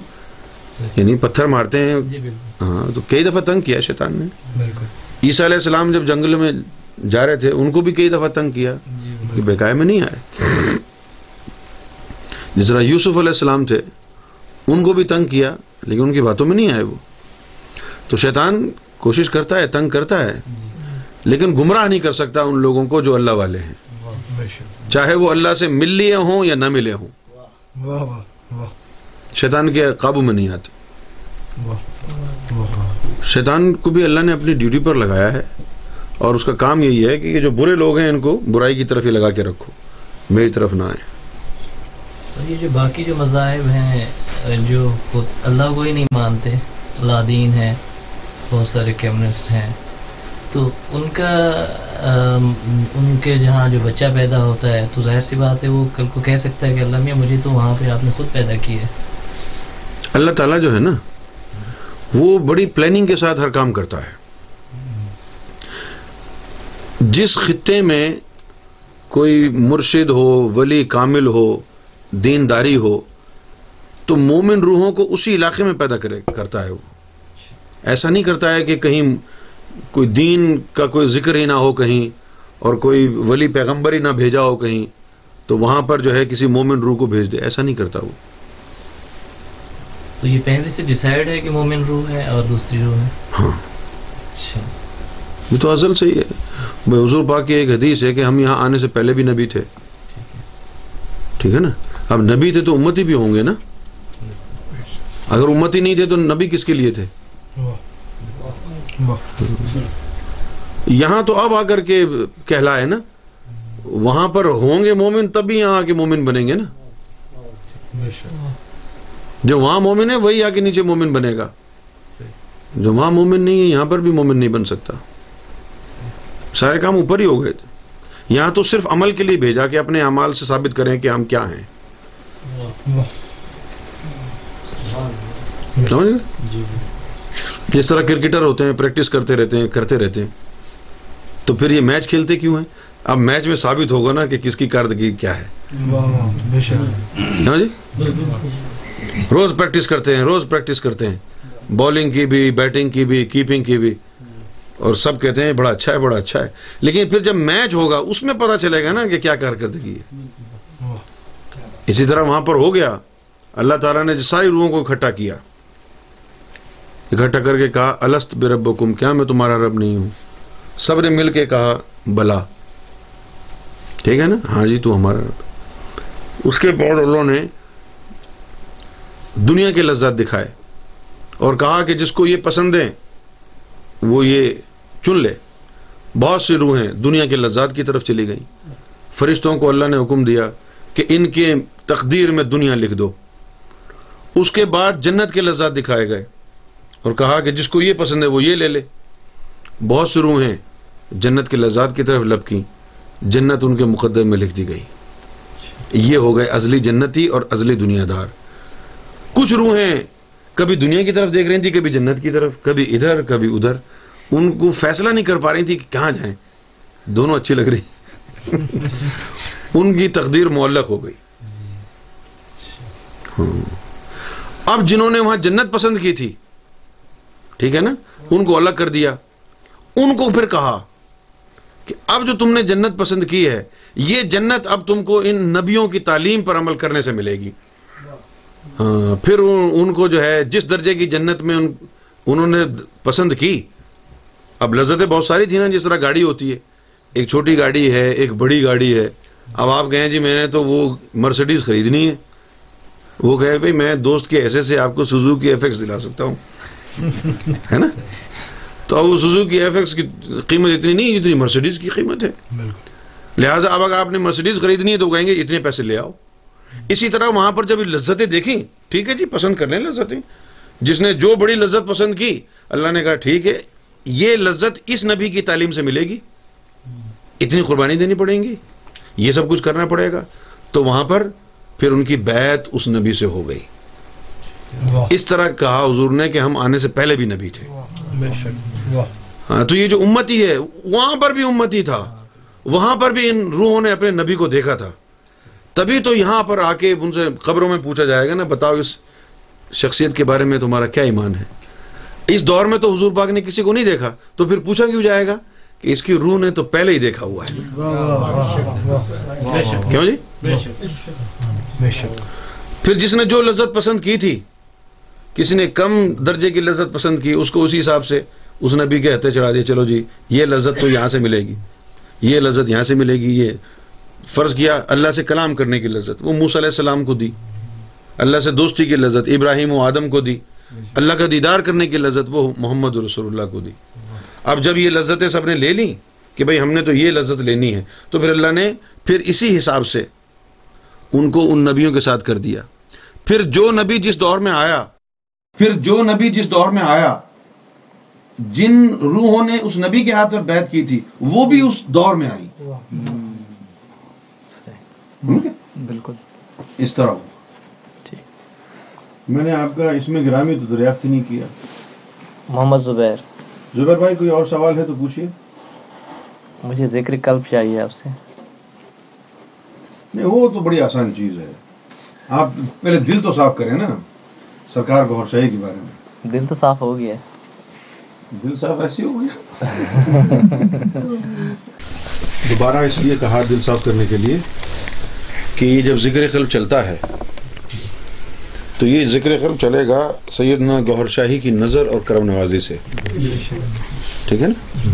یعنی پتھر مارتے ہیں جی ہاں تو کئی دفعہ تنگ کیا شیطان نے۔ عیسیٰ علیہ السلام جب جنگل میں جا رہے تھے ان کو بھی کئی دفعہ تنگ کیا جی کہ بہکائے میں نہیں آئے۔ جس طرح یوسف علیہ السلام تھے ان کو بھی تنگ کیا۔ لیکن ان کی باتوں میں نہیں آئے وہ۔ تو شیطان کوشش کرتا ہے تنگ کرتا ہے لیکن گمراہ نہیں کر سکتا ان لوگوں کو جو اللہ والے ہیں۔ چاہے وہ اللہ سے مل لیے ہوں یا نہ ملے ہوں۔ شیطان کے قابو میں نہیں آتے۔ شیطان کو بھی اللہ نے اپنی ڈیوٹی پر لگایا ہے۔ اور اس کا کام یہی ہے کہ جو برے لوگ ہیں ان کو برائی کی طرف ہی لگا کے رکھو۔ میری طرف نہ آئے اور یہ جو باقی جو مذاہب ہیں، جو خود اللہ کو ہی نہیں مانتے، لادین ہیں، بہت سارے کمیونسٹ ہیں، تو ان کا ان کے جہاں جو بچہ پیدا ہوتا ہے، تو ظاہر سی بات ہے، وہ کل کو کہہ سکتا ہے کہ اللہ میاں، مجھے تو وہاں پہ آپ نے خود پیدا کی ہے۔ اللہ تعالیٰ جو ہے نا، وہ بڑی پلاننگ کے ساتھ ہر کام کرتا ہے۔ جس خطے میں کوئی مرشد ہو، ولی کامل ہو دینداری ہو تو مومن روحوں کو اسی علاقے میں پیدا کرے کرتا ہے وہ۔ ایسا نہیں کرتا ہے کہ کہیں کوئی دین کا کوئی ذکر ہی نہ ہو کہیں اور کوئی ولی پیغمبر ہی نہ بھیجا ہو کہیں تو وہاں پر جو ہے کسی مومن روح کو بھیج دے۔ ایسا نہیں کرتا وہ۔ تو یہ پہلے سے ڈیسائیڈ ہے کہ مومن روح ہے اور دوسری روح ہے؟ ہاں۔ اچھا۔ یہ تو ازل سے ہی ہے۔ بھائی حضور پاک کی ایک حدیث ہے کہ ہم یہاں آنے سے پہلے بھی نبی تھے۔ ٹھیک ہے نا؟ اب نبی تھے تو امتی بھی ہوں گے نا؟ اگر امتی نہیں تھے تو نبی کس کے لیے تھے؟ یہاں تو اب آ کر کے کہلائے نا؟ وہاں پر ہوں گے مومن تب بھی یہاں آ کے مومن بنیں گے نا؟ جو وہاں مومن ہے وہی آ کے نیچے مومن بنے گا۔ جو وہاں مومن نہیں ہے، یہاں پر بھی مومن نہیں بن سکتا۔ سارے کام اوپر ہی ہو گئے۔ تھے یہاں تو صرف عمل کے لیے بھیجا کہ اپنے اعمال سے ثابت کریں کہ ہم کیا ہیں۔ سمجھ گئے؟ جس طرح کرکٹر ہوتے ہیں پریکٹس کرتے رہتے ہیں کرتے رہتے ہیں۔ تو پھر یہ میچ کھیلتے کیوں ہیں؟ اب میچ میں ثابت ہوگا نا کہ کس کی کارکردگی کیا ہے۔ ہاں جی؟ روز پریکٹس کرتے ہیں روز پریکٹس کرتے ہیں۔ بالنگ کی بھی بیٹنگ کی بھی کیپنگ کی بھی۔ اور سب کہتے ہیں بڑا اچھا ہے بڑا اچھا ہے۔ لیکن پھر جب میچ ہوگا اس میں پتا چلے گا نا کہ کیا کارکردگی ہے۔ اسی طرح وہاں پر ہو گیا۔ اللہ تعالیٰ نے ساری روحوں کو اکٹھا کیا۔ اکٹھا کر کے کہا، الست بے رب کیا میں تمہارا رب نہیں ہوں؟ سب نے مل کے کہا، بلا۔ ٹھیک ہے نا؟ ہاں جی تو ہمارا رب۔ اس کے بعد اللہ نے دنیا کے لذات دکھائے اور کہا کہ جس کو یہ پسند ہے وہ یہ چن لے۔ بہت سی روحیں دنیا کے لذات کی طرف چلی گئیں۔ فرشتوں کو اللہ نے حکم دیا کہ ان کے تقدیر میں دنیا لکھ دو۔ اس کے بعد جنت کے لذات دکھائے گئے اور کہا کہ جس کو یہ پسند ہے وہ یہ لے لے۔ بہت سی روحیں جنت کے لذات کی طرف لب کی جنت ان کے مقدر میں لکھ دی گئی۔ یہ ہو گئے ازلی جنتی اور ازلی دنیا دار۔ کچھ روحیں کبھی دنیا کی طرف دیکھ رہی تھی کبھی جنت کی طرف، کبھی ادھر کبھی ادھر۔ ان کو فیصلہ نہیں کر پا رہی تھی کہ کہاں جائیں۔ دونوں اچھی لگ رہی۔ ان کی تقدیر معلق ہو گئی۔ ہاں۔ اب جنہوں نے وہاں جنت پسند کی تھی، ٹھیک ہے نا؟ ان کو الگ کر دیا۔ ان کو پھر کہا کہ اب جو تم نے جنت پسند کی ہے، یہ جنت اب تم کو ان نبیوں کی تعلیم پر عمل کرنے سے ملے گی۔ ہاں پھر ان کو جو ہے، جس درجے کی جنت میں ان، انہوں نے پسند کی، اب لذتیں بہت ساری تھیں نا، جس طرح گاڑی ہوتی ہے۔ ایک چھوٹی گاڑی ہے، ایک بڑی گاڑی ہے۔ اب آپ کہیں جی میں نے تو وہ مرسڈیز خریدنی ہے۔ وہ کہے بھائی میں دوست کے ایسے سے آپ کو سوزو کی ایف ایکس دلا سکتا ہوں۔ ہے نا؟ تو اب وہ سوزو کی ایف ایکس کی قیمت اتنی نہیں جتنی مرسڈیز کی قیمت ہے۔ لہٰذا اب اگر آپ نے مرسڈیز خریدنی ہے تو کہیں گے اتنے پیسے لے آؤ۔ اسی طرح وہاں پر جب لذتیں دیکھیں ٹھیک ہے جی پسند کر لیں لذتیں۔ جس نے جو بڑی لذت پسند کی اللہ نے کہا ٹھیک ہے یہ لذت اس نبی کی تعلیم سے ملے گی۔ اتنی قربانی دینی پڑیں گی۔ یہ سب کچھ کرنا پڑے گا۔ تو وہاں پر پھر ان کی بیعت اس نبی سے ہو گئی۔ اس طرح کہا حضور نے کہ ہم آنے سے پہلے بھی نبی تھے۔ ہاں تو یہ جو امتی ہے وہاں پر بھی امتی تھا۔ وہاں پر بھی ان روحوں نے اپنے نبی کو دیکھا تھا۔ تبھی تو یہاں پر آ کے ان سے قبروں میں پوچھا جائے گا نا بتاؤ اس شخصیت کے بارے میں تمہارا کیا ایمان ہے۔ اس دور میں تو حضور پاک نے کسی کو نہیں دیکھا۔ تو پھر پوچھا کیوں جائے گا؟ کہ اس کی روح نے تو پہلے ہی دیکھا ہوا ہے۔ کیوں جی؟ پھر جس نے جو لذت پسند کی تھی کسی نے کم درجے کی لذت پسند کی اس کو اسی حساب سے اس نبی کے ہتھے چڑھا دیا۔ چلو جی یہ لذت تو یہاں سے ملے گی۔ یہ لذت یہاں سے ملے گی۔ یہ فرض کیا اللہ سے کلام کرنے کی لذت۔ وہ موسیٰ علیہ السلام کو دی۔ اللہ سے دوستی کی لذت ابراہیم و آدم کو دی۔ اللہ کا دیدار کرنے کی لذت وہ محمد رسول اللہ کو دی۔ اب جب یہ لذتیں سب نے لے لیں کہ بھائی ہم نے تو یہ لذت لینی ہے تو پھر اللہ نے پھر اسی حساب سے ان کو ان نبیوں کے ساتھ کر دیا۔ پھر جو نبی جس دور میں آیا پھر جو نبی جس دور میں آیا جن روحوں نے اس نبی کے ہاتھ پر بیعت کی تھی وہ بھی اس دور میں آئی بالکل۔ اس طرح میں نے آپ کا اس میں گرامی تو دریافت ہی نہیں کیا۔ محمد زبیر۔ زبیر بھائی کوئی اور سوال ہے تو پوچھیے مجھے ذکر قلب چاہیے آپ سے۔ نہیں وہ تو بڑی آسان چیز ہے۔ آپ پہلے دل تو صاف کریں نا سرکار گور شاہی کے بارے میں۔ دل تو صاف ہو گیا۔ دل صاف ایسی ہو گیا۔ دوبارہ اس لیے کہا دل صاف کرنے کے لیے کہ یہ جب ذکر قلب چلتا ہے تو یہ ذکر قلب چلے گا سیدنا گوہر شاہی کی نظر اور کرم نوازی سے۔ ٹھیک ہے نا؟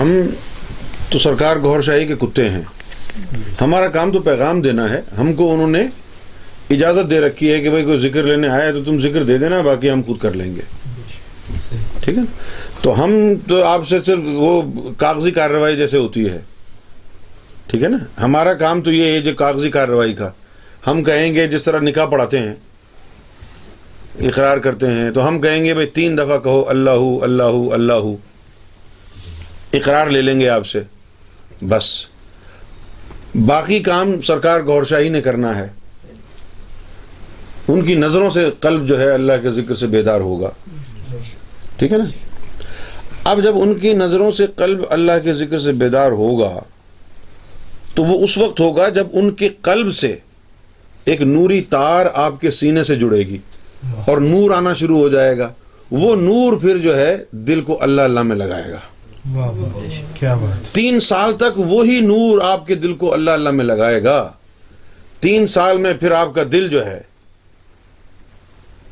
ہم تو سرکار گور شاہی کے کتے ہیں۔ ہمارا کام تو پیغام دینا ہے۔ ہم کو انہوں نے اجازت دے رکھی ہے کہ بھائی کوئی ذکر لینے آیا تو تم ذکر دے دینا، باقی ہم خود کر لیں گے۔ ٹھیک ہے تو ہم تو آپ سے صرف وہ کاغذی کارروائی جیسے ہوتی ہے۔ ٹھیک ہے نا؟ ہمارا کام تو یہ ہے جو کاغذی کارروائی کا۔ ہم کہیں گے جس طرح نکاح پڑھاتے ہیں اقرار کرتے ہیں تو ہم کہیں گے بھائی تین دفعہ کہو اللہ اللہ اللہ۔ اقرار لے لیں گے آپ سے۔ بس۔ باقی کام سرکار گور شاہی نے کرنا ہے۔ ان کی نظروں سے قلب جو ہے اللہ کے ذکر سے بیدار ہوگا۔ ٹھیک ہے نا؟ اب جب ان کی نظروں سے قلب اللہ کے ذکر سے بیدار ہوگا، تو وہ اس وقت ہوگا جب ان کے قلب سے ایک نوری تار آپ کے سینے سے جڑے گی۔ اور نور آنا شروع ہو جائے گا۔ وہ نور پھر جو ہے دل کو اللہ اللہ میں لگائے گا۔ کیا بات۔ تین سال تک وہی نور آپ کے دل کو اللہ اللہ میں لگائے گا۔ تین سال میں پھر آپ کا دل جو ہے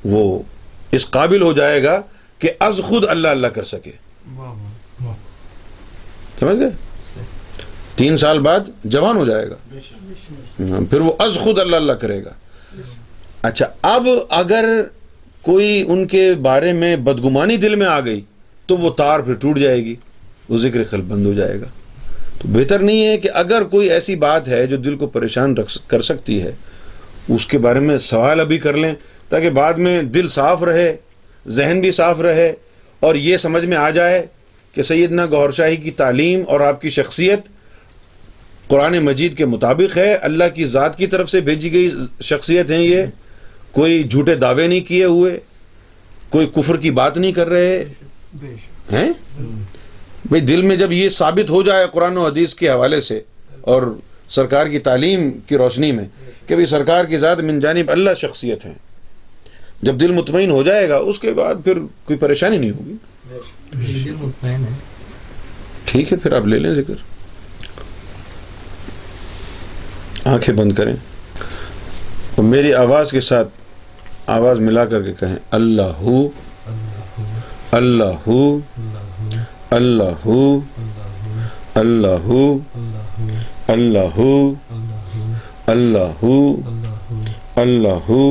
وہ اس قابل ہو جائے گا کہ از خود اللہ اللہ کر سکے۔ سمجھ گئے؟ تین سال بعد جوان ہو جائے گا۔ ہاں، پھر وہ از خود اللہ اللہ کرے گا۔ اچھا اب اگر کوئی ان کے بارے میں بدگمانی دل میں آ گئی، تو وہ تار پھر ٹوٹ جائے گی، وہ ذکر خل بند ہو جائے گا۔ تو بہتر نہیں ہے کہ اگر کوئی ایسی بات ہے جو دل کو پریشان رکھ، کر سکتی ہے، اس کے بارے میں سوال ابھی کر لیں، تاکہ بعد میں دل صاف رہے، ذہن بھی صاف رہے، اور یہ سمجھ میں آ جائے کہ سیدنا گور شاہی کی تعلیم اور آپ کی شخصیت قرآن مجید کے مطابق ہے، اللہ کی ذات کی طرف سے بھیجی گئی شخصیت ہیں یہ۔ کوئی جھوٹے دعوے نہیں کیے ہوئے، کوئی کفر کی بات نہیں کر رہے۔ ہیں؟ بھئی دل میں جب یہ ثابت ہو جائے قرآن و حدیث کے حوالے سے اور سرکار کی تعلیم کی روشنی میں کہ بھئی سرکار کی ذات من جانب اللہ شخصیت ہے جب دل مطمئن ہو جائے گا، اس کے بعد پھر کوئی پریشانی نہیں ہوگی۔ ٹھیک ہے، پھر آپ لے لیں ذکر۔ آنکھیں بند کریں۔ اور میری آواز کے ساتھ آواز ملا کر کے کہیں اللہ ہو اللہ ہو اللہ ہو اللہ ہو اللہ ہو اللہ ہو اللہ ہو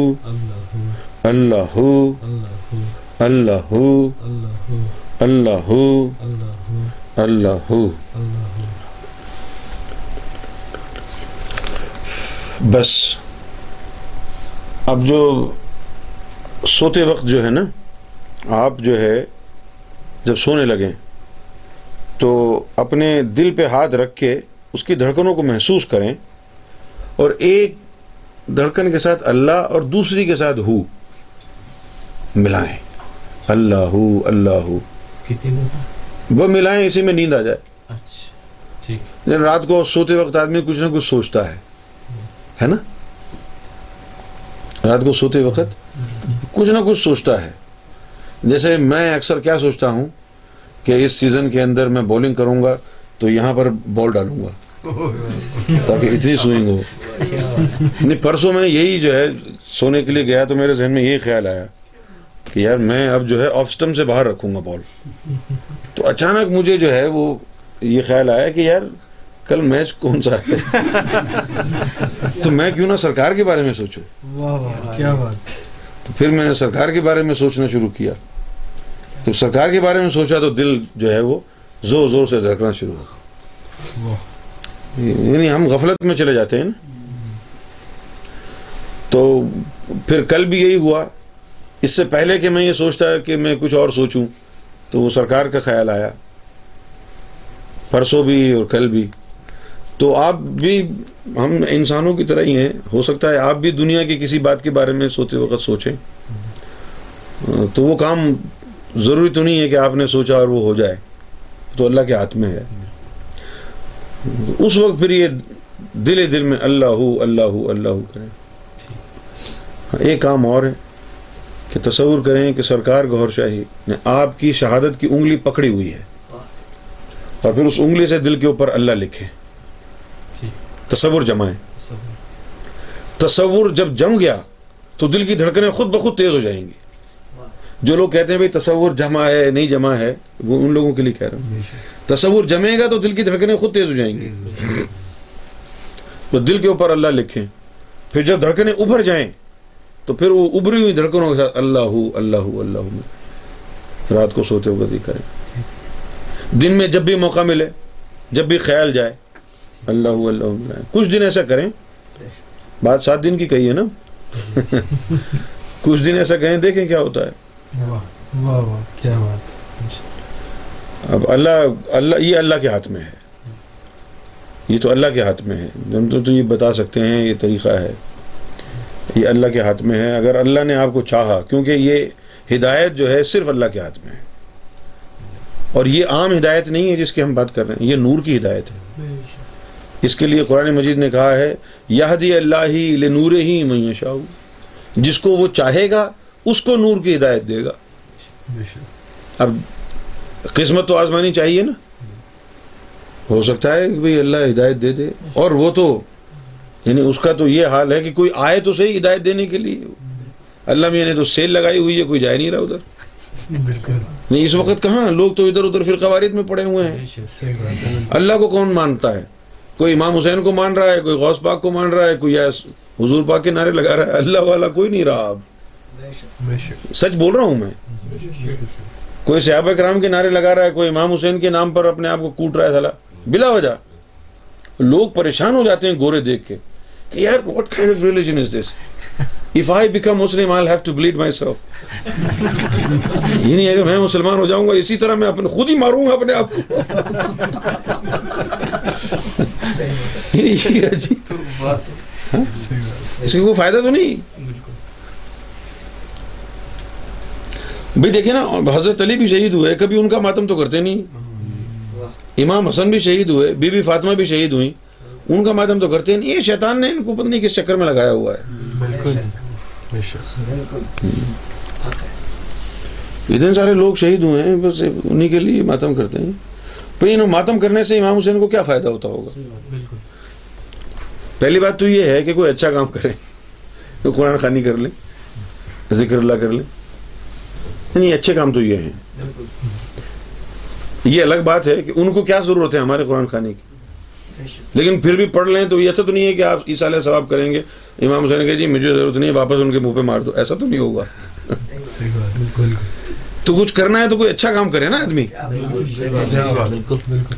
اللہ ہو اللہ ہو اللہ ہو اللہ ہو بس، اب جو سوتے وقت جو ہے نا آپ جو ہے جب سونے لگیں تو اپنے دل پہ ہاتھ رکھ کے اس کی دھڑکنوں کو محسوس کریں اور ایک دھڑکن کے ساتھ اللہ اور دوسری کے ساتھ ہو ملائیں۔ اللہ ہو اللہ ہو وہ ملائیں اسی میں نیند آ جائے۔ اچھا ٹھیک۔ لیکن رات کو سوتے وقت آدمی کچھ نہ کچھ سوچتا ہے۔ ہے نا؟ رات کو سوتے وقت کچھ نہ کچھ سوچتا ہے۔ جیسے میں اکثر کیا سوچتا ہوں کہ اس سیزن کے اندر میں بولنگ کروں گا تو یہاں پر بال ڈالوں گا۔ تاکہ اتنی سوئنگ ہو۔ نہیں، پرسوں میں یہی جو ہے سونے کے لیے گیا تو میرے ذہن میں یہی خیال آیا کہ یار میں اب جو ہے آف سٹم سے باہر رکھوں گا بال تو اچانک مجھے جو ہے وہ یہ خیال آیا کہ یار کل میچ کون سا ہے؟ تو میں کیوں نہ سرکار کے بارے میں سوچوں۔ واہ واہ، کیا بات۔ تو پھر میں نے سرکار کے بارے میں سوچنا شروع کیا۔ تو سرکار کے بارے میں سوچا تو دل جو ہے وہ زور زور سے دھڑکنا شروع ہو واہ یعنی ہم غفلت میں چلے جاتے ہیں نا۔ تو پھر کل بھی یہی ہوا۔ اس سے پہلے کہ میں یہ سوچتا کہ میں کچھ اور سوچوں تو وہ سرکار کا خیال آیا۔ پرسوں بھی اور کل بھی۔ تو آپ بھی ہم انسانوں کی طرح ہی ہیں۔ ہو سکتا ہے آپ بھی دنیا کی کسی بات کے بارے میں سوتے وقت سوچیں۔ تو وہ کام ضروری تو نہیں ہے کہ آپ نے سوچا اور وہ ہو جائے۔ تو اللہ کے ہاتھ میں ہے۔ اس وقت پھر یہ دل دل میں اللہ ہو اللہ ہو اللہ ہو کریں۔ ایک کام اور ہے کہ تصور کریں کہ سرکار گور شاہی نے آپ کی شہادت کی انگلی پکڑی ہوئی ہے اور پھر اس انگلی سے دل کے اوپر اللہ لکھے تصور جمائیں تصور جب جم گیا تو دل کی دھڑکنیں خود بخود تیز ہو جائیں گی۔ جو لوگ کہتے ہیں بھائی تصور جمع ہے نہیں جمع ہے وہ ان لوگوں کے لیے کہہ رہا ہوں۔ تصور جمے گا تو دل کی دھڑکنیں خود تیز ہو جائیں گی۔ تو دل کے اوپر اللہ لکھیں۔ پھر جب دھڑکنیں ابھر جائیں تو پھر وہ ابری ہوئی دھڑکنوں کے ساتھ اللہ اللہ اللہ۔ میں رات کو سوتے ہی کریں۔ دن میں جب بھی موقع ملے جب بھی خیال جائے اللہ اللہ کچھ دن ایسا کریں بات سات دن کی کہی ہے نا؟ کچھ دن ایسا کہیں دیکھیں کیا ہوتا ہے۔ اب اللہ اللہ یہ اللہ کے ہاتھ میں ہے۔ یہ تو اللہ کے ہاتھ میں ہے۔ ہم تو تو یہ بتا سکتے ہیں یہ طریقہ ہے۔ یہ اللہ کے ہاتھ میں ہے۔ اگر اللہ نے آپ کو چاہا کیونکہ یہ ہدایت جو ہے صرف اللہ کے ہاتھ میں ہے۔ اور یہ عام ہدایت نہیں ہے جس کی ہم بات کر رہے ہیں یہ نور کی ہدایت ہے۔ اس کے لیے قرآن مجید نے کہا ہے یہدی اللہ لنور ہی میشاء جس کو وہ چاہے گا اس کو نور کی ہدایت دے گا۔ اب قسمت تو آزمانی چاہیے نا۔ ہو سکتا ہے کہ بھئی اللہ ہدایت دے دے۔ اور وہ تو یعنی اس کا تو یہ حال ہے کہ کوئی آئے تو صحیح ہدایت دینے کے لیے۔ اللہ میں نے تو سیل لگائی ہوئی ہے کوئی جائے نہیں رہا ادھر۔ بالکل۔ نہیں اس وقت کہاں؟ لوگ تو ادھر ادھر پھر قوارد میں پڑے ہوئے ہیں۔ اللہ کو کون مانتا ہے؟ کوئی امام حسین کو مان رہا ہے، کوئی غوث پاک کو مان رہا ہے، کوئی حضور پاک کے نعرے لگا رہا ہے۔ اللہ والا کوئی نہیں رہا اب۔ سچ بول رہا ہوں میں؟ کوئی صحابہ کرام کے نعرے لگا رہا ہے، کوئی امام حسین کے نام پر اپنے آپ کو کوٹ رہا ہے سلا بلا وجہ۔ لوگ پریشان ہو جاتے ہیں گورے دیکھ کے کہ یار what kind of religion is this if I become Muslim I have to bleed myself یہ نہیں ہے کہ میں مسلمان ہو جاؤں گا اسی طرح میں اپنے خود ہی ماروں گا اپنے آپ کو اس کی کوئی فائدہ تو نہیں بھائی دیکھیں نا حضرت علی بھی شہید ہوئے کبھی ان کا ماتم تو کرتے نہیں امام حسن بھی شہید ہوئے بی بی فاطمہ بھی شہید ہوئی ان کا ماتم تو کرتے نہیں یہ شیطان نے ان کو پتہ نہیں کس چکر میں لگایا ہوا ہے بالکل۔ اتنے سارے لوگ شہید ہوئے ہیں بس انہی کے لیے ماتم کرتے ہیں۔ بھائی انہوں ماتم کرنے سے امام حسین کو کیا فائدہ ہوتا ہوگا؟ بالکل۔ پہلی بات تو یہ ہے کہ کوئی اچھا کام کرے کوئی قرآن خانی کر لے ذکر اللہ کر لے۔ نہیں اچھے کام تو یہ ہیں۔ بالکل۔ یہ الگ بات ہے کہ ان کو کیا ضرورت ہے ہمارے قرآن خانے کی؟ لیکن پھر بھی پڑھ لیں تو یہ ایسا تو نہیں ہے کہ آپ عیسیٰ ثواب کریں گے۔ امام حسین کہ جی مجھے ضرورت نہیں ہے واپس ان کے منہ پہ مار دو۔ ایسا تو نہیں ہوگا۔ تو کچھ کرنا ہے تو کوئی اچھا کام کرے نا آدمی؟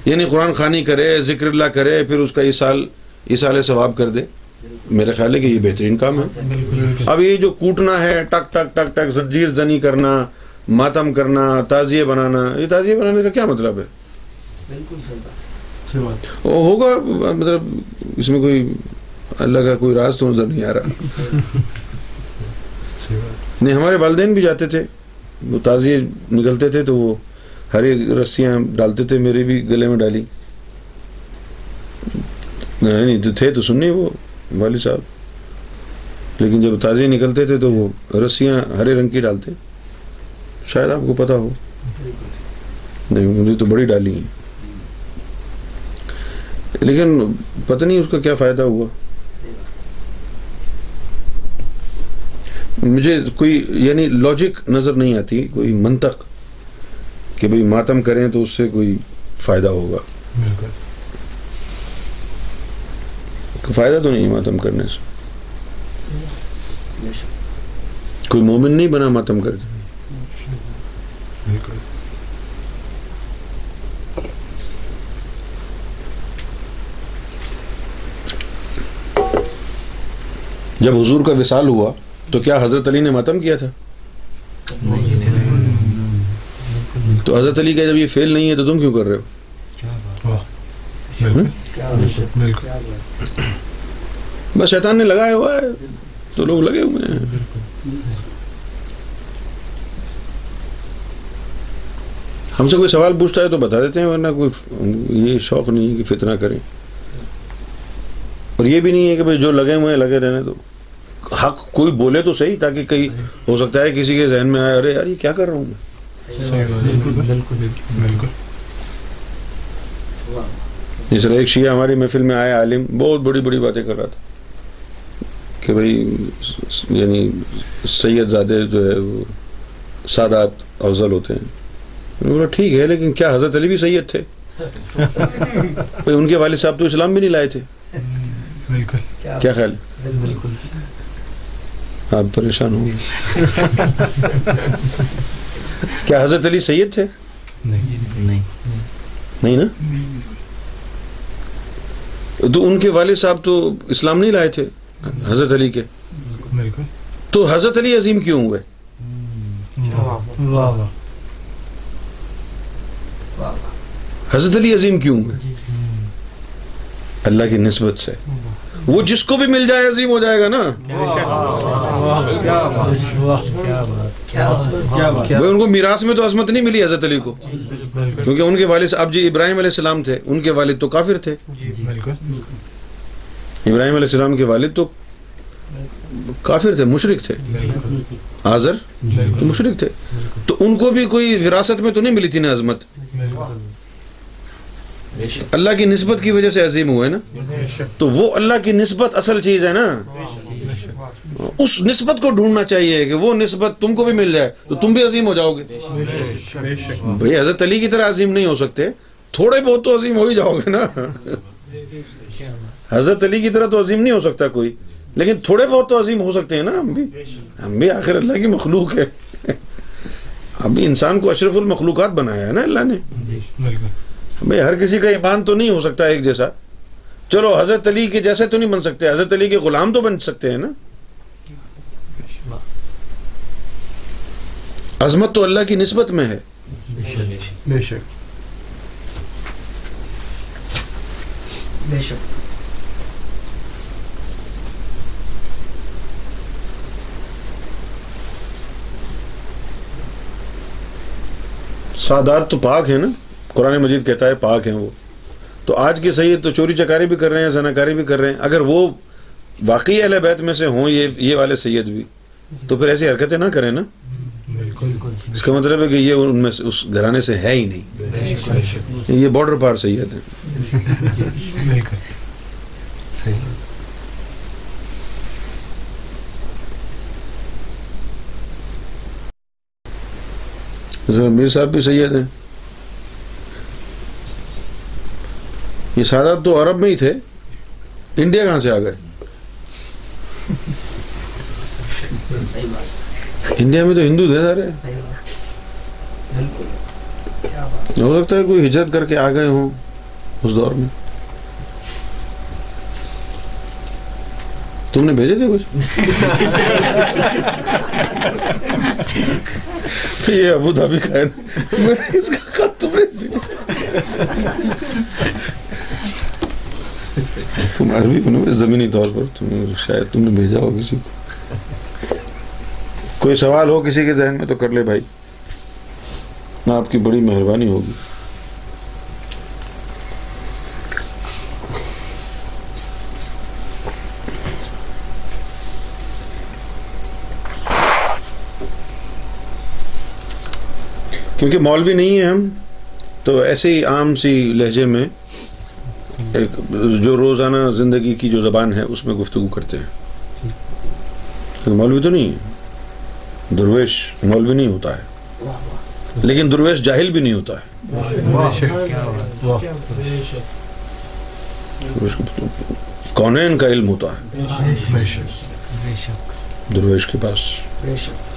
یعنی قرآن خانی کرے ذکر اللہ کرے پھر اس کا ایسال ایسال ثواب کر دے۔ میرے خیال ہے کہ یہ بہترین کام ہے۔ اب یہ جو کوٹنا ہے ٹک ٹک ٹک ٹک زنجیر زنی کرنا ماتم کرنا تعزیے بنانا یہ تعزیے بنانے کا کیا مطلب ہے؟ ہوگا مطلب اس میں کوئی اللہ کا کوئی راز تو نظر نہیں آ رہا۔ نہیں، ہمارے والدین بھی جاتے تھے۔ وہ تازیے نکلتے تھے تو وہ ہری رسیاں ڈالتے تھے، میرے بھی گلے میں ڈالی۔ نہیں نہیں تو تھے تو سننے وہ والد صاحب۔ لیکن جب تازے نکلتے تھے تو وہ رسیاں ہرے رنگ کی ڈالتے۔ شاید آپ کو پتا ہو۔ نہیں، مجھے تو بڑی ڈالی ہیں۔ لیکن پتہ نہیں اس کا کیا فائدہ ہوا۔ مجھے کوئی یعنی لاجک نظر نہیں آتی کوئی منطق کہ بھئی ماتم کریں تو اس سے کوئی فائدہ ہوگا۔ فائدہ تو نہیں ماتم کرنے سے۔ کوئی مومن نہیں بنا ماتم کر کے۔ جب حضور کا وصال ہوا تو کیا حضرت علی نے ماتم کیا تھا؟ تو حضرت علی کا جب یہ فیل نہیں ہے تو تم کیوں کر رہے ہو؟ بس شیطان نے لگایا ہوا ہے، تو لوگ لگے ہوئے ہیں۔ ہم سے کوئی سوال پوچھتا ہے تو بتا دیتے ہیں، ورنہ کوئی یہ شوق نہیں ہے کہ فتنہ کریں۔ اور یہ بھی نہیں ہے کہ بھائی جو لگے ہوئے ہیں، لگے رہنے تو حق کوئی بولے تو صحیح تاکہ کہیں ہو سکتا ہے کسی کے ذہن میں آئے ارے یار یہ کیا کر رہا ہوں میں؟ جس طرح ایک شیعہ ہماری محفل میں آیا عالم بہت بڑی بڑی باتیں کر رہا تھا کہ بھائی یعنی سید زادے جو ہے وہ سادات افضل ہوتے ہیں۔ میں نے بولا ٹھیک ہے لیکن کیا حضرت علی بھی سید تھے؟ بھئی ان کے والد صاحب تو اسلام بھی نہیں لائے تھے۔ بالکل۔ کیا خیال؟ بالکل۔ آپ پریشان ہوں گے۔ کیا حضرت علی سید تھے؟ نہیں۔ نہیں نا؟ تو ان کے والد صاحب تو اسلام نہیں لائے تھے؟ حضرت علی کے۔ بالکل۔ تو حضرت علی عظیم کیوں ہوئے؟ واہ واہ۔ واہ واہ حضرت علی عظیم کیوں ہوئے؟ جی۔ اللہ کی نسبت سے۔ وہ جس کو بھی مل جائے عظیم ہو جائے گا نا۔ بھائی ان کو میراث میں تو عظمت نہیں ملی حضرت علی کو؟ کیونکہ ان کے والد اب جی ابراہیم علیہ السلام تھے، ان کے والد تو کافر تھے۔ ابراہیم علیہ السلام کے والد تو کافر تھے مشرق تھے۔ بالکل آزر تو مشرق تھے۔ تو ان کو بھی کوئی وراثت میں تو نہیں ملی تھی نا عظمت؟ اللہ کی نسبت کی وجہ سے عظیم ہوئے نا؟ تو وہ اللہ کی نسبت اصل چیز ہے نا۔ اس نسبت کو ڈھونڈنا چاہیے کہ وہ نسبت تم کو بھی مل جائے تو تم بھی عظیم ہو جاؤ گے۔ بھئی حضرت علی کی طرح عظیم نہیں ہو سکتے۔ تھوڑے بہت تو عظیم ہو ہی جاؤ گے نا۔ حضرت علی کی طرح تو عظیم نہیں ہو سکتا کوئی۔ لیکن تھوڑے بہت تو عظیم ہو سکتے ہیں نا ہم بھی۔ ہم بھی آخر اللہ کی مخلوق ہے ابھی انسان کو اشرف المخلوقات بنایا ہے نا اللہ نے۔ بالکل۔ بھئی ہر کسی کا ایمان تو نہیں ہو سکتا ایک جیسا۔ چلو حضرت علی کے جیسے تو نہیں بن سکتے حضرت علی کے غلام تو بن سکتے ہیں نا؟ عظمت تو اللہ کی نسبت میں ہے۔ بے شک۔ بے شک۔ سادات تو پاک ہیں نا؟ قرآن مجید کہتا ہے پاک ہیں وہ۔ تو آج کے سید تو چوری چکاری بھی کر رہے ہیں زناکاری بھی کر رہے ہیں۔ اگر وہ واقعی اہل بیت میں سے ہوں یہ یہ والے سید بھی تو پھر ایسی حرکتیں نہ کریں نا؟ بالکل۔ اس کا مطلب ہے کہ یہ ان میں سے اس گھرانے سے ہے ہی نہیں۔ یہ بارڈر پار سید ہیں میر صاحب بھی سید ہیں۔ یہ سادات تو عرب میں ہی تھے۔ انڈیا کہاں سے آ گئے؟ انڈیا میں تو ہندو تھے سارے۔ ہو سکتا ہے کوئی ہجرت کر کے آ گئے ہوں اس دور میں۔ تم نے بھیجے تھے کچھ؟ یہ ابو دھابی کا ہے۔ اس کا خط تم نے بھیجا۔ تم عربی میں زمینی طور پر تم شاید تم نے بھیجا ہو کسی کو۔ کوئی سوال ہو کسی کے ذہن میں تو کر لے بھائی۔ آپ کی بڑی مہربانی ہوگی۔ کیونکہ مولوی نہیں ہیں ہم، تو ایسے ہی عام سی لہجے میں ایک جو روزانہ زندگی کی جو زبان ہے اس میں گفتگو کرتے ہیں۔ مولوی تو نہیں ہے۔ درویش مولوی نہیں ہوتا ہے۔ لیکن درویش جاہل بھی نہیں ہوتا ہے۔ کونین کا علم ہوتا ہے۔ درویش کے پاس۔ بے شک۔